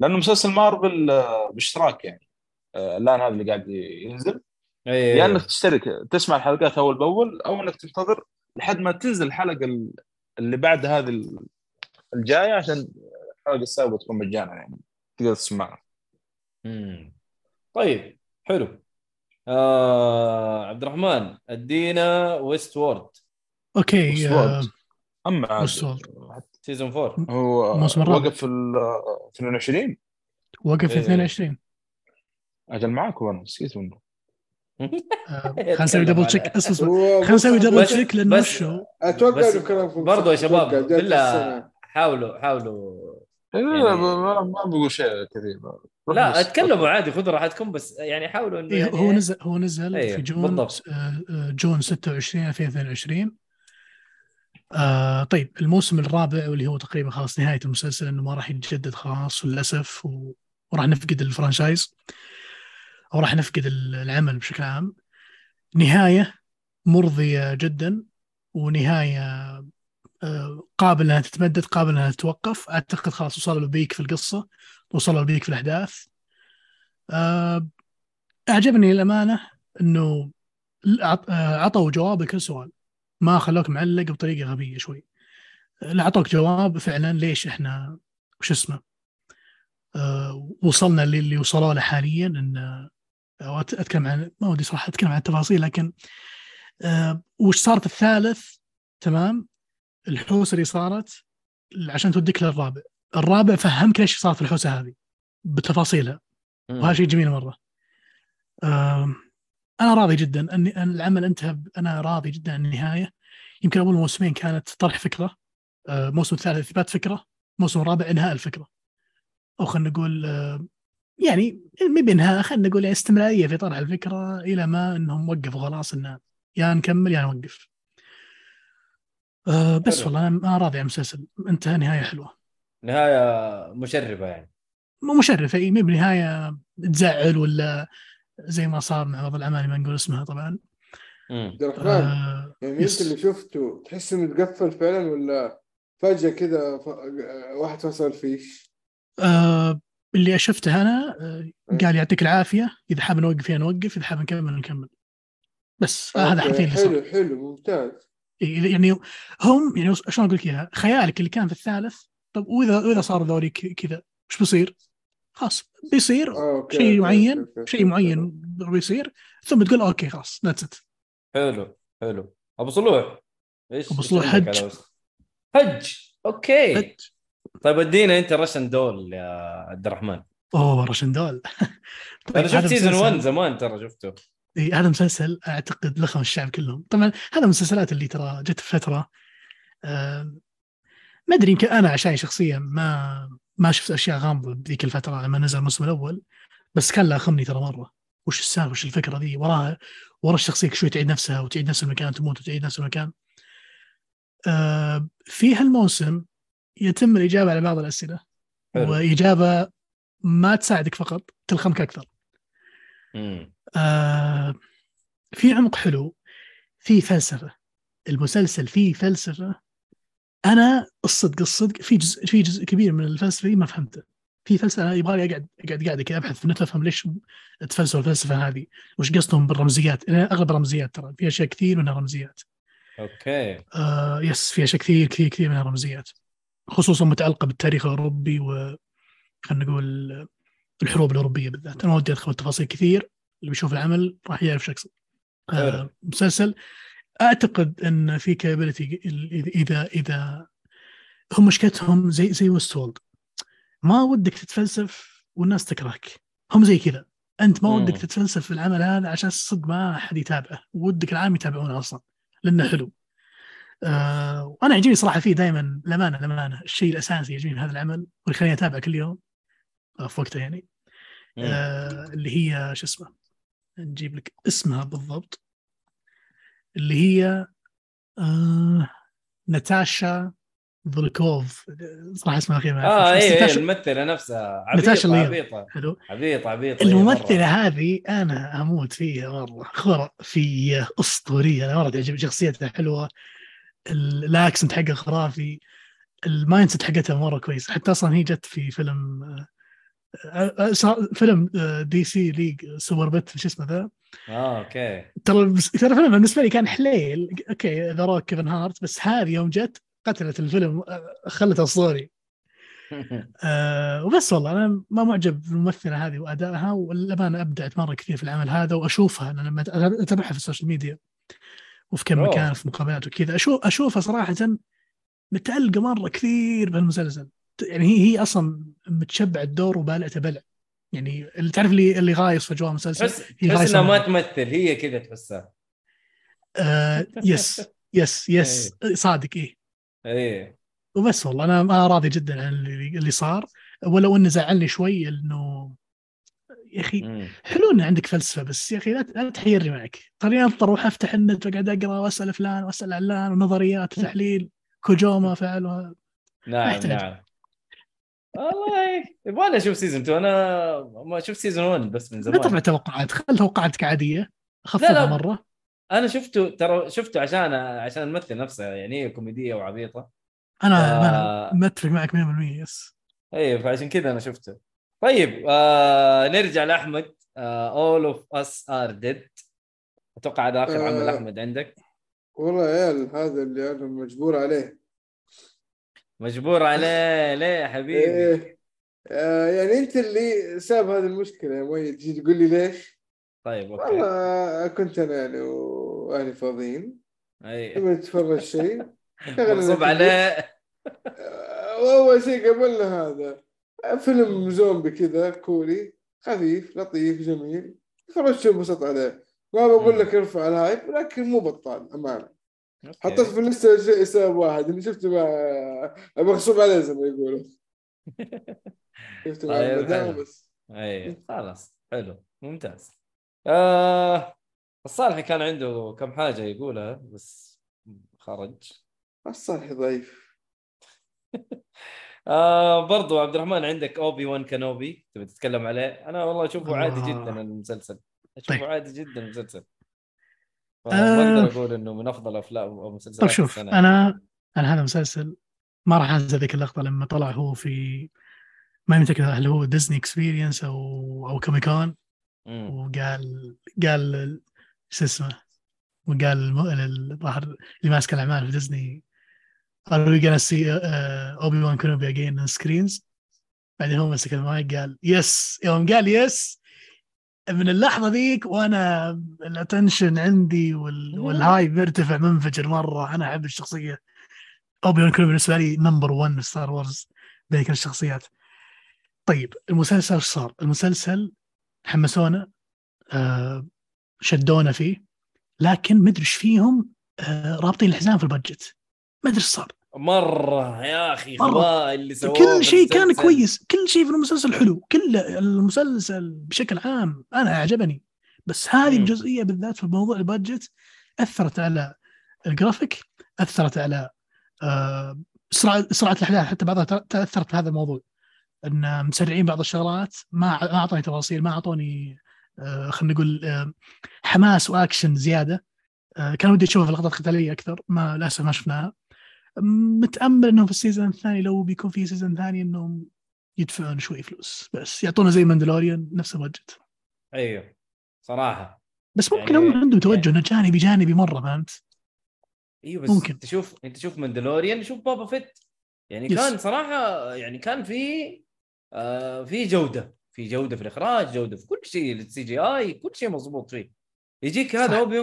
لأنه مسلسل مارفل آه، باشتراك يعني. آه، الآن هذا اللي قاعد ينزل. يا يعني إنك تشترك تسمع الحلقات أول بأول أو إنك تنتظر لحد ما تنزل الحلقة ال- اللي بعد هذه ال- الجاية عشان الحلقة السابقة تكون مجانا يعني تقدر تسمعها مم. طيب حلو آه عبد الرحمن أدينا Westworld okay آه، Westworld. أما عاد Westworld. season 4 هو الرابع. وقف في ال 22 وقف في إيه. 22 أجل معاك وأنا نسيت منه آه، خلينا نسوي double check اسمع خلينا نسوي double check لأنه بس- وشو أتوقع كلامكم برضو يا شباب بالله. حاولوا حاولوا. لا يعني- لا ما ما بقول شيء كثير. لا أتكلموا عادي خذوا راحتكم بس يعني حاولوا إنه إيه يعني هو نزل هو نزل أيوه، في June بالضبط. آه، آه، June 26 2022 آه طيب الموسم الرابع واللي هو تقريبا خلاص نهاية المسلسل إنه ما راح يتجدد خلاص للاسف و... وراح نفقد ال franchise. أو راح نفقد ال- العمل بشكل عام. نهاية مرضية جدا ونهاية آه، قابل إنها تتمدد قابل إنها تتوقف. أعتقد خلاص وصلوا لبيك في القصة وصلوا لبيك في الأحداث. آه، أعجبني الامانه إنه آه، عطوا جواب لكل سؤال. ما خلوك معلق بطريقة غبية شوي. لا اعطوك جواب فعلا ليش إحنا وش اسمه وصلنا للي وصلوا له حاليا إن أت- أتكلم عن ما ودي صراحة أتكلم عن التفاصيل لكن آه، وش صار في الثالث؟ تمام؟ الحوسة اللي صارت عشان توديك للرابع. الرابع فهمك ليش صارت الحوسة هذه بتفاصيلها. وهذا شيء جميل مرة. آم، أنا راضي جدا. اني أن العمل أنتهى أنا راضي جدا عن النهاية. يمكن اول موسمين كانت طرح فكرة. آه، الموسم الثالث إثبات فكرة. الموسم الرابع إنهاء الفكرة. أو خلينا نقول آه، يعني مو بانهاء خلينا نقول يعني استمرارية في طرح الفكرة إلى ما إنهم وقفوا خلاص إنه يا نكمل يا نوقف. آه، بس حلو. والله أنا أنا راضي عن المسلسل انتهى نهاية حلوة. نهاية مشرفة يعني مو مشرفة إي مو بنهاية تزعل ولا زي ما صار مع بعض الأعمال ما نقول اسمها طبعا. عبد الرحمن آه يعني يس. أنت اللي شفته تحس إنه تقفل فعلا ولا فجأة كذا ف... واحد فصل فيش آه اللي شفته أنا آه قال يعطيك العافية إذا حاب نوقف فيها نوقف إذا حاب نكمل نكمل. بس آه هذا okay، حرفيا اللي صار. حلو حلو ممتاز. إيه، يعني هم يعني شلون أقول لك إياها؟ خيالك اللي كان في الثالث طب وإذا وإذا صار ذولي ك- كذا وش بيصير؟ خلاص بيصير آه، شيء معين شيء. معين بيصير ثم تقول okay خلاص that's it حلو حلو. أبو صلوح إيش إيش صلوح عندك حج. على وسط؟ طيب ادينا انت Russian Doll يا عبد الرحمن. أوه Russian Doll طيب، أنا شفت season مسلسل- 1 زمان ترى شفته. إيه، هذا مسلسل أعتقد لخم الشعب كلهم. طبعا هذا المسلسلات اللي ترى جت فترة ما أدري يمكن أنا عشان شخصيا ما ما شفت أشياء غامضة بذيك الفترة لما نزل الموسم الأول بس كان لاخمني ترى مرة. وش السالفة؟ وش الفكرة ذي؟ وراها ورا الشخصية شوي تعيد نفسها وتعيد نفس المكان تموت وتعيد نفس المكان. في هالموسم يتم الإجابة على بعض الأسئلة. حلو. وإجابة ما تساعدك فقط تلخمك أكثر. مم. آه في عمق حلو في فلسفة. المسلسل فيه فلسفة. أنا الصدق الصدق في جزء في جزء كبير من الفلسفة ما فهمته. في فلسفة أنا يبغى لي أقعد أقعد قاعد كذا أبحث في افهم ليش تفلسفوا الفلسفة هذه وش قصدهم بالرمزيات. لأن أغلب رمزيات ترى في أشياء كثير منها رمزيات. okay. آه yes في أشياء كثير كثير كثير منها رمزيات. خصوصا متعلقة بالتاريخ الأوروبي و خلينا نقول الحروب الأوروبية بالذات. أنا ودي أدخل تفاصيل كثير اللي بيشوف العمل راح يعرف شو أقصد. آه مسلسل. أعتقد إن في capability إذا إذا هم مشكلتهم زي زي Westworld ما ودك تتفلسف والناس تكرهك. هم زي كذا. أنت ما مم. ودك تتفلسف في العمل هذا عشان صدق ما حد يتابعه. ودك العالم يتابعونه أصلا لأنه حلو. آه وأنا يعجبني صراحة فيه دائما الامانه الامانه الشيء الأساسي يعجبني في هذا العمل واللي يخليني أتابعه كل يوم آه، في وقته يعني. آه اللي هي شو اسمه؟ نجيب لك اسمها بالضبط. اللي هي آه ناتاشا فولكوف صراحة اسمها أخي ما آه اي اي ناتاشا- الممثلة نفسها. عبيطه ليون. عبيطة. حلو. عبيطة عبيطة. الممثلة هذه أنا أموت فيها مره خرافية أسطورية. أنا مرة تعجبني شخصيتها حلوة. ال accent حقها خرافي ال mindset حقتها مرة كويس. حتى أصلا هي جت في فيلم آه، آه، صار- فيلم آه، DC League Super-Pets شو اسمه ذا؟ آه okay. ترى ترى الفيلم بالنسبة لي كان حليل. okay The Rock Kevin Hart بس هذه يوم جت قتلت الفيلم آه، خلته اسطوري أه وبس والله أنا ما معجب بالممثلة هذه وأدائها والأمانة أبدعت مرة كثير في العمل هذا وأشوفها أنا لما أتابعها في ال social media. وفي كم. مكان في مقابلات وكذا. أشوف أشوفها صراحة متعلقه مرة كثير بهالمسلسل. يعني هي هي أصلا متشبع الدور وبالعته بلع. يعني اللي تعرف اللي اللي غايص في أجواء المسلسل؟ تحس هي تحس إنها ما. تمثل هي كذا تحسها. آه yes. yes yes. صادق إيه. إيه. وبس والله أنا أنا راضي جدا عن اللي صار. ولو إنه زعلني شوي إنه يا أخي. حلو إن عندك فلسفة بس يا أخي لا تحيرني معك. خليني اضطر أروح أفتح النت وأقعد أقرأ وأسأل فلان وأسأل علان ونظريات وتحليل كوجيما فعل و- نعم. نعم. والله يبغى أشوف season 2 أنا ما شفت season 1 بس من لا ترفع زمان توقعات؟ خل توقعاتك عادية. خفضها لا. مرة. أنا شفته ترى شفته عشان عشان الممثل نفسه يعني هي كوميدية وعبيطة. أنا آه. أنا متفق معك 100% yes. أيوه فعشان كذا أنا شفته. طيب آه نرجع لأحمد. All of Us Are Dead أتوقع هذا آخر آه. عمل أحمد عندك. والله يا هذا اللي أنا مجبور عليه. مجبور عليه. ليه يا حبيبي؟ إيه. آه يعني أنت اللي سبب هذه المشكلة يا مؤيد. تجي تقول لي ليش؟ طيب okay. والله كنت أنا يعني وأهلي فاضيين. أي. نبغى نتفرج شيء. مغصوب عليه. آه، واول شيء قبلنا هذا. فيلم زومبي كذا كوري خفيف لطيف جميل. تفرجت انبسط عليه. ما بقول لك ارفع ال hype لكن مو بطال أمانة. حطيت في اللسته شيء سبب واحد اللي شفته مع مغصوب عليه زي ما يقولوا. شفته مع طيب،. بس. اي خلاص. حلو. ممتاز. آه الصالحي كان عنده كم حاجة يقولها بس خرج. الصالح ضعيف. آه برضو عبد الرحمن عندك أوبي وان كانوبي تبي تتكلم عليه أنا والله أشوفه عادي الله. جدا المسلسل أشوفه طيب. عادي جدا المسلسل آه. ما أقدر أقول إنه من أفضل أفلام أو مسلسلات طيب شوف السنة. أنا أنا هذا مسلسل ما راح أنسى ذيك اللقطة لما طلع هو في ما متذكر هل هو Disney experience أو أو Comic-Con. وقال قال شو اسمه وقال الظاهر اللي ماسك الأعمال في ديزني قالوا we gonna see Obi-Wan Kenobi again on screens بعدين هو مسك المايك قال yes يوم قال yes من اللحظة ذيك وأنا ال attention عندي وال... وال hype يرتفع منفجر مرة. أنا أحب الشخصية. Obi-Wan Kenobi بالنسبة لي number 1 في Star Wars بين كل الشخصيات. طيب المسلسل إيش صار؟ المسلسل حمسونا آه شدونا فيه لكن مدري إيش فيهم آه رابطين الحزام في ال budget. ما أدري صار. مرة يا أخي مرة. غباء اللي سووه كل في شيء كان. كويس. كل شيء في المسلسل حلو. كل المسلسل بشكل عام أنا عجبني بس هذه مم. الجزئية بالذات في موضوع ال budget أثرت على ال graphics أثرت على آه، سرعه سرعه الأحداث. حتى بعضها تأثرت بهذا الموضوع. إن مسرعين بعض الشغلات ما ما أعطوني تفاصيل ما أعطوني آه، خلينا نقول آه، حماس وأكشن زيادة. كان ودي أشوف لقطات قتالية أكثر. ما للأسف ما شفناها. متأمل إنهم في ال season الثاني لو بيكون في season ثاني إنهم يدفعون شوي فلوس بس يعطونا زي ماندلوريان نفس ال budget أيوه صراحة بس ممكن يعني- هم عندهم توجه إنه جانبي جانبي مرة فهمت؟ إيوه بس ممكن. انت شوف انت شوف ماندلوريان شوف بوبا فيت يعني yes. كان صراحة يعني كان في آه في جودة في جودة في الإخراج جودة في كل شيء ال CGI كل شيء مضبوط فيه يجيك هذا. اوبي.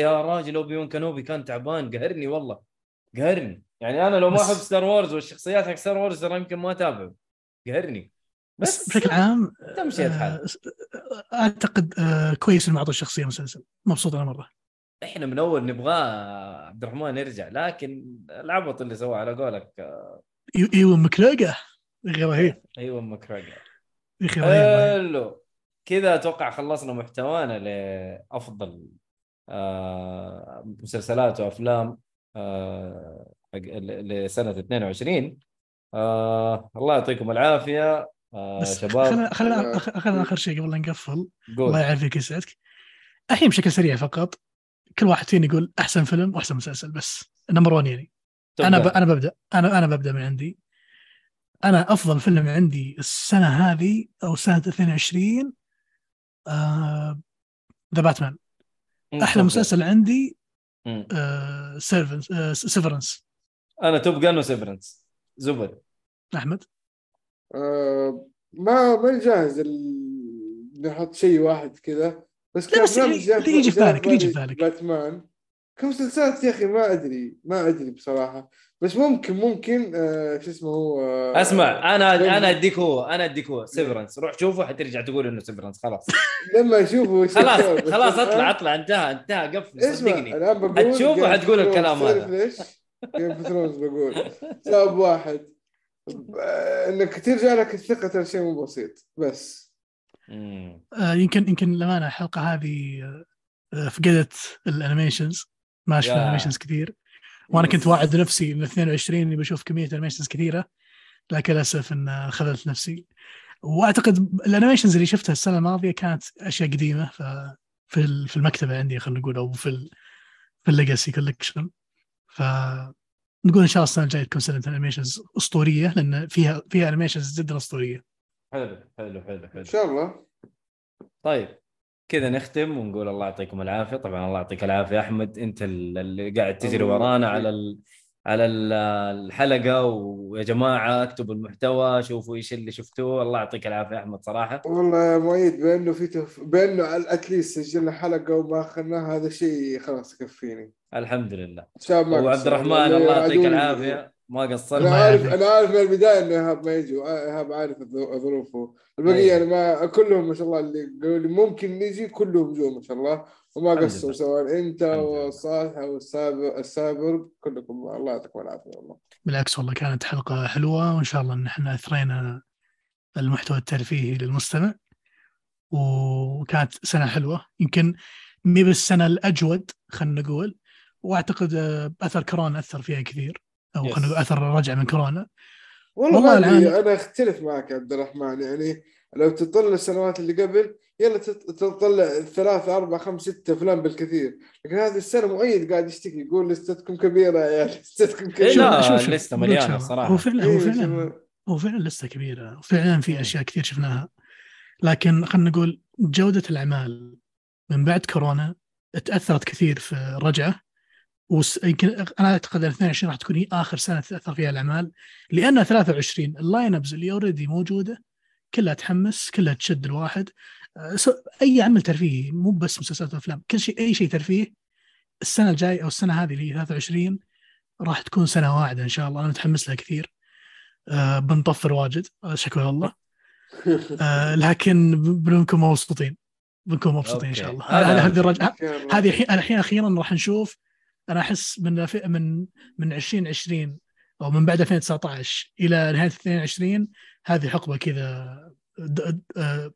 يا راجل اوبي وان كنوبي كان تعبان قهرني والله قهرني يعني أنا لو ما بس- أحب ستار وورز والشخصيات حق ستار وورز ترى يمكن ما أتابعه. قهرني. بس بشكل عام تمشي الحال. آه، أعتقد آه، كويس انهم أعطوا الشخصية مسلسل. مبسوط أنا مرة. إحنا من أول نبغاه عبد الرحمن يرجع لكن العبط اللي سواه على قولك أيوه مكلاقه غير رهيب. أيوه يا رهيب. حلو. كذا أتوقع خلصنا محتوانا لأفضل مسلسلات وأفلام لسنة 22 آه الله يعطيكم العافية. آه بس شباب. خلينا خلينا خلينا آخر شيء قبل لا نقفل. الله قول يعافيك يسعدك. الحين بشكل سريع فقط كل واحد فينا يقول أحسن فيلم وأحسن مسلسل بس number 1 يعني. أنا ب... أنا ببدأ. أنا أنا ببدأ من عندي. أنا أفضل فيلم عندي السنة هذه أو سنة 22 The Batman أحلى مسلسل عندي. Severance Severance أنا Top Gun و Severance زبد أحمد؟ آه ما ما جاهز ال- نحط شيء واحد كذا. بس لا، بس اللي- يجي في بالك، اللي يجي في بالك. باتمان. كمسلسلات يا أخي ما أدري ما أدري بصراحة. بس ممكن ممكن آه شو اسمه هو آه أسمع أنا. أنا أديك هو أنا أديك هو. Severance روح شوفه حترجع تقول إنه Severance خلاص. لما أشوفه خلاص خلاص أطلع أطلع. انتهى انتهى. قفل صدقني. الآن بقول حتقول. الكلام هذا. ليش؟ Game of Thrones بقول؟ سبب واحد. انك ترجع لك الثقة ترى شيء مو بسيط بس. آه، يمكن يمكن للأمانة الحلقة هذه آه، فقدت ال animations ما شفنا. animations كثير. وأنا كنت واعد نفسي من 22 إني بشوف كمية animations كثيرة. لكن للأسف إن خذلت نفسي. وأعتقد ال animations اللي شفتها السنة الماضية كانت أشياء قديمة. ف في ال- في المكتبة عندي خلينا نقول أو في في ال legacy collection ف نقول إن شاء الله السنة الجاية تكون سنة animations أسطورية لأن فيها فيها animations جدا أسطورية. حلو حلو حلو إن حلو شاء الله. طيب كذا نختم ونقول الله يعطيكم العافية. طبعا الله يعطيك العافية. أحمد أنت اللي قاعد تجري ورانا. على ال... على ال- الحلقة ويا جماعة اكتبوا المحتوى شوفوا إيش اللي شفتوه الله يعطيك العافية أحمد صراحة والله يا مؤيد بأنه في تف... بأنه اتليست سجلنا حلقة وما اخذناها هذا شيء خلاص يكفيني الحمد لله شاب ما وعبد. الرحمن يعني الله يعطيك. العافية ما قصرت أنا عارف يعافيك. أنا عارف من البداية انه إيهاب ما يجي إيهاب عارف ظروفه البقية أيوة. أنا ما كلهم ما شاء الله اللي قالوا لي ممكن نجي كلهم جو ما شاء الله وما قصروا. سواء إنت. والصالح والسابر السابر كلكم الله يعطيكم العافية والله بالعكس والله كانت حلقة حلوة وإن شاء الله إن إحنا أثرينا المحتوى الترفيهي للمستمع وكانت سنة حلوة يمكن مي بالسنة الأجود خلينا نقول وأعتقد آه، أثر كورونا أثر فيها كثير Yes. خلينا نقول أثر رجع من كورونا والله, والله العالم- أنا أختلف معك يا عبد الرحمن يعني لو تطلع السنوات اللي قبل يلا تط- تطلع ثلاثة أربعة خمسة ستة أفلام بالكثير. لكن هذه السنة مؤيد قاعد يشتكي يقول list كم كبيرة يا list كم إيه كبيرة. لا، شوف- شوف، ال list ة مليانة. صراحة. هو فعلا هو إيه، فعلا شوف- هو فعلا list ة كبيرة. وفعلا في مم. أشياء كثير شفناها. لكن خلينا نقول جودة الأعمال من بعد كورونا تأثرت كثير في الرجعة ويمكن أنا أعتقد 22 راح تكون هي آخر سنة تأثر فيها الأعمال. لأن 23 ال line-ups اللي already موجودة كلها تحمس كلها تشد الواحد. أي عمل ترفيهي مو بس مسلسلات وافلام كل شيء أي شيء ترفيه السنة الجاي أو السنة هذه اللي هي 23 راح تكون سنة واعدة إن شاء الله. أنا متحمس لها كثير. أه بنطفر واجد. أه، شكوى الله أه لكن بنكون مبسوطين. بنكون مبسوطين إن شاء. الله. هذه أهم هذه الحين الحين أخيرا راح نشوف أنا أحس من في- من من 2020 أو من بعد 2019 إلى نهاية 22 هذه حقبة كذا د- آه،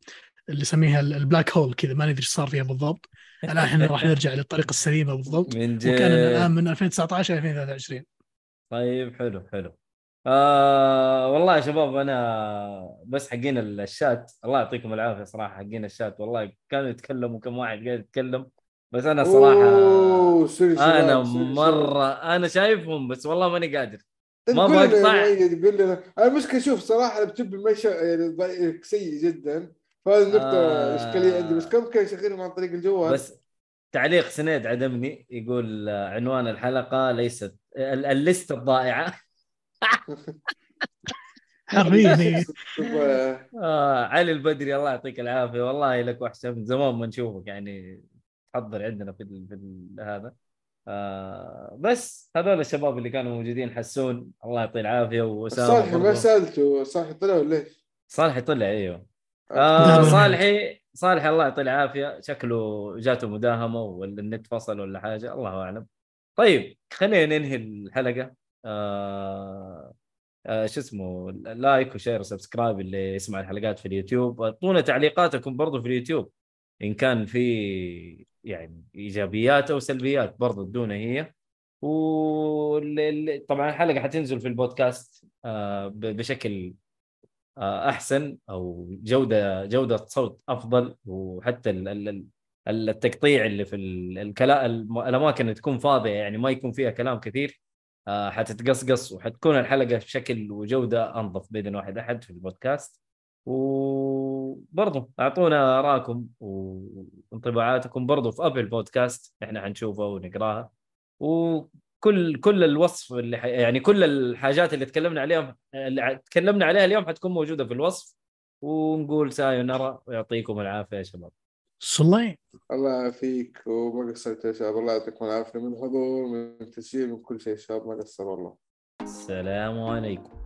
اللي يسميها ال- البلاك هول كذا ما ندري إيش صار فيها بالضبط. الآن إحنا راح نرجع للطريقة السليمة بالضبط. من وكان الآن جد من 2019 إلى 2023 طيب حلو حلو. آه والله يا شباب أنا بس حقين الشات. الله يعطيكم العافية صراحة حقين الشات. والله كانوا يتكلموا كم واحد قاعد يتكلم. بس أنا صراحة أوه، sorry شباب، أنا sorry. مرة أنا شايفهم بس والله ماني قادر. ما بقطع. مؤيد قول لنا أنا المشكلة شوف صراحة اليوتيوب المشي يعني سيء جدا. فهذه النقطه آه. إشكالية عندي بس كم كان شغالهم عن طريق الجوال بس تعليق سنيد عدمني يقول عنوان الحلقة ليست ال- الليسته الضائعة حرفيا إيه. آه، علي البدري الله يعطيك العافية والله لك وحشه من زمان ما نشوفك يعني تحضر عندنا في ال في ال هذا آه بس هذول الشباب اللي كانوا موجودين حسون الله يعطيه العافية وأسامة صالح ما. سألته صالح طلع ولا إيش؟ صالحي طلع إيوه آه لا. صالحي صالحي الله يعطيه العافية. شكله جاته مداهمة ولا النت فصل ولا حاجة الله أعلم. طيب خلينا ننهي الحلقة. آه آه شو اسمه like و share و subscribe اللي يسمع الحلقات في اليوتيوب. أعطونا تعليقاتكم برضو في اليوتيوب. إن كان في يعني إيجابيات أو سلبيات برضو ادونا هي. وطبعا الحلقة حتنزل في البودكاست آه، ب- بشكل أحسن أو جودة جودة صوت أفضل وحتى ال- ال- ال- التقطيع اللي في الكلام الأماكن اللي تكون فاضية يعني ما يكون فيها كلام كثير آه، حتتقصقص وحتكون الحلقة بشكل وجودة أنظف بإذن واحد أحد في البودكاست. وبرضو أعطونا آرائكم وانطباعاتكم برضو في أبل بودكاست إحنا حنشوفها ونقراها وكل كل الوصف اللي ح... يعني كل الحاجات اللي تكلمنا عليهم اللي تكلمنا عليها اليوم حتكون موجودة في الوصف. ونقول سايو نرى. ويعطيكم العافية يا شباب. صلي. الله يعافيك. وما قصرت يا شباب. الله يعطيكم العافية. من الحضور من التسجيل من كل شيء يا شباب. ما قصر والله. السلام عليكم.